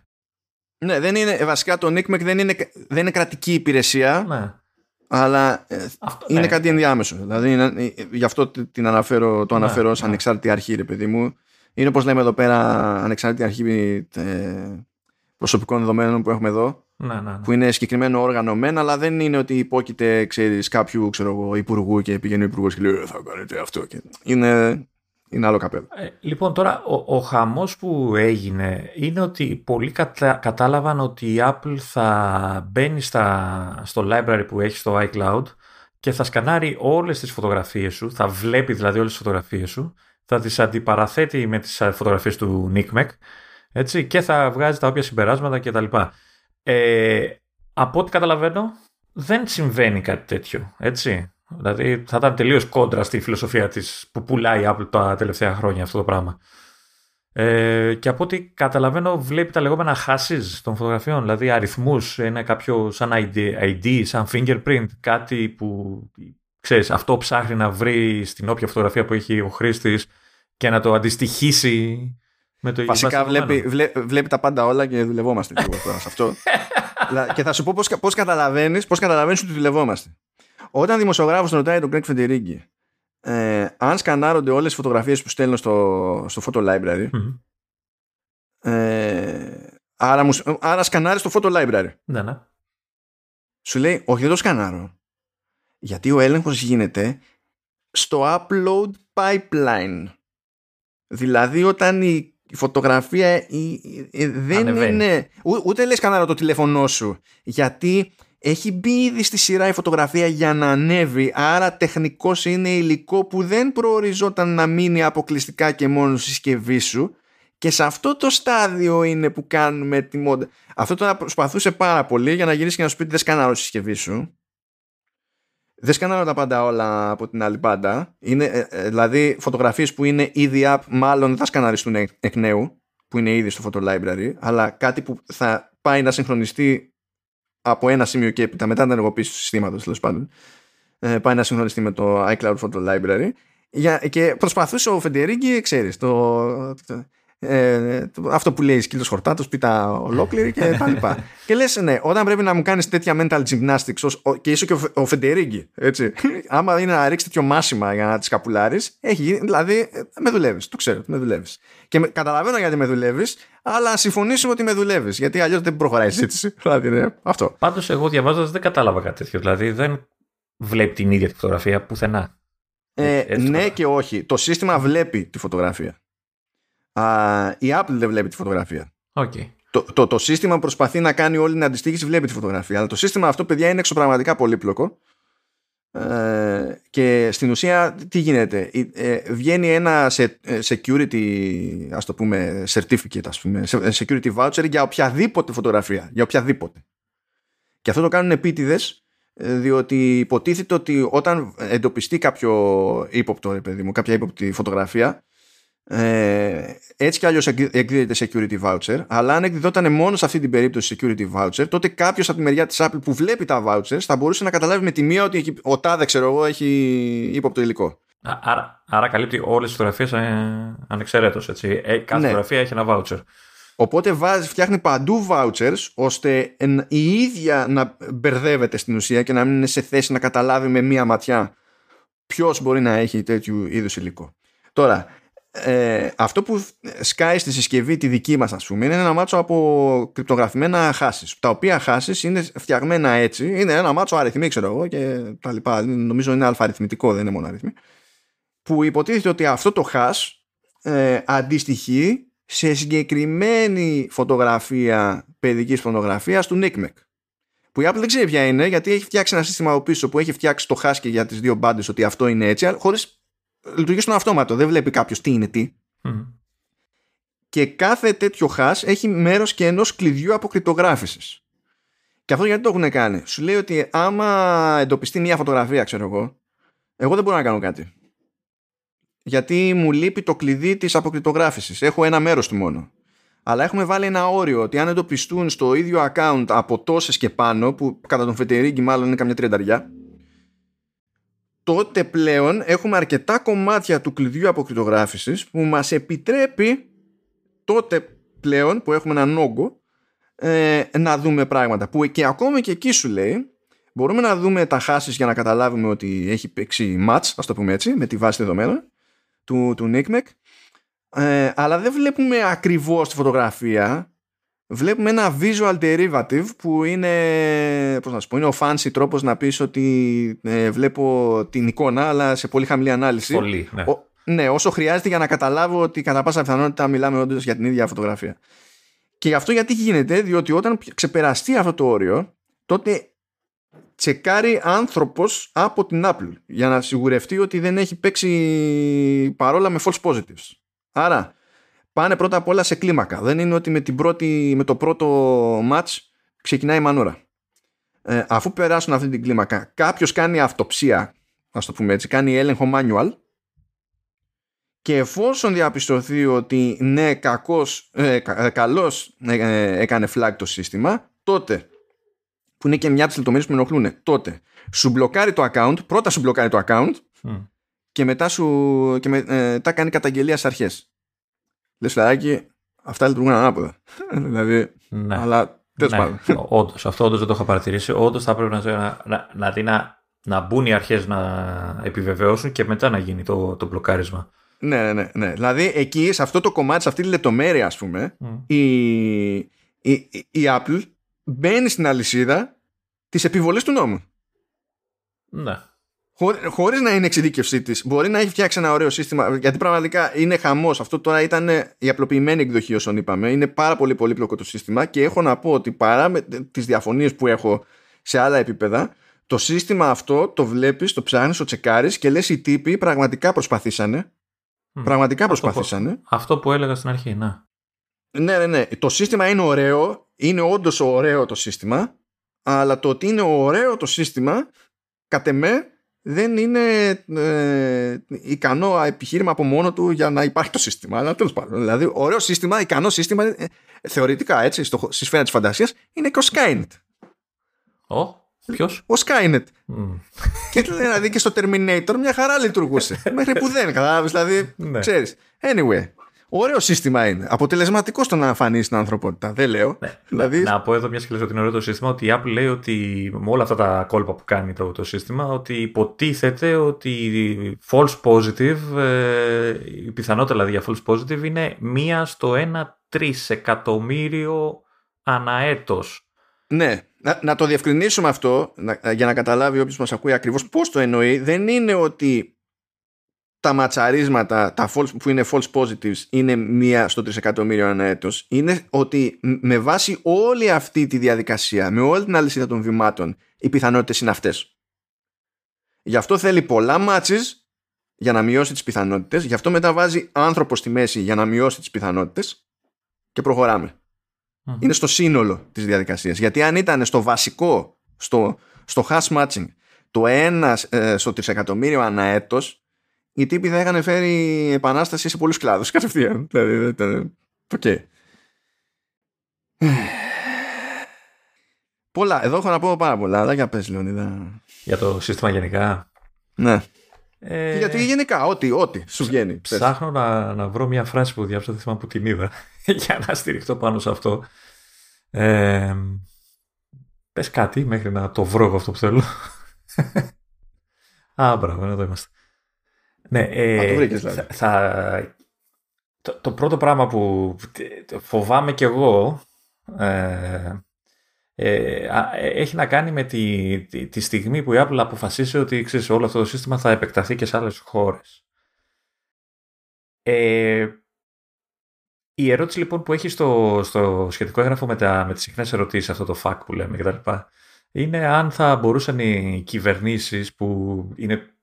Ναι, δεν είναι, βασικά το NICMEC δεν είναι, δεν είναι κρατική υπηρεσία. Ναι. Αλλά ε, αυτό, είναι ναι. κάτι ενδιάμεσο. Δηλαδή, είναι, ε, γι' αυτό την αναφέρω, το ναι, αναφέρω ναι, ανεξάρτητη αρχή, ρε παιδί μου. Είναι όπως λέμε εδώ πέρα ανεξάρτητη αρχή ε, προσωπικών δεδομένων που έχουμε εδώ. Ναι, ναι, ναι. Που είναι συγκεκριμένο όργανο μεν, αλλά δεν είναι ότι υπόκειται ξέρεις, κάποιου ξέρω εγώ, υπουργού και πηγαίνει ο υπουργός και λέει «Ε, Θα κάνετε αυτό. Και... Είναι, είναι άλλο καπέλο. Ε, λοιπόν, τώρα ο, ο χαμός που έγινε είναι ότι πολλοί κατα, κατάλαβαν ότι η Apple θα μπαίνει στα, στο library που έχει στο iCloud και θα σκανάρει όλες τις φωτογραφίες σου, θα βλέπει δηλαδή όλες τις φωτογραφίες σου θα τις αντιπαραθέτει με τις φωτογραφίες του NICMEC έτσι, και θα βγάζει τα όποια συμπεράσματα κτλ. Ε, από ό,τι καταλαβαίνω, δεν συμβαίνει κάτι τέτοιο, έτσι. Δηλαδή θα ήταν τελείως κόντρα στη φιλοσοφία της που πουλάει η Apple τα τελευταία χρόνια αυτό το πράγμα. Ε, και από ό,τι καταλαβαίνω βλέπει τα λεγόμενα χάσεις των φωτογραφιών, δηλαδή αριθμούς, είναι κάποιο σαν ID, ID, σαν fingerprint, κάτι που ξέρεις, αυτό ψάχνει να βρει στην όποια φωτογραφία που έχει ο χρήστης και να το αντιστοιχίσει με το Βασικά βλέπει, βλέπει τα πάντα όλα και δουλευόμαστε λίγο τώρα σε αυτό. και θα σου πω πώς, πώς καταλαβαίνεις, πώς καταλαβαίνεις ότι δουλευόμαστε. Όταν δημοσιογράφος ρωτάει τον Greg Φεντερίγκη ε, αν σκανάρονται όλες τις φωτογραφίες που στέλνω στο, στο Photo Library ε, άρα, μου, άρα σκανάρεις στο Photo Library. Ναι, ναι. Σου λέει, όχι δεν το σκανάρω. Γιατί ο έλεγχος γίνεται στο upload pipeline. Δηλαδή όταν η φωτογραφία δεν είναι... ούτε λες σκανάρω το τηλέφωνό σου. Γιατί έχει μπει ήδη στη σειρά η φωτογραφία για να ανέβει άρα τεχνικός είναι υλικό που δεν προοριζόταν να μείνει αποκλειστικά και μόνο στη συσκευή σου και σε αυτό το στάδιο είναι που κάνουμε τη μόντα. Αυτό τώρα προσπαθούσε πάρα πολύ για να γυρίσει και να σου πει δεν σκανάρω στη συσκευή σου. Δεν σκανάρω τα πάντα όλα από την άλλη πάντα. Είναι, ε, ε, δηλαδή φωτογραφίες που είναι ήδη up μάλλον δεν θα σκαναριστούν εκ νέου που είναι ήδη στο photo library αλλά κάτι που θα πάει να συγχρονιστεί από ένα σημείο και έπειτα μετά την ενεργοποίηση του συστήματος τέλος πάντων ε, πάει να συγχρονιστεί με το iCloud Photo Library για, και προσπαθούσε ο Φεντερίγκη ξέρεις το, ε, αυτό που λέει σκύλος χορτάτος πίτα ολόκληρη και τα λοιπά και λες ναι όταν πρέπει να μου κάνεις τέτοια mental gymnastics και είσαι και ο, ο Φεντερίγκη έτσι άμα είναι να ρίξεις τέτοιο μάσιμα για να τις καπουλάρεις έχει δηλαδή με δουλεύεις, το ξέρω με δουλεύεις. και με, καταλαβαίνω γιατί με δουλεύεις, αλλά συμφωνήσουμε ότι με δουλεύεις. Γιατί αλλιώς δεν προχωράει η συζήτηση. Δηλαδή, ναι, αυτό. Πάντως, εγώ διαβάζοντας δεν κατάλαβα κάτι τέτοιο. Δηλαδή, δεν βλέπει την ίδια τη φωτογραφία πουθενά. Ε, ναι και όχι. Το σύστημα βλέπει τη φωτογραφία. Α, η Apple δεν βλέπει τη φωτογραφία. Okay. Το, το, το, σύστημα προσπαθεί να κάνει όλη την αντιστοίχηση, βλέπει τη φωτογραφία. Αλλά το σύστημα αυτό, παιδιά, είναι εξωπραγματικά πολύπλοκο. Ε, και στην ουσία τι γίνεται; Ε, βγαίνει ένα ε, security ας το πούμε certificate ας πούμε security voucher για οποιαδήποτε φωτογραφία για οποιαδήποτε και αυτό το κάνουν επίτηδες διότι υποτίθεται ότι όταν εντοπιστεί κάποιο ύποπτο παιδί μου, κάποια ύποπτη φωτογραφία ε, έτσι κι αλλιώς εκδίδεται security voucher, αλλά αν εκδιδόταν μόνο σε αυτή την περίπτωση security voucher, τότε κάποιος από τη μεριά της Apple που βλέπει τα vouchers θα μπορούσε να καταλάβει με τη μία ότι ο τάδε, ξέρω εγώ, έχει ύποπτο υλικό. Άρα, άρα καλύπτει όλες τις φωτογραφίες ε, ανεξαιρέτως. Ε, κάθε ναι. φωτογραφία έχει ένα voucher. Οπότε βάζει, φτιάχνει παντού vouchers ώστε η ίδια να μπερδεύεται στην ουσία και να μην είναι σε θέση να καταλάβει με μία ματιά ποιος μπορεί να έχει τέτοιου είδους υλικό. Τώρα, ε, αυτό που σκάει στη συσκευή τη δική μας ας πούμε είναι ένα μάτσο από κρυπτογραφημένα χάσεις. Τα οποία χάσεις είναι φτιαγμένα έτσι είναι ένα μάτσο αριθμοί ξέρω εγώ και τα λοιπά. Νομίζω είναι αλφαριθμητικό δεν είναι μόνο αριθμοί. Που υποτίθεται ότι αυτό το hash ε, αντιστοιχεί σε συγκεκριμένη φωτογραφία παιδικής φωτογραφίας του NICMEC που η Apple δεν ξέρει ποια είναι γιατί έχει φτιάξει ένα σύστημα από πίσω που έχει φτιάξει το hash και για τις δύο μπάντες ότι αυτό είναι έτσι χωρίς λειτουργεί στον αυτόματο. Δεν βλέπει κάποιος τι είναι τι. Και κάθε τέτοιο hash έχει μέρος και ενός κλειδιού αποκρυπτογράφησης. Και αυτό γιατί το έχουν κάνει; Σου λέει ότι άμα εντοπιστεί μια φωτογραφία, ξέρω εγώ, εγώ δεν μπορώ να κάνω κάτι. Γιατί μου λείπει το κλειδί της αποκρυπτογράφησης. Έχω ένα μέρος του μόνο. Αλλά έχουμε βάλει ένα όριο ότι αν εντοπιστούν στο ίδιο account από τόσες και πάνω, που κατά τον Φετερίγκη μάλλον είναι καμιά τριανταριά, τότε πλέον έχουμε αρκετά κομμάτια του κλειδιού αποκρυπτογράφησης που μας επιτρέπει τότε πλέον που έχουμε έναν όγκο ε, να δούμε πράγματα. Που και ακόμα και εκεί σου λέει μπορούμε να δούμε τα χάσεις για να καταλάβουμε ότι έχει παίξει match ας το πούμε έτσι με τη βάση δεδομένων του, του NICMEC ε, αλλά δεν βλέπουμε ακριβώς τη φωτογραφία βλέπουμε ένα visual derivative που είναι, πώς να σου πω, είναι ο fancy τρόπος να πεις ότι ε, βλέπω την εικόνα αλλά σε πολύ χαμηλή ανάλυση. Πολύ, ναι. ναι, όσο χρειάζεται για να καταλάβω ότι κατά πάσα πιθανότητα μιλάμε όντως για την ίδια φωτογραφία. Και γι' αυτό γιατί γίνεται, διότι όταν ξεπεραστεί αυτό το όριο, τότε τσεκάρει άνθρωπος από την Apple για να σιγουρευτεί ότι δεν έχει παίξει παρόλα με false positives. Άρα, πάνε πρώτα απ' όλα σε κλίμακα. Δεν είναι ότι με, την πρώτη, με το πρώτο match ξεκινάει η μανούρα. ε, αφού περάσουν αυτή την κλίμακα, κάποιος κάνει αυτοψία, ας το πούμε έτσι, κάνει έλεγχο manual και εφόσον διαπιστωθεί ότι ναι, κακός, ε, κα, καλώς ε, έκανε flag το σύστημα, τότε, που είναι και μια από τις λεπτομέρειες που με ενοχλούν, τότε σου μπλοκάρει το account, πρώτα σου μπλοκάρει το account και μετά σου και μετά κάνει καταγγελία στις αρχές. Λες φιλαράκι, αυτά λειτουργούν ανάποδα. δηλαδή, Ναι. αλλά τέλος Ναι, πάντων. όντως, αυτό όντως δεν το είχα παρατηρήσει. Όντως θα πρέπει να, να, να, να, να, να μπουν οι αρχές να επιβεβαιώσουν και μετά να γίνει το, το μπλοκάρισμα. Ναι, ναι, ναι, ναι. Δηλαδή εκεί, σε αυτό το κομμάτι, σε αυτή τη λεπτομέρεια, ας πούμε, Μμ. η, η, η, η Apple μπαίνει στην αλυσίδα της επιβολής του νόμου. Ναι. Χωρί χωρίς να είναι εξειδίκευσή της, μπορεί να έχει φτιάξει ένα ωραίο σύστημα. Γιατί πραγματικά είναι χαμός. Αυτό τώρα ήταν η απλοποιημένη εκδοχή, όσων είπαμε. Είναι πάρα πολύ πολύπλοκο το σύστημα και έχω να πω ότι παρά με τις διαφωνίες που έχω σε άλλα επίπεδα, το σύστημα αυτό το βλέπεις, το ψάχνεις, το τσεκάρεις και λες: Οι τύποι πραγματικά προσπαθήσανε. Μμ. Πραγματικά Αυτό που- προσπαθήσανε. Αυτό που έλεγα στην αρχή, ναι. Ναι, ναι, ναι. Το σύστημα είναι ωραίο. Είναι όντως ωραίο το σύστημα. Αλλά το ότι είναι ωραίο το σύστημα, κατ' εμέ, δεν είναι ε, ικανό επιχείρημα από μόνο του για να υπάρχει το σύστημα. Αλλά τέλος πάντων. Δηλαδή, ωραίο σύστημα, ικανό σύστημα, ε, θεωρητικά έτσι, στο, στη σφαίρα της φαντασίας, είναι και ο Skynet. Ο, ποιος; Ο Skynet. Μμ. και δηλαδή και στο Terminator μια χαρά λειτουργούσε. Μέχρι που δεν, κατάλαβες. Δηλαδή, Ναι. ξέρεις. Anyway. Ωραίο σύστημα είναι. Αποτελεσματικό στο να εμφανίσει την ανθρωπότητα. Δεν λέω. δηλαδή, Να πω εδώ μια και λες ότι είναι ωραίο το σύστημα ότι η Apple λέει ότι με όλα αυτά τα κόλπα που κάνει το, το σύστημα ότι υποτίθεται ότι false positive, ε, η πιθανότητα δηλαδή για false positive είναι μία στο ένα τρισεκατομμύριο αναέτος. Ναι, να, να το διευκρινίσουμε αυτό να- για να καταλάβει όποιος μας ακούει ακριβώς πώς το εννοεί. Δεν είναι ότι τα ματσαρίσματα τα false, που είναι false positives είναι μία στο τρισεκατομμύριο ένα έτος. Είναι ότι μ- με βάση όλη αυτή τη διαδικασία, με όλη την αλυσίδα των βημάτων, οι πιθανότητες είναι αυτές. Γι' αυτό θέλει πολλά μάτσες για να μειώσει τις πιθανότητες. Γι' αυτό μετά βάζει άνθρωπο στη μέση για να μειώσει τις πιθανότητες και προχωράμε Μμ. είναι στο σύνολο της διαδικασίας. Γιατί αν ήταν στο βασικό, στο, στο hash matching, το ένας ε, στο τρισεκατομμύριο ανά έτος, οι τύποι θα είχαν φέρει επανάσταση σε πολλούς κλάδους κατευθείαν. Δηλαδή, δεν ήταν- οκ. Πολλά. Εδώ έχω να πω πάρα πολλά. Αλλά για πες, Λεωνίδα. Για το σύστημα γενικά. Ναι. Ε, Γιατί γενικά, ό,τι, ό,τι σου βγαίνει. Πες. Ψάχνω να, να βρω μια φράση που διάψα, δεν θυμάμαι που την είδα, για να στηριχτώ πάνω σε αυτό. Ε, πες κάτι μέχρι να το βρω εγώ αυτό που θέλω. Α, μπράβο, εδώ είμαστε. Ναι, ε, Α, το βρήκες, δηλαδή. θα, θα- το, το πρώτο πράγμα που φοβάμαι κι εγώ ε, ε, α, ε, έχει να κάνει με τη, τη, τη στιγμή που η Apple αποφασίσει ότι ξέρεις, όλο αυτό το σύστημα θα επεκταθεί και σε άλλες χώρες. Ε, η ερώτηση λοιπόν που έχει στο, στο σχετικό έγγραφο με, τα, με τις συχνές ερωτήσεις, αυτό το FAQ που λέμε κτλ. Είναι αν θα μπορούσαν οι κυβερνήσεις που είναι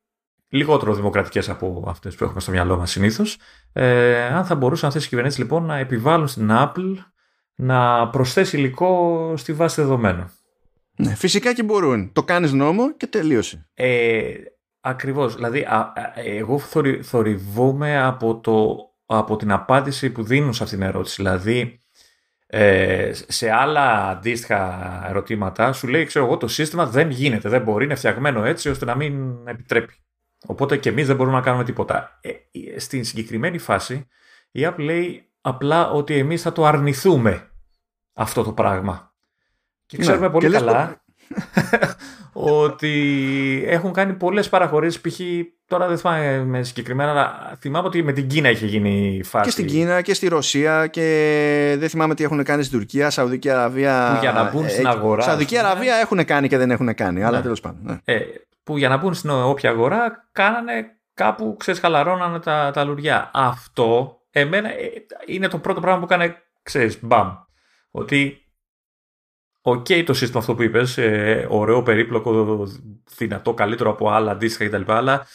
λιγότερο δημοκρατικές από αυτές που έχουμε στο μυαλό μας συνήθως, ε, αν θα μπορούσαν αυτές οι κυβερνήσεις λοιπόν να επιβάλλουν στην Apple να προσθέσει υλικό στη βάση δεδομένων. Ναι, φυσικά και μπορούν. Το κάνεις νόμο και τελείωσε. Ε, ακριβώς. Δηλαδή, α, α, εγώ θορυ, θορυβόμαι από, το, από την απάντηση που δίνουν σε αυτήν την ερώτηση. Δηλαδή, ε, σε άλλα αντίστοιχα ερωτήματα σου λέει, ξέρω εγώ, το σύστημα δεν γίνεται, δεν μπορεί, είναι φτιαγμένο έτσι ώστε να μην επιτρέπει. Οπότε και εμείς δεν μπορούμε να κάνουμε τίποτα. Ε, ε, στην συγκεκριμένη φάση, η Apple λέει απλά ότι εμείς θα το αρνηθούμε αυτό το πράγμα. Και Ναι, ξέρουμε πολύ και λες καλά ότι έχουν κάνει πολλές παραχωρήσεις π.χ. τώρα δεν θυμάμαι με συγκεκριμένα αλλά θυμάμαι ότι με την Κίνα είχε γίνει η φάση Και στην Κίνα και στη Ρωσία και δεν θυμάμαι τι έχουν κάνει στην Τουρκία, Σαουδική Αραβία. Που για να μπουν στην ε, αγορά, Σαουδική ας πούμε. Αραβία έχουν κάνει και δεν έχουν κάνει, αλλά Ναι. τέλος πάντων. Ναι. ε, που για να μπουν στην όποια αγορά κάνανε κάπου ξέρεις χαλαρώνανε τα, τα λουριά. Αυτό εμένα ε, είναι το πρώτο πράγμα που έκανε ξέρεις μπαμ. Ότι Οκ το σύστημα αυτό που είπες, ε, ωραίο, περίπλοκο, δυνατό, καλύτερο από άλλα αντίστοιχα κτλ. Αλλά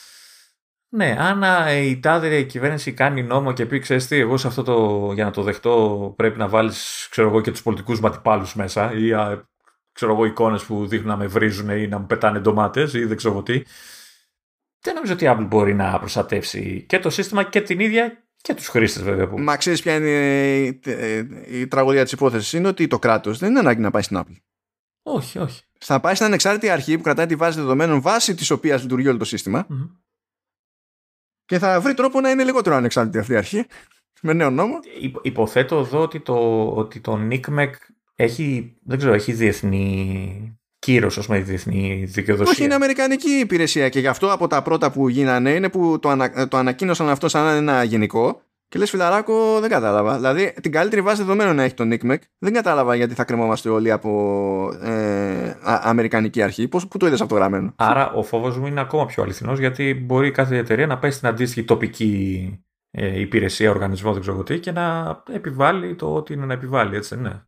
ναι, αν α, η τάδε κυβέρνηση κάνει νόμο και πει, ξέρεις τι, εγώ σε αυτό το, για να το δεχτώ πρέπει να βάλεις, ξέρω εγώ, και τους πολιτικούς ματιπάλους μέσα ή α, ξέρω εγώ, εικόνες που δείχνουν να με βρίζουν ή να μου πετάνε ντομάτες ή δεν ξέρω τι. Δεν νομίζω ότι η Apple μπορεί να προστατεύσει και το σύστημα και την ίδια και τους χρήστες βέβαια. Που... Μα ξέρεις ποια είναι η, η, η τραγωδία της υπόθεσης; Είναι ότι το κράτος δεν είναι ανάγκη να πάει στην Apple. Όχι, όχι. Θα πάει στην ανεξάρτητη αρχή που κρατάει τη βάση δεδομένων βάση της οποίας λειτουργεί όλο το συστημα Μμμ. και θα βρει τρόπο να είναι λιγότερο ανεξάρτητη αυτή η αρχή με νέο νόμο. Υπο- Υποθέτω εδώ ότι το, ότι το NICMEC έχει, δεν ξέρω, έχει διεθνή κύρος, ας πούμε, διεθνή δικαιοδοσία. Όχι, είναι αμερικανική υπηρεσία και γι' αυτό από τα πρώτα που γίνανε είναι που το, ανα, το ανακοίνωσαν αυτό σαν ένα γενικό και λες φιλαράκο δεν κατάλαβα. Δηλαδή την καλύτερη βάση δεδομένων να έχει το NICMEC δεν κατάλαβα γιατί θα κρεμόμαστε όλοι από ε, α- αμερικανική αρχή. Πώς, πού το είδες αυτό γραμμένο. Άρα ο φόβος μου είναι ακόμα πιο αληθινός γιατί μπορεί κάθε εταιρεία να πάει στην αντίστοιχη τοπική ε, υπηρεσία, οργανισμό, δεν ξέρω εγώ τι και να επιβάλλει το ότι είναι να επιβάλλει, έτσι δεν είναι.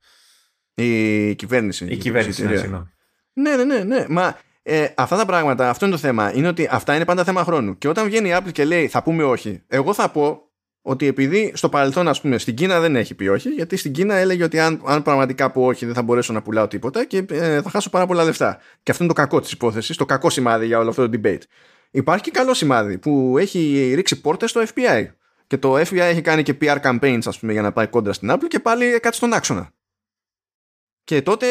Η κυβέρνηση. Η κυβέρνηση, ναι, εταιρεία. συγγνώμη. Ναι, ναι, ναι, ναι. Μα ε, αυτά τα πράγματα, αυτό είναι το θέμα. Είναι ότι αυτά είναι πάντα θέμα χρόνου. Και όταν βγαίνει η Apple και λέει θα πούμε όχι, εγώ θα πω ότι επειδή στο παρελθόν, ας πούμε, στην Κίνα δεν έχει πει όχι, γιατί στην Κίνα έλεγε ότι αν, αν πραγματικά πω όχι δεν θα μπορέσω να πουλάω τίποτα και ε, θα χάσω πάρα πολλά λεφτά. Και αυτό είναι το κακό της υπόθεσης, το κακό σημάδι για όλο αυτό το debate. Υπάρχει και καλό σημάδι που έχει ρίξει πόρτες στο FBI. Και το FBI έχει κάνει και PR campaigns, ας πούμε, για να πάει κόντρα στην Apple και πάλι κάτι στον άξονα. Και τότε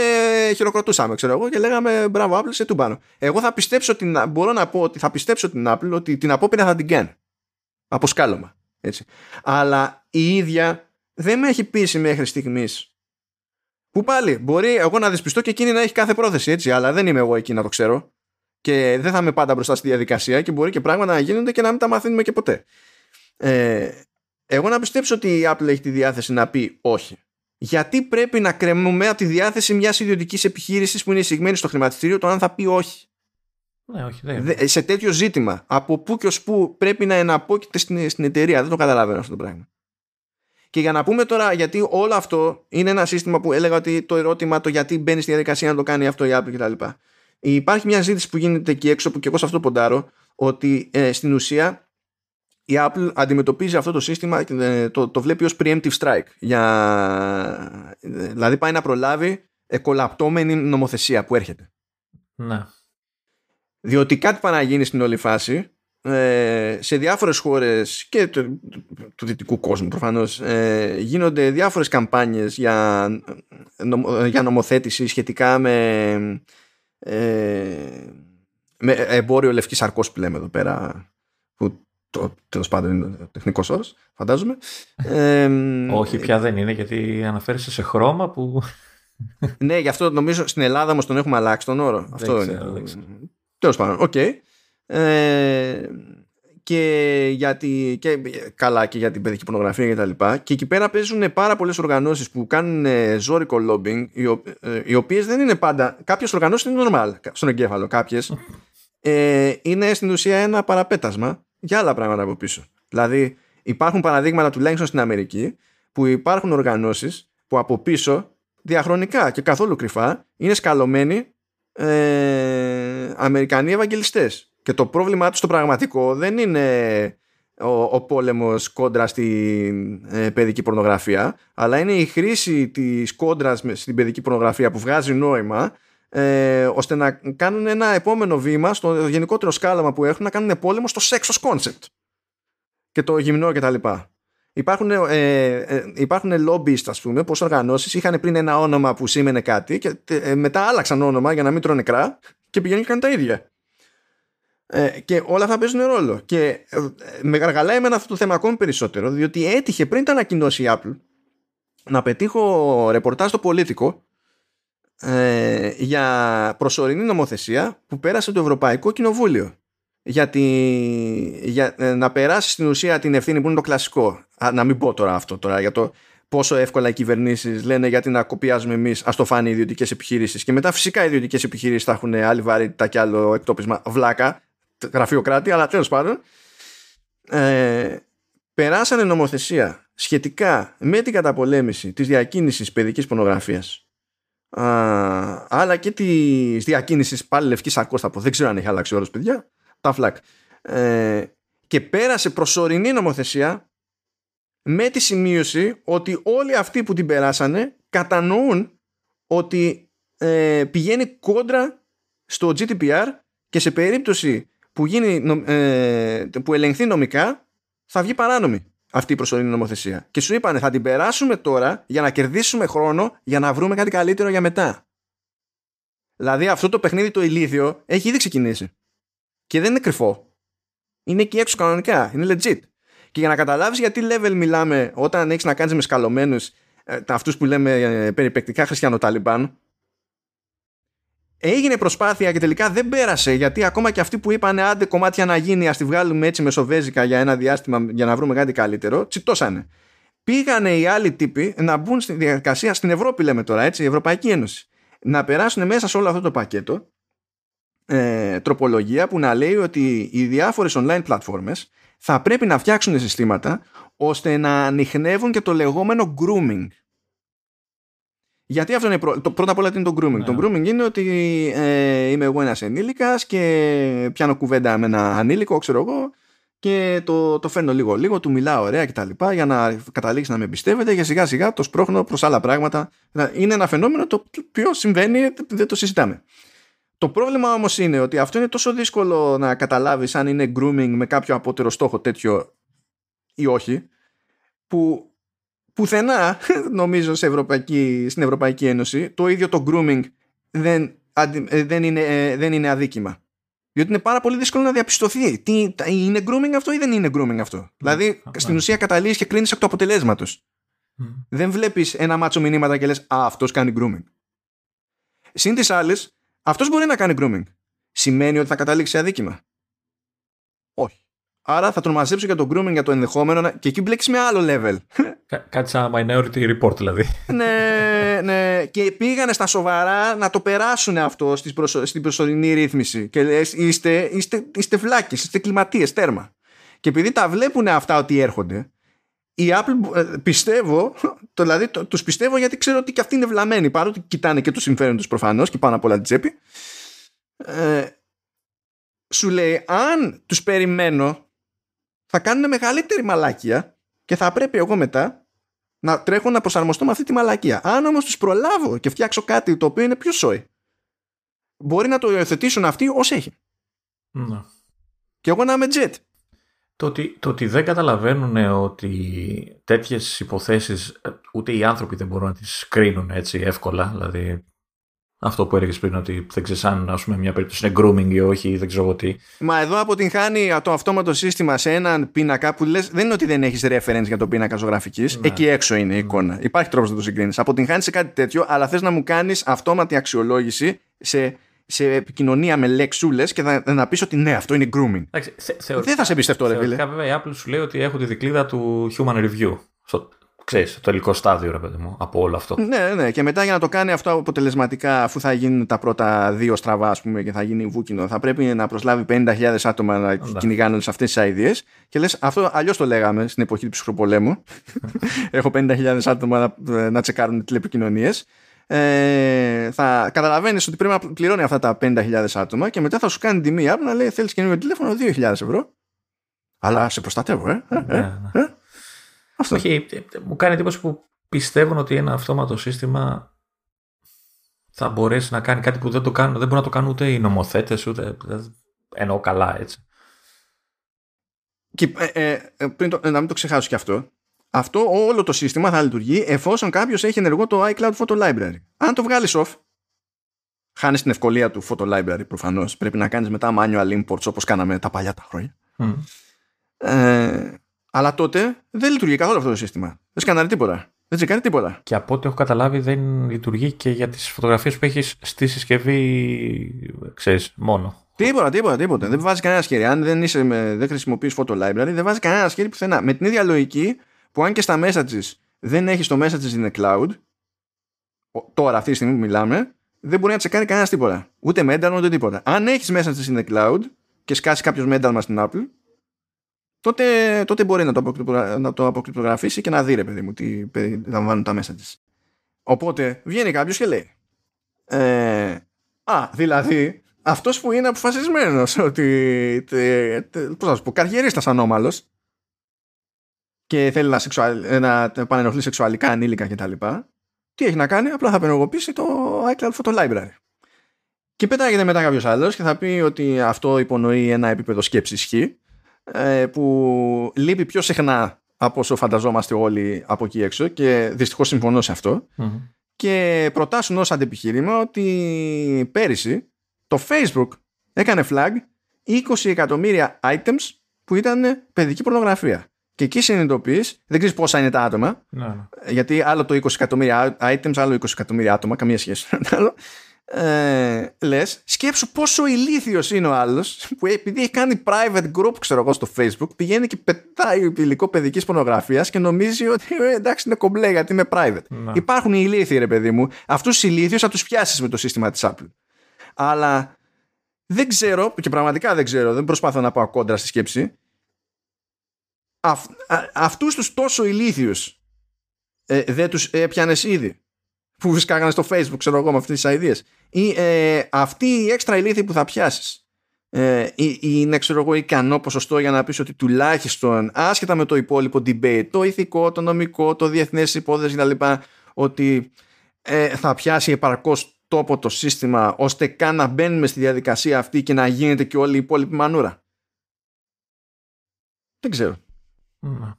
χειροκροτούσαμε, ξέρω εγώ, και λέγαμε μπράβο, Apple, σε του πάνω. Εγώ θα πιστέψω την, μπορώ να πω ότι θα πιστέψω την Apple ότι την απόπειρα θα την κάνει. Από σκάλωμα. Έτσι. Αλλά η ίδια δεν με έχει πείσει μέχρι στιγμής. Που πάλι μπορεί εγώ να δυσπιστώ και εκείνη να έχει κάθε πρόθεση, έτσι, αλλά δεν είμαι εγώ εκεί να το ξέρω. Και δεν θα είμαι πάντα μπροστά στη διαδικασία και μπορεί και πράγματα να γίνονται και να μην τα μαθαίνουμε και ποτέ. Ε, εγώ να πιστέψω ότι η Apple έχει τη διάθεση να πει όχι. Γιατί πρέπει να κρεμούμε από τη διάθεση μιας ιδιωτικής επιχείρησης που είναι εισηγμένη στο χρηματιστήριο το αν θα πει όχι; Ναι, όχι, δεν Δε- σε τέτοιο ζήτημα, από πού και ως πού πρέπει να εναπόκειται στην, στην εταιρεία. Δεν το καταλαβαίνω αυτό το πράγμα. Και για να πούμε τώρα, γιατί όλο αυτό είναι ένα σύστημα που έλεγα ότι το ερώτημα το γιατί μπαίνει στη διαδικασία να το κάνει αυτό η Apple κτλ. Υπάρχει μια ζήτηση που γίνεται εκεί έξω που και εγώ σε αυτό ποντάρω ότι ε, στην ουσία η Apple αντιμετωπίζει αυτό το σύστημα ε, το, το βλέπει ως preemptive strike για, ε, δηλαδή πάει να προλάβει εκολαπτώμενη νομοθεσία που έρχεται Ναι. διότι κάτι πάει να γίνει στην όλη φάση ε, σε διάφορες χώρες και του, του δυτικού κόσμου προφανώς ε, γίνονται διάφορες καμπάνιες για, νομο- για νομοθέτηση σχετικά με, ε, με εμπόριο λευκής σαρκός που λέμε εδώ πέρα που το, τέλος πάντων είναι ο τεχνικός όρος φαντάζομαι ε, Όχι, πια δεν είναι γιατί αναφέρεσαι σε χρώμα που. ναι, γι' αυτό νομίζω στην Ελλάδα όμως τον έχουμε αλλάξει τον όρο. αυτό ξέρω, είναι. δεν ξέρω. Τέλος πάντων, οκ. Ε, και, για τη, και καλά και για την παιδική πορνογραφία και τα λοιπά και εκεί πέρα παίζουν πάρα πολλές οργανώσεις που κάνουν ε, ζόρικο lobbying οι, ο- ε, οι οποίες δεν είναι πάντα κάποιες οργανώσεις είναι normal στον εγκέφαλο κάποιες ε, είναι στην ουσία ένα παραπέτασμα για άλλα πράγματα από πίσω. Δηλαδή υπάρχουν παραδείγματα τουλάχιστον στην Αμερική που υπάρχουν οργανώσεις που από πίσω διαχρονικά και καθόλου κρυφά είναι σκαλωμένοι ε, Αμερικανοί Ευαγγελιστές. Και το πρόβλημά τους στο πραγματικό δεν είναι ο, ο πόλεμος κόντρα στην ε, παιδική πορνογραφία αλλά είναι η χρήση της κόντρας με- στην παιδική πορνογραφία που βγάζει νόημα ε, ώστε να κάνουν ένα επόμενο βήμα στο γενικότερο σκάλαμα που έχουν να κάνουν πόλεμο στο sex ως concept και το γυμνό και τα λοιπά. Υπάρχουν, ε, ε, υπάρχουν lobbyist, ας πούμε, πως οργανώσεις είχαν πριν ένα όνομα που σήμαινε κάτι και ε, μετά άλλαξαν όνομα για να μην τρώνε κρά και πηγαίνουν και κάνουν τα ίδια. Ε, και όλα αυτά παίζουν ρόλο. Και ε, με γαργαλάει εμένα αυτό το θέμα ακόμη περισσότερο, διότι έτυχε πριν τα ανακοινώσει η Apple να πετύχω ρεπορτάζ στο Πολίτικο ε, για προσωρινή νομοθεσία που πέρασε το Ευρωπαϊκό Κοινοβούλιο για, τη- για ε, να περάσει στην ουσία την ευθύνη που είναι το κλασικό. Α, να μην πω τώρα αυτό τώρα για το πόσο εύκολα οι κυβερνήσεις λένε γιατί να κοπιάζουμε εμείς, ας το φάνε οι ιδιωτικές επιχειρήσεις. Και μετά φυσικά οι ιδιωτικές επιχειρήσεις θα έχουν άλλη βαρύτητα και άλλο εκτόπισμα βλάκα, γραφειοκράτη, αλλά τέλος πάντων. Ε, περάσανε νομοθεσία σχετικά με την καταπολέμηση της διακίνησης παιδικής πορνογραφίας α, αλλά και της διακίνησης πάλι λευκής αρκός θα πω, δεν ξέρω αν έχει αλλάξει ο όρος παιδιά. Τα φλακ ε, και πέρασε προσωρινή νομοθεσία με τη σημείωση ότι όλοι αυτοί που την περάσανε κατανοούν ότι ε, πηγαίνει κόντρα στο GDPR και σε περίπτωση που, γίνει, ε, που ελεγχθεί νομικά θα βγει παράνομη αυτή η προσωρινή νομοθεσία. Και σου είπανε θα την περάσουμε τώρα για να κερδίσουμε χρόνο για να βρούμε κάτι καλύτερο για μετά. Δηλαδή αυτό το παιχνίδι το ηλίθιο έχει ήδη ξεκινήσει. Και δεν είναι κρυφό. Είναι εκεί έξω κανονικά. Είναι legit. Και για να καταλάβεις γιατί level μιλάμε όταν έχεις να κάνεις με σκαλωμένους ε, αυτούς που λέμε ε, περιπεκτικά χριστιανοταλιμπάν έγινε προσπάθεια και τελικά δεν πέρασε γιατί ακόμα και αυτοί που είπαν άντε κομμάτια να γίνει ας τη βγάλουμε έτσι μεσοβέζικα για ένα διάστημα για να βρούμε κάτι καλύτερο τσιτώσανε. Πήγανε οι άλλοι τύποι να μπουν στη διαδικασία στην Ευρώπη λέμε τώρα έτσι η Ευρωπαϊκή Ένωση να περάσουν μέσα σε όλο αυτό το πακέτο ε, τροπολογία που να λέει ότι οι διάφορες online πλατφόρμες θα πρέπει να φτιάξουν συστήματα ώστε να ανοιχνεύουν και το λεγόμενο grooming γιατί αυτό είναι το, πρώτα απ' όλα είναι το grooming. Ναι. Το grooming είναι ότι ε, είμαι εγώ ένας ενήλικας και πιάνω κουβέντα με ένα ανήλικο, ξέρω εγώ, και το, το φέρνω λίγο λίγο, του μιλάω ωραία κτλ. για να καταλήξει να με πιστεύετε και σιγά σιγά το σπρώχνω προς άλλα πράγματα. Είναι ένα φαινόμενο το οποίο συμβαίνει, δεν το συζητάμε. Το πρόβλημα όμως είναι ότι αυτό είναι τόσο δύσκολο να καταλάβεις αν είναι grooming με κάποιο απότερο στόχο τέτοιο ή όχι, που πουθενά, νομίζω, σε Ευρωπαϊκή, στην Ευρωπαϊκή Ένωση, το ίδιο το grooming δεν, ε, δεν, είναι, ε, δεν είναι αδίκημα. Διότι είναι πάρα πολύ δύσκολο να διαπιστωθεί. Τι, είναι grooming αυτό ή δεν είναι grooming αυτό. Δηλαδή, στην ουσία καταλήγεις και κλείνεις εκ του αποτελέσματος. Δεν βλέπεις ένα μάτσο μηνύματα και λες Α, αυτός κάνει grooming. Συν της άλλης, αυτός μπορεί να κάνει grooming. Σημαίνει ότι θα καταλήξει σε αδίκημα. Όχι. Άρα θα τον μαζέψω για τον grooming για το ενδεχόμενο και εκεί μπλέξεις με άλλο level. κάτι σαν minority report δηλαδή. ναι, ναι. Και πήγανε στα σοβαρά να το περάσουν αυτό στην προσωρινή ρύθμιση. Και λες, είστε, είστε, είστε βλάκες, είστε κλιματίες, τέρμα. Και επειδή τα βλέπουν αυτά ότι έρχονται, η Apple ε, πιστεύω, το, δηλαδή το, τους πιστεύω γιατί ξέρω ότι και αυτοί είναι βλαμμένοι, παρότι κοιτάνε και το συμφέρον τους προφανώς και πάνω απ' όλα την τσέπη. Ε, σου λέει, αν τους περιμένω θα κάνουν μεγαλύτερη μαλάκια και θα πρέπει εγώ μετά να τρέχω να προσαρμοστώ με αυτή τη μαλακία. Αν όμως τους προλάβω και φτιάξω κάτι το οποίο είναι πιο σόι, μπορεί να το υιοθετήσουν αυτοί ως έχει. Ναι. Και εγώ να είμαι jet. Το ότι, το ότι δεν καταλαβαίνουν ότι τέτοιες υποθέσεις ε, ούτε οι άνθρωποι δεν μπορούν να τις κρίνουν έτσι εύκολα. Δηλαδή αυτό που έλεγες πριν, ότι δεν ξέρεις αν ας πούμε, μια περίπτωση είναι grooming ή όχι, δεν ξέρω τι. Μα εδώ αποτυγχάνει το αυτόματο σύστημα σε έναν πίνακα που λες, δεν είναι ότι δεν έχεις reference για το πίνακα ζωγραφικής. Ναι. Εκεί έξω είναι η εικόνα. Ναι. Υπάρχει τρόπος να το συγκρίνεις. Αποτυγχάνει σε κάτι τέτοιο, αλλά θες να μου κάνεις αυτόματη αξιολόγηση σε, σε επικοινωνία με λεξούλες και θα, να πεις ότι ναι, αυτό είναι grooming. Εντάξει, δεν θα σε εμπιστευτώ, ρε φίλε. Βέβαια, η Apple σου λέει ότι έχω τη δικλίδα του human review ξέρεις, το τελικό στάδιο, ρε παιδί μου, από όλο αυτό. Ναι, ναι, και μετά για να το κάνει αυτό αποτελεσματικά, αφού θα γίνουν τα πρώτα δύο στραβά, ας πούμε, και θα γίνει βούκινο, θα πρέπει να προσλάβει 50.000 άτομα να ναι. κυνηγάνε όλες αυτές τις ιδέε. Και λες, αυτό αλλιώς το λέγαμε στην εποχή του ψυχροπολέμου. Έχω 50.000 άτομα να, να τσεκάρουν τηλεπικοινωνίες. Ε, θα καταλαβαίνεις ότι πρέπει να πληρώνει αυτά τα 50.000 άτομα και μετά θα σου κάνει τιμή να λέει θέλεις καινούργιο τηλέφωνο; 2.000 ευρώ. Αλλά σε προστατεύω, ε. ε, ε, ναι. ε. Αυτό. Όχι, μου κάνει εντύπωση που πιστεύουν ότι ένα αυτόματο σύστημα θα μπορέσει να κάνει κάτι που δεν το κάνουν, δεν μπορούν να το κάνουν ούτε οι νομοθέτες, ούτε. Εννοώ καλά έτσι. Και ε, ε, πριν το, να μην το ξεχάσω και αυτό, αυτό όλο το σύστημα θα λειτουργεί εφόσον κάποιος έχει ενεργό το iCloud Photo Library. Αν το βγάλεις off, χάνεις την ευκολία του Photo Library προφανώς. Πρέπει να κάνεις μετά manual imports όπως κάναμε τα παλιά τα χρόνια. Mm. Ε, αλλά τότε δεν λειτουργεί καθόλου αυτό το σύστημα. Δεν σκανάρει τίποτα. Δεν τσεκάρει τίποτα. Και από ό,τι έχω καταλάβει δεν λειτουργεί και για τις φωτογραφίες που έχεις στη συσκευή, ξέρεις, μόνο. Τίποτα, τίποτα, τίποτα. Δεν βάζει κανένα σχέδιο. Αν δεν, είσαι με, δεν χρησιμοποιείς photo library, δεν βάζει κανένα σχέδιο πουθενά. Με την ίδια λογική που αν και στα messages δεν έχεις το messages in the cloud, τώρα αυτή τη στιγμή που μιλάμε, δεν μπορεί να τσεκάρει κανένας τίποτα. Ούτε με ένταλμα ούτε τίποτα. Αν έχεις messages in the cloud και σκάσει κάποιος με ένταλμα στην Apple, τότε, τότε μπορεί να το, να το αποκρυπτογραφήσει και να δει ρε παιδί μου τι περιλαμβάνουν τα μέσα της. Οπότε βγαίνει κάποιος και λέει ε, Α, δηλαδή αυτός που είναι αποφασισμένος ότι τε, τε, πώς θα σου πω, καριερίστας ανώμαλος και θέλει να, σεξουαλ, να σεξουαλικά ανήλικα κτλ. τι έχει να κάνει, απλά θα πενεργοποιήσει το iCloud Photo Library. Και πετάγεται μετά κάποιος άλλος και θα πει ότι αυτό υπονοεί ένα επίπεδο σκέψης χ, ε, που λείπει πιο συχνά από όσο φανταζόμαστε όλοι από εκεί έξω και δυστυχώς συμφωνώ σε αυτό και προτάσουν ως αντεπιχείρημα ότι πέρυσι το Facebook έκανε flag 20 εκατομμύρια items που ήταν παιδική πορνογραφία. Και εκεί συνειδητοποιείς, δεν ξέρεις πόσα είναι τα άτομα. Ναι, ναι. Γιατί άλλο το 20 εκατομμύρια items, άλλο 20 εκατομμύρια άτομα, καμία σχέση ε, λες, σκέψου πόσο ηλίθιος είναι ο άλλος που επειδή έχει κάνει private group, ξέρω εγώ, στο Facebook, πηγαίνει και πετάει υλικό παιδικής πορνογραφίας και νομίζει ότι ε, εντάξει είναι κομπλέ γιατί είμαι private. Να. Υπάρχουν οι ηλίθιοι, ρε παιδί μου. Αυτούς τους ηλίθιους θα τους πιάσει με το σύστημα της Apple. Αλλά δεν ξέρω, και πραγματικά δεν ξέρω, δεν προσπάθω να πάω κόντρα στη σκέψη. Αυ, α, αυτούς τους τόσο ηλίθιους ε, δεν τους έπιανες ήδη που βρισκάγανε στο facebook ξέρω εγώ με αυτές τις ideas ή ε, αυτή η έξτρα ηλίθιοι που θα πιάσεις. Ε, ή, είναι ξέρω εγώ ικανό ποσοστό για να πεις ότι τουλάχιστον άσχετα με το υπόλοιπο debate το ηθικό, το νομικό, το διεθνές υπόθεση κτλ ότι ε, θα πιάσει επαρκώς τόπο το σύστημα ώστε καν να μπαίνουμε στη διαδικασία αυτή και να γίνεται και όλη η υπόλοιπη μανούρα. Δεν ξέρω. Ναι.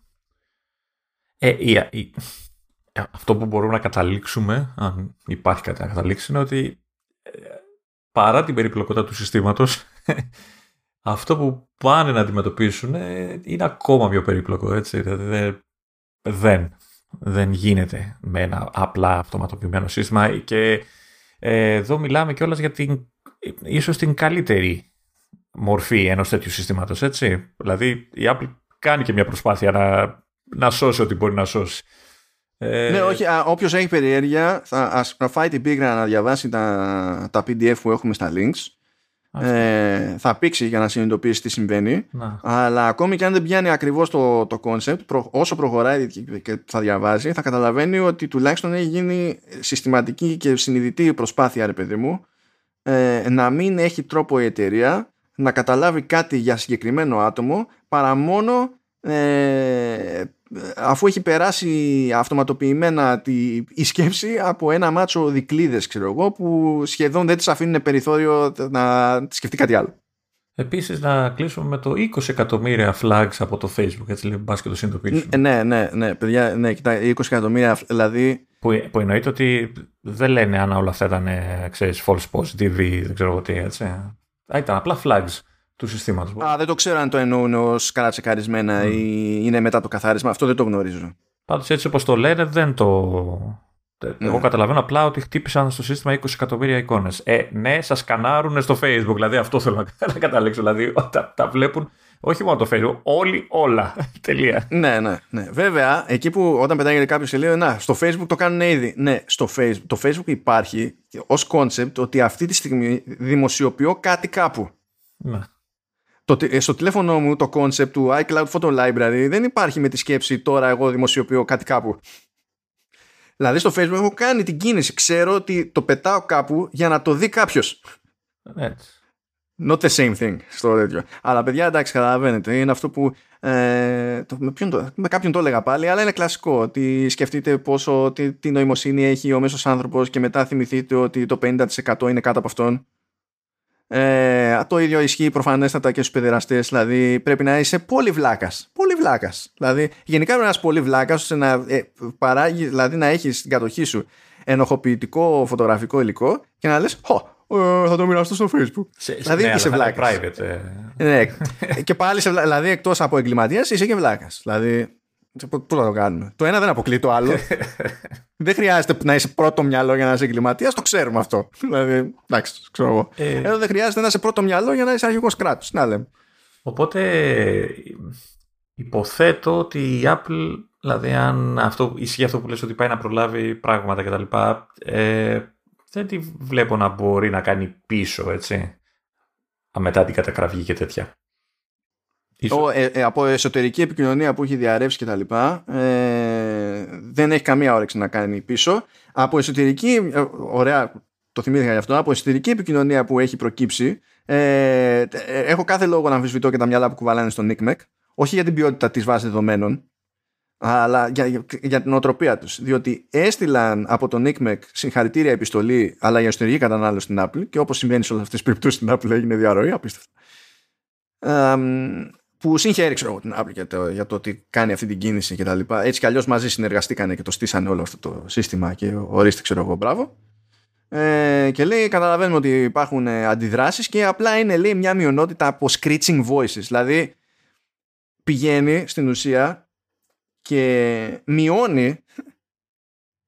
Ε, η- η- ε, αυτό που μπορούμε να καταλήξουμε, αν υπάρχει κάτι να καταλήξει, είναι ότι ε, παρά την περιπλοκότητα του συστήματος, αυτό που πάνε να αντιμετωπίσουν ε, είναι ακόμα πιο περίπλοκο, έτσι. Δηλαδή, δεν- δεν, δεν γίνεται με ένα απλά αυτοματοποιημένο σύστημα και ε, εδώ μιλάμε κιόλας για την, ίσως την καλύτερη μορφή ενός τέτοιου συστήματος, έτσι. Δηλαδή η Apple κάνει και μια προσπάθεια να, να σώσει ό,τι μπορεί να σώσει. Ε, Ναι, όχι, όποιος έχει περιέργεια θα ας, να φάει την πίγρα να διαβάσει τα, τα PDF που έχουμε στα links. Αυτό. Ε, θα πήξει για να συνειδητοποιήσει τι συμβαίνει. να. Αλλά ακόμη και αν δεν πιάνει ακριβώς το, το concept, προ, όσο προχωράει και, και θα διαβάζει, θα καταλαβαίνει ότι τουλάχιστον έχει γίνει συστηματική και συνειδητή προσπάθεια, ρε παιδί μου, ε, να μην έχει τρόπο η εταιρεία να καταλάβει κάτι για συγκεκριμένο άτομο παρά μόνο ε, αφού έχει περάσει αυτοματοποιημένα τη, η σκέψη από ένα μάτσο δικλείδες ξέρω εγώ που σχεδόν δεν της αφήνουν περιθώριο να σκεφτεί κάτι άλλο. Επίσης να κλείσουμε με το 20 εκατομμύρια flags από το Facebook, έτσι λέει, μπας και το συνειδητοποιήσουμε. Ε, Ναι, ναι, ναι, παιδιά, ναι, κοιτά, 20 εκατομμύρια, δηλαδή. Που, που εννοείται ότι δεν λένε αν όλα αυτά ήταν, ε, ξέρεις, false positive ή δεν ξέρω εγώ τι, έτσι. Α, ήταν απλά flags του συστήματος. Α, δεν το ξέρω αν το εννοούν ως καλά τσεκαρισμένα ή είναι μετά το καθάρισμα. Αυτό δεν το γνωρίζω. Πάντως έτσι όπως το λένε δεν το... Εγώ καταλαβαίνω απλά ότι χτύπησαν στο σύστημα 20 εκατομμύρια εικόνες. Ε, ναι, σας σκανάρουν στο Facebook. Δηλαδή αυτό θέλω να, να καταλήξω. Δηλαδή τα, τα βλέπουν όχι μόνο το Facebook, όλοι όλα. Τελεία. Ναι, ναι, ναι. Βέβαια, εκεί που όταν πετάγεται κάποιος και λέει Να, στο Facebook το κάνουν ήδη. Ναι, στο Facebook, το Facebook υπάρχει ως concept ότι αυτή τη στιγμή δημοσιοποιώ κάτι κάπου. Ναι. Το, τε- στο τηλέφωνο μου το concept του iCloud Photo Library δεν υπάρχει με τη σκέψη τώρα εγώ δημοσιοποιώ κάτι κάπου. Δηλαδή στο Facebook έχω κάνει την κίνηση. Ξέρω ότι το πετάω κάπου για να το δει κάποιος. Έτσι. Not the same thing στο τέτοιο. Αλλά παιδιά, εντάξει, καταλαβαίνετε. Είναι αυτό που. Ε, το, με, ποιον το, με κάποιον το έλεγα πάλι, αλλά είναι κλασικό. Ότι σκεφτείτε πόσο τι, τι νοημοσύνη έχει ο μέσος άνθρωπος και μετά θυμηθείτε ότι το 50% είναι κάτω από αυτόν. Ε, το ίδιο ισχύει προφανέστατα και στους παιδεραστές. Δηλαδή πρέπει να είσαι πολύ βλάκα. Πολύ βλάκα. Δηλαδή, γενικά πρέπει να είσαι πολύ βλάκα ώστε να ε, παράγει, δηλαδή να έχεις στην κατοχή σου ενοχοποιητικό φωτογραφικό υλικό και να λες: ε, θα το μοιραστώ στο Facebook. Σε, Δηλαδή ναι, είσαι αλλά θα είναι βλάκας. private. ε. Ναι, και πάλι σε, βλα- δηλαδή εκτός από εγκληματίας είσαι και βλάκας. Δηλαδή, πώ θα το κάνουμε; Το ένα δεν αποκλείει το άλλο. δεν χρειάζεται να είσαι πρώτο μυαλό για να είσαι εγκληματίας, το ξέρουμε αυτό. Δηλαδή, εντάξει, ξέρω εγώ. Ε. Εδώ δεν χρειάζεται να είσαι πρώτο μυαλό για να είσαι αρχηγός κράτους. Να λέμε. Οπότε υποθέτω ότι η Apple, δηλαδή αν αυτό, ισχύει αυτό που λες ότι πάει να προλάβει πράγματα κτλ. Ε, δεν τη βλέπω να μπορεί να κάνει πίσω, έτσι. Α, Μετά την κατακραυγή και τέτοια. Ίσως- Ο, ε, ε, από εσωτερική επικοινωνία που έχει διαρρεύσει και τα λοιπά ε, δεν έχει καμία όρεξη να κάνει πίσω. Από εσωτερική ε, ωραία το θυμήθηκα γι' αυτό. Από εσωτερική επικοινωνία που έχει προκύψει ε, ε, έχω κάθε λόγο να αμφισβητώ και τα μυαλά που κουβαλάνε στον NICMEC όχι για την ποιότητα της βάσης δεδομένων αλλά για, για, την οτροπία τους. Διότι έστειλαν από τον NICMEC συγχαρητήρια επιστολή αλλά για εσωτερική κατανάλωση στην Apple. Και όπως συμβαίνει σε όλες αυτές τις περιπτώσεις στην Apple έγινε διαρροή απίστευτα που συγχαίρει ξέρω την Apple για το, για το ότι κάνει αυτή την κίνηση και τα λοιπά. Έτσι κι αλλιώς μαζί συνεργαστήκανε και το στήσανε όλο αυτό το σύστημα και ορίστε ξέρω εγώ μπράβο. Ε, και λέει καταλαβαίνουμε ότι υπάρχουν αντιδράσεις και απλά είναι λέει μια μειονότητα από screeching voices. Δηλαδή πηγαίνει στην ουσία και μειώνει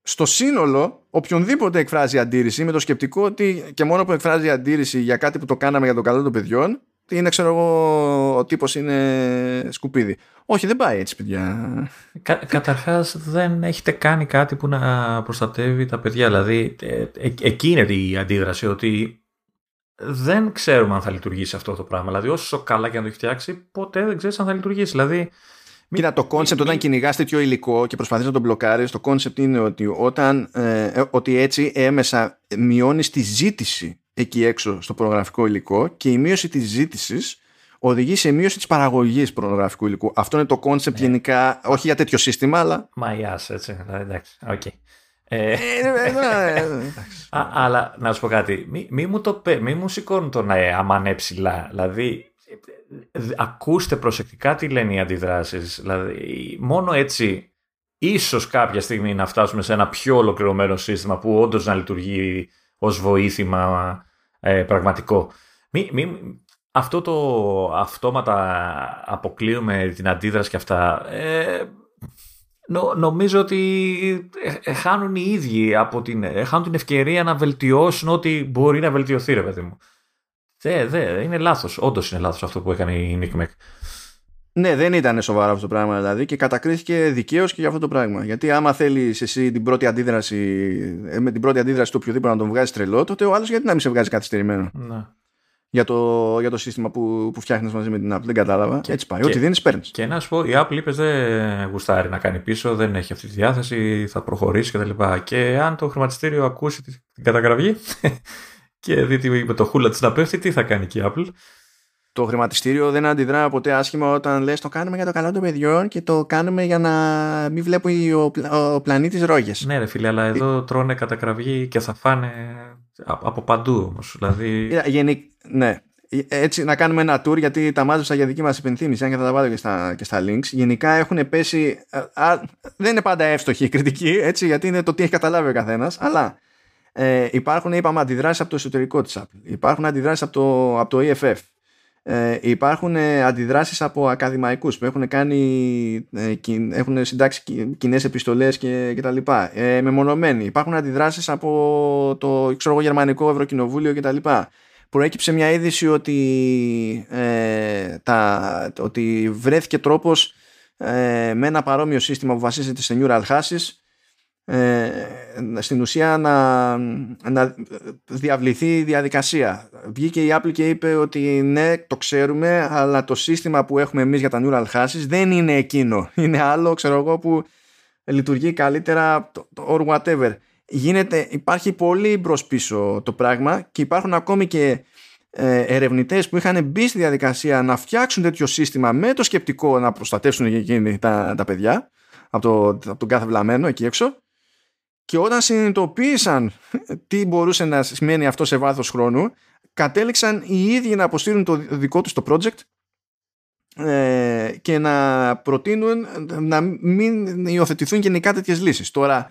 στο σύνολο οποιονδήποτε εκφράζει αντίρρηση με το σκεπτικό ότι και μόνο που εκφράζει αντίρρηση για κάτι που το κάναμε για το καλό των παιδιών είναι ξέρω εγώ ο τύπος είναι σκουπίδι. Όχι δεν πάει έτσι παιδιά. Κα, καταρχάς δεν έχετε κάνει κάτι που να προστατεύει τα παιδιά. Δηλαδή ε, ε, εκεί είναι η αντίδραση ότι δεν ξέρουμε αν θα λειτουργήσει αυτό το πράγμα. Δηλαδή όσο καλά και αν το έχει φτιάξει ποτέ δεν ξέρεις αν θα λειτουργήσει. Δηλαδή Κοίτα, το concept όταν κυνηγάς τέτοιο υλικό και προσπαθείς να τον μπλοκάρεις, το concept είναι ότι, όταν, ε, ε, ότι έτσι έμμεσα μειώνεις τη ζήτηση εκεί έξω στο πορνογραφικό υλικό και η μείωση της ζήτησης οδηγεί σε μείωση της παραγωγής πορνογραφικού υλικού. Αυτό είναι το concept ναι. γενικά, όχι για τέτοιο σύστημα, αλλά. Μα έτσι. Εντάξει, οκ. Ε, αλλά να σου πω κάτι, μη, μη μου, το, μη μου σηκώνουν τον ε, αμανέ ψηλά. Δηλαδή, ακούστε προσεκτικά τι λένε οι αντιδράσεις. Δηλαδή, μόνο έτσι ίσως κάποια στιγμή να φτάσουμε σε ένα πιο ολοκληρωμένο σύστημα που όντως να λειτουργεί ως βοήθημα ε, πραγματικό. Μη, μη, αυτό το αυτόματα αποκλείουμε την αντίδραση και αυτά ε, νομίζω ότι ε, χάνουν οι ίδιοι από την, χάνουν την ευκαιρία να βελτιώσουν ό,τι μπορεί να βελτιωθεί ρε παιδί μου. Δε, δε, είναι λάθος. Όντως είναι λάθος αυτό που έκανε η Nick Mac. Ναι, δεν ήταν σοβαρό αυτό το πράγμα δηλαδή και κατακρίθηκε δικαίως και για αυτό το πράγμα. Γιατί άμα θέλεις εσύ την πρώτη αντίδραση, ε, με την πρώτη αντίδραση του οποιοδήποτε να τον βγάζει τρελό, τότε ο άλλος γιατί να μην σε βγάζει καθυστερημένο; Ναι. Για το, για το σύστημα που, που φτιάχνεις μαζί με την Apple. Δεν κατάλαβα. Και, Έτσι πάει. Και, Ό,τι δίνεις, παίρνεις. Και να σου πω, η Apple είπες δεν γουστάρει να κάνει πίσω, δεν έχει αυτή τη διάθεση, θα προχωρήσει κτλ. Και, και αν το χρηματιστήριο ακούσει την καταγραφή, και δει με το χούλα της να πέφτει, τι θα κάνει και η Apple; Το χρηματιστήριο δεν αντιδρά ποτέ άσχημα όταν λες το κάνουμε για το καλό των παιδιών και το κάνουμε για να μην βλέπει ο, ο πλανήτης ρόγες. Ναι ρε φίλε, αλλά εδώ τρώνε κατακραυγή και θα φάνε από παντού όμως. Δηλαδή... Ναι, έτσι να κάνουμε ένα tour γιατί τα μάζεψα για δική μας υπενθύμηση αν και θα τα βάλω και στα, και στα links γενικά έχουν πέσει α, δεν είναι πάντα εύστοχη η κριτική έτσι γιατί είναι το τι έχει καταλάβει ο καθένας αλλά ε, υπάρχουν, είπαμε, αντιδράσεις από το εσωτερικό της Apple. Υπάρχουν αντιδράσεις από το, από το EFF. Ε, υπάρχουν ε, αντιδράσεις από ακαδημαϊκούς που έχουν, κάνει, ε, έχουν συντάξει κοινές επιστολές και, και τα λοιπά. Ε, μεμονωμένοι. Υπάρχουν αντιδράσεις από το ξέρω, Γερμανικό Ευρωκοινοβούλιο και τα λοιπά. Προέκυψε μια είδηση ότι, ε, τα, ότι βρέθηκε τρόπος ε, με ένα παρόμοιο σύστημα που βασίζεται σε neural hashes ε, στην ουσία να, να διαβληθεί η διαδικασία. Βγήκε η Apple και είπε ότι ναι, το ξέρουμε, αλλά το σύστημα που έχουμε εμείς για τα neural hashes δεν είναι εκείνο. Είναι άλλο, ξέρω εγώ, που λειτουργεί καλύτερα or whatever. Γίνεται, υπάρχει πολύ μπρος πίσω το πράγμα και υπάρχουν ακόμη και ε, ερευνητές που είχαν μπει στη διαδικασία να φτιάξουν τέτοιο σύστημα με το σκεπτικό να προστατεύσουν εκείνοι τα, τα παιδιά από, το, από τον κάθε βλαμμένο εκεί έξω και όταν συνειδητοποίησαν τι μπορούσε να σημαίνει αυτό σε βάθος χρόνου, κατέληξαν οι ίδιοι να αποστείλουν το δικό τους το project ε, και να προτείνουν να μην υιοθετηθούν γενικά τέτοιες λύσεις. Τώρα,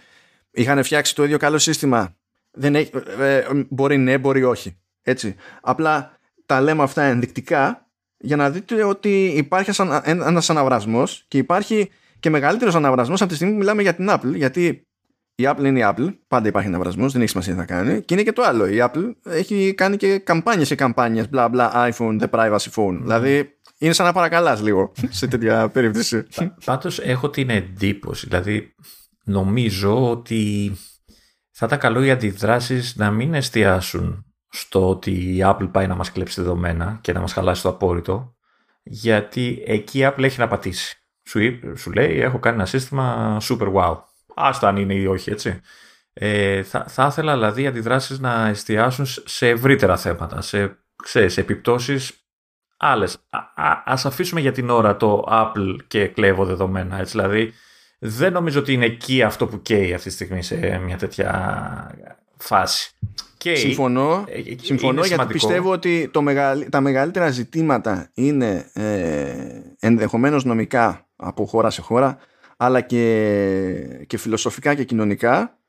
είχαν φτιάξει το ίδιο καλό σύστημα. Δεν έχει, ε, μπορεί ναι, μπορεί όχι. Έτσι. Απλά τα λέμε αυτά ενδεικτικά για να δείτε ότι υπάρχει ένας αναβρασμός και υπάρχει και μεγαλύτερος αναβρασμός από τη στιγμή που μιλάμε για την Apple γιατί η Apple είναι η Apple, πάντα υπάρχει ένα βρασμός, δεν έχει σημασία τι θα κάνει. Και είναι και το άλλο. Η Apple έχει κάνει και καμπάνιες σε καμπάνιες, μπλα μπλα, iPhone, the privacy phone. Mm. Δηλαδή είναι σαν να παρακαλάς λίγο σε τέτοια περίπτωση. Πάντως έχω την εντύπωση, δηλαδή νομίζω ότι θα ήταν καλό οι αντιδράσεις να μην εστιάσουν στο ότι η Apple πάει να μας κλέψει δεδομένα και να μας χαλάσει το απόρριτο γιατί εκεί η Apple έχει να πατήσει. Σου, σου λέει έχω κάνει ένα σύστημα super wow άστα αν είναι ή όχι, έτσι. Ε, θα, θα ήθελα δηλαδή οι αντιδράσεις να εστιάσουν σε ευρύτερα θέματα, σε, ξέρεις, σε επιπτώσεις άλλες. Α, ας αφήσουμε για την ώρα το Apple και κλέβω δεδομένα, έτσι, δηλαδή δεν νομίζω ότι είναι εκεί αυτό που καίει αυτή τη στιγμή σε μια τέτοια φάση. Και συμφωνώ, ε, ε, συμφωνώ γιατί πιστεύω ότι το τα μεγαλύτερα ζητήματα είναι ε, ενδεχομένως νομικά από χώρα σε χώρα αλλά και, και φιλοσοφικά και κοινωνικά.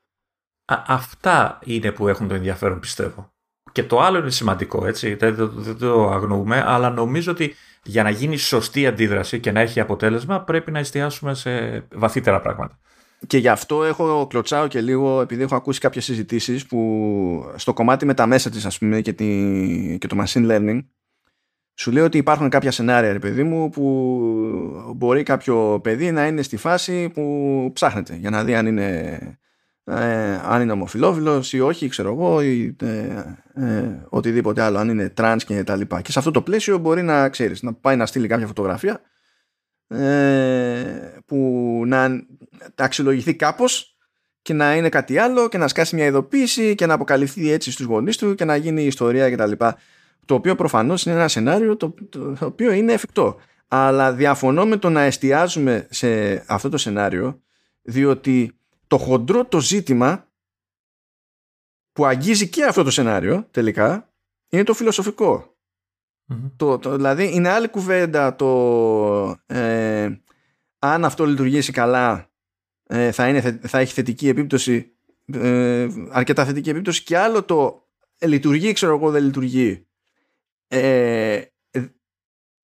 αυτά είναι που έχουν το ενδιαφέρον πιστεύω. Και το άλλο είναι σημαντικό, έτσι, δεν, δεν το αγνοούμε, αλλά νομίζω ότι για να γίνει σωστή αντίδραση και να έχει αποτέλεσμα πρέπει να εστιάσουμε σε βαθύτερα πράγματα. Και γι' αυτό έχω κλωτσάω και λίγο, επειδή έχω ακούσει κάποιες συζητήσεις που στο κομμάτι με τα μέσα της ας πούμε και, τη, και το machine learning σου λέω ότι υπάρχουν κάποια σενάρια ρε παιδί μου που μπορεί κάποιο παιδί να είναι στη φάση που ψάχνεται για να δει αν είναι ε, αν είναι ομοφυλόφιλος ή όχι, ξέρω εγώ, ή ε, ε, οτιδήποτε άλλο, αν είναι τρανς και τα λοιπά. Και σε αυτό το πλαίσιο μπορεί να ξέρεις, να πάει να στείλει κάποια φωτογραφία ε, που να αξιολογηθεί κάπως και να είναι κάτι άλλο και να σκάσει μια ειδοποίηση και να αποκαλυφθεί έτσι στους γονείς του και να γίνει ιστορία κτλ. Το οποίο προφανώς είναι ένα σενάριο το, το, το οποίο είναι εφικτό. Αλλά διαφωνώ με το να εστιάζουμε σε αυτό το σενάριο διότι το χοντρό το ζήτημα που αγγίζει και αυτό το σενάριο τελικά είναι το φιλοσοφικο Το, το, δηλαδή είναι άλλη κουβέντα το ε, αν αυτό λειτουργήσει καλά ε, θα, είναι, θα έχει θετική επίπτωση ε, αρκετά θετική επίπτωση. Και άλλο το ε, λειτουργεί ξέρω εγώ δεν λειτουργεί ε,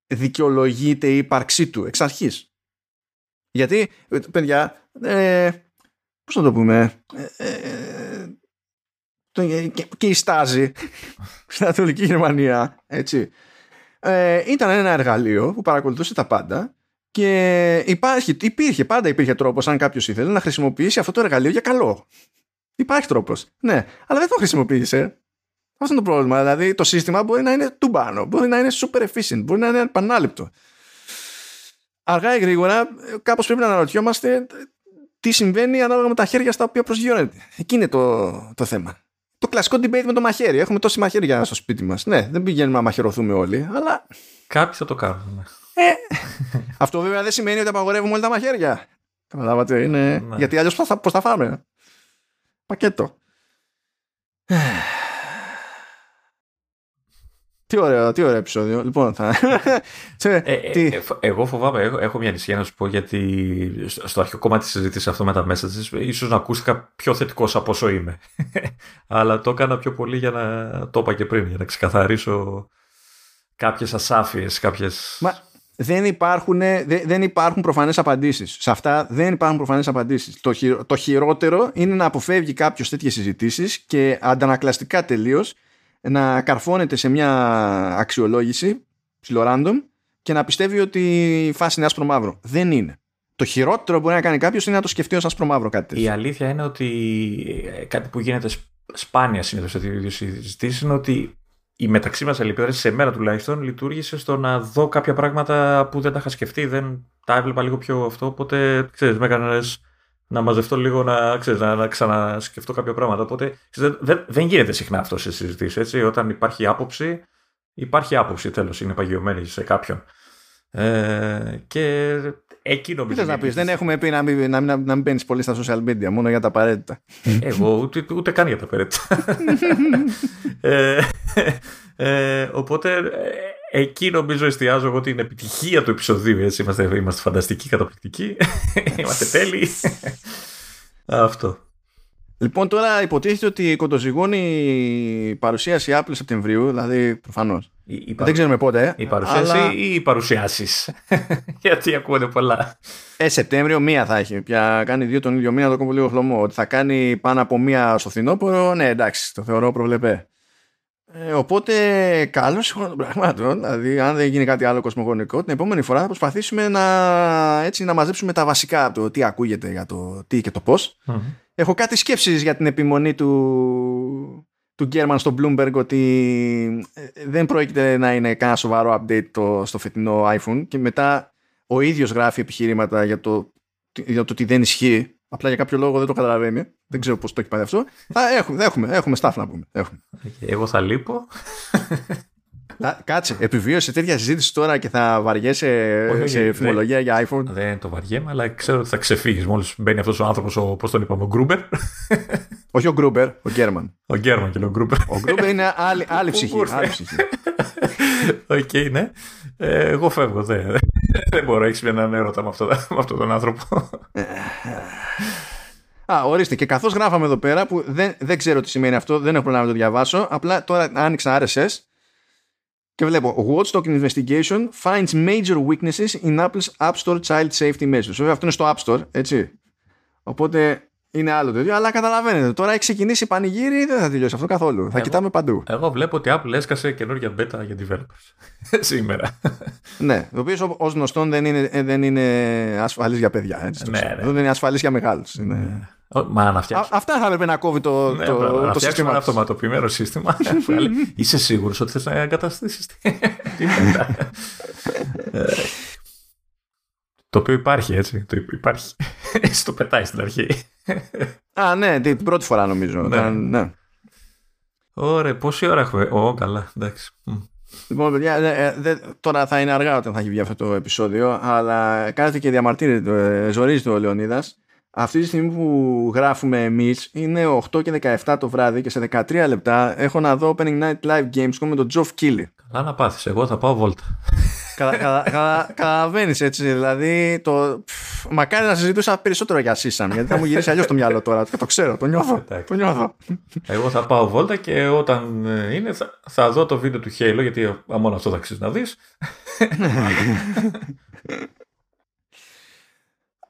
δικαιολογείται η ύπαρξή του εξ αρχής γιατί παιδιά ε, πώς να το πούμε, ε, ε, ε και, και η Στάζη στην Ανατολική Γερμανία, έτσι, ε, ήταν ένα εργαλείο που παρακολουθούσε τα πάντα και υπάρχει, υπήρχε, πάντα υπήρχε τρόπος αν κάποιος ήθελε να χρησιμοποιήσει αυτό το εργαλείο για καλό. Υπάρχει τρόπος, ναι, αλλά δεν το χρησιμοποίησε. Αυτός είναι το πρόβλημα. Δηλαδή το σύστημα μπορεί να είναι τουμπάνο, μπορεί να είναι super efficient, μπορεί να είναι επανάληπτο. Αργά ή γρήγορα, κάπως πρέπει να αναρωτιόμαστε τι συμβαίνει ανάλογα με τα χέρια στα οποία προσγειώνεται. Εκεί είναι το, το θέμα. Το κλασικό debate με το μαχαίρι. Έχουμε τόση μαχαίρια στο σπίτι μας. Ναι, δεν πηγαίνουμε να μαχαιρωθούμε όλοι, αλλά. Κάποιοι θα το κάνουν. Ε, αυτό βέβαια δεν σημαίνει ότι απαγορεύουμε όλα τα μαχαίρια. Καταλάβατε, είναι. Ναι. Γιατί αλλιώς πώ θα φάμε. Πακέτο. Τι ωραίο, τι ωραίο επεισόδιο. Λοιπόν, θα... ε, ε, ε, εγώ φοβάμαι, έχω, έχω μια ανησυχία να σου πω γιατί στο αρχικό κομμάτι της συζήτησης αυτό με τα μέσα της, ίσως να ακούστηκα πιο θετικός από όσο είμαι. Αλλά το έκανα πιο πολύ για να το είπα και πριν, για να ξεκαθαρίσω κάποιες ασάφειες, κάποιε. Μα δεν υπάρχουν, δεν υπάρχουν προφανές απαντήσεις. Σε αυτά δεν υπάρχουν προφανές απαντήσεις. Το, το χειρότερο είναι να αποφεύγει κάποιος τέτοιες συζητήσεις και αντανακλαστικά τελείως να καρφώνεται σε μια αξιολόγηση ψιλοράντομ και να πιστεύει ότι η φάση είναι άσπρο μαύρο. Δεν είναι. Το χειρότερο που μπορεί να κάνει κάποιος είναι να το σκεφτεί ως άσπρο μαύρο κάτι τέτοιο. Η αλήθεια είναι ότι ε, κάτι που γίνεται σπάνια συνήθως σε τέτοιου συζητήσεις είναι ότι η μεταξύ μας αλληλεπίδραση, σε μένα τουλάχιστον, λειτουργήσε στο να δω κάποια πράγματα που δεν τα είχα σκεφτεί, δεν τα έβλεπα λίγο πιο αυτό. Οπότε, ξέρεις, με έκανες να μαζευτώ λίγο να, ξέρεις, να, να ξανασκεφτώ κάποια πράγματα. Οπότε ξέρεις, δεν, δεν γίνεται συχνά αυτό σε συζητήσεις. Έτσι. Όταν υπάρχει άποψη, υπάρχει άποψη τέλος, είναι παγιωμένη σε κάποιον. Ε, και εκεί νομίζω. Τι να πεις, δεν έχουμε πει να μην, να, να, να μην μπαίνει πολύ στα social media, μόνο για τα απαραίτητα. Εγώ ούτε, ούτε καν για τα απαραίτητα. ε, ε, οπότε ε, εκεί νομίζω εστιάζω εγώ την επιτυχία του επεισοδίου. Έτσι. Είμαστε, είμαστε φανταστικοί, καταπληκτικοί. είμαστε τέλειοι. Αυτό. Λοιπόν, τώρα υποτίθεται ότι κοντοζυγώνει η παρουσίαση Apple Σεπτεμβρίου, δηλαδή προφανώς. Δεν ξέρουμε πότε. Η παρουσίαση αλλά... ή οι παρουσιάσεις; Γιατί ακούγονται πολλά. Ε, Σεπτέμβριο μία θα έχει. Πια κάνει δύο τον ίδιο μήνα, το κόμπο λίγο χλωμό. Ότι θα κάνει πάνω από μία στο φθινόπωρο, ναι, εντάξει, το θεωρώ προβλεπέ. Ε, οπότε, καλώς συγχρόνων των πραγμάτων. Δηλαδή, αν δεν γίνει κάτι άλλο κοσμογονικό, την επόμενη φορά θα προσπαθήσουμε να, έτσι, να μαζέψουμε τα βασικά από το τι ακούγεται για το τι και το πώς. Έχω κάτι σκέψεις για την επιμονή του, του Γκέρμαν στο Bloomberg ότι ε, δεν πρόκειται να είναι κανένα σοβαρό update το, στο φετινό iPhone και μετά ο ίδιος γράφει επιχειρήματα για το, για το ότι δεν ισχύει απλά για κάποιο λόγο δεν το καταλαβαίνει δεν ξέρω πώς το έχει πάει αυτό θα έχουμε, έχουμε, έχουμε staff να πούμε έχουμε. Εγώ θα λείπω Κάτσε, επιβίωσε τέτοια συζήτηση τώρα και θα βαριέσαι σε φημολογία για iPhone. Δεν το βαριέμαι, αλλά ξέρω ότι θα ξεφύγεις μόλις μπαίνει αυτός ο άνθρωπος, πώς τον είπαμε, ο Γκρούμπερ. Όχι ο Γκρούμπερ, ο Γκέρμαν. Ο Γκέρμαν και ο Γκρούμπερ. Ο Γκρούμπερ είναι άλλη, άλλη ψυχή. Οκ, ναι. Ε, εγώ φεύγω. Δεν, δεν μπορώ. Έχεις έναν έρωτα με, αυτό, με αυτόν τον άνθρωπο. Α, ορίστε. Και καθώς γράφαμε εδώ πέρα, που δεν, δεν ξέρω τι σημαίνει αυτό, δεν έχω προλάβει να το διαβάσω. Απλά τώρα άνοιξα RSS και βλέπω Watchdog Investigation finds major weaknesses in Apple's App Store Child Safety Measures. Βέβαια αυτό είναι στο App Store, έτσι. Οπότε είναι άλλο τέτοιο, αλλά καταλαβαίνετε. Τώρα έχει ξεκινήσει πανηγύρι, δεν θα τελειώσει αυτό καθόλου. Θα κοιτάμε παντού. Εγώ βλέπω ότι η Apple έσκασε καινούργια beta για developers σήμερα. ναι, το οποίος ως γνωστόν δεν είναι, δεν είναι ασφαλής για παιδιά. Έτσι, ναι, ναι. Δεν είναι ασφαλής για μεγάλους. Είναι... Ναι. Μα να φτιάξει. Αυτά θα έπρεπε να κόβει το, ναι, το, το, το σύστημα. ένα αυτοματοποιημένο σύστημα. Είσαι σίγουρος ότι θες να εγκαταστήσεις. Τι Το οποίο υπάρχει έτσι. Το υπάρχει. Στο πετάει στην αρχή. Α, ναι, την πρώτη φορά νομίζω. Ναι. ναι. Ωραία, πόση ώρα έχουμε; Ω, καλά, εντάξει. Λοιπόν, παιδιά, ε, τώρα θα είναι αργά όταν θα έχει βγει αυτό το επεισόδιο, αλλά κάθεται και διαμαρτύρεται, ε, ζορίζεται ο Λεωνίδας. Αυτή τη στιγμή που γράφουμε εμείς είναι 8 και 17 το βράδυ και σε 13 λεπτά έχω να δω Opening Night Live Games με τον Geoff Keighley. Καλά να πάθεις, εγώ θα πάω βόλτα. Καταλαβαίνει έτσι. Δηλαδή, το... μακάρι να συζητούσα περισσότερο για Σίσαμ, γιατί θα μου γυρίσει αλλιώς το μυαλό τώρα. Το ξέρω, το νιώθω. το νιώθω. Εγώ θα πάω βόλτα και όταν ε, είναι θα, θα δω το βίντεο του Halo, γιατί μόνο αυτό θα αξίζει να δεις.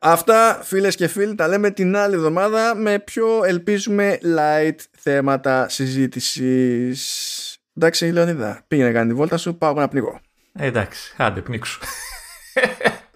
Αυτά φίλες και φίλοι τα λέμε την άλλη εβδομάδα με πιο ελπίζουμε light θέματα συζήτησης. Εντάξει Λεωνίδα, πήγαινε να κάνει τη βόλτα σου, πάω να πνιγώ. Ε, εντάξει, άντε πνίξου.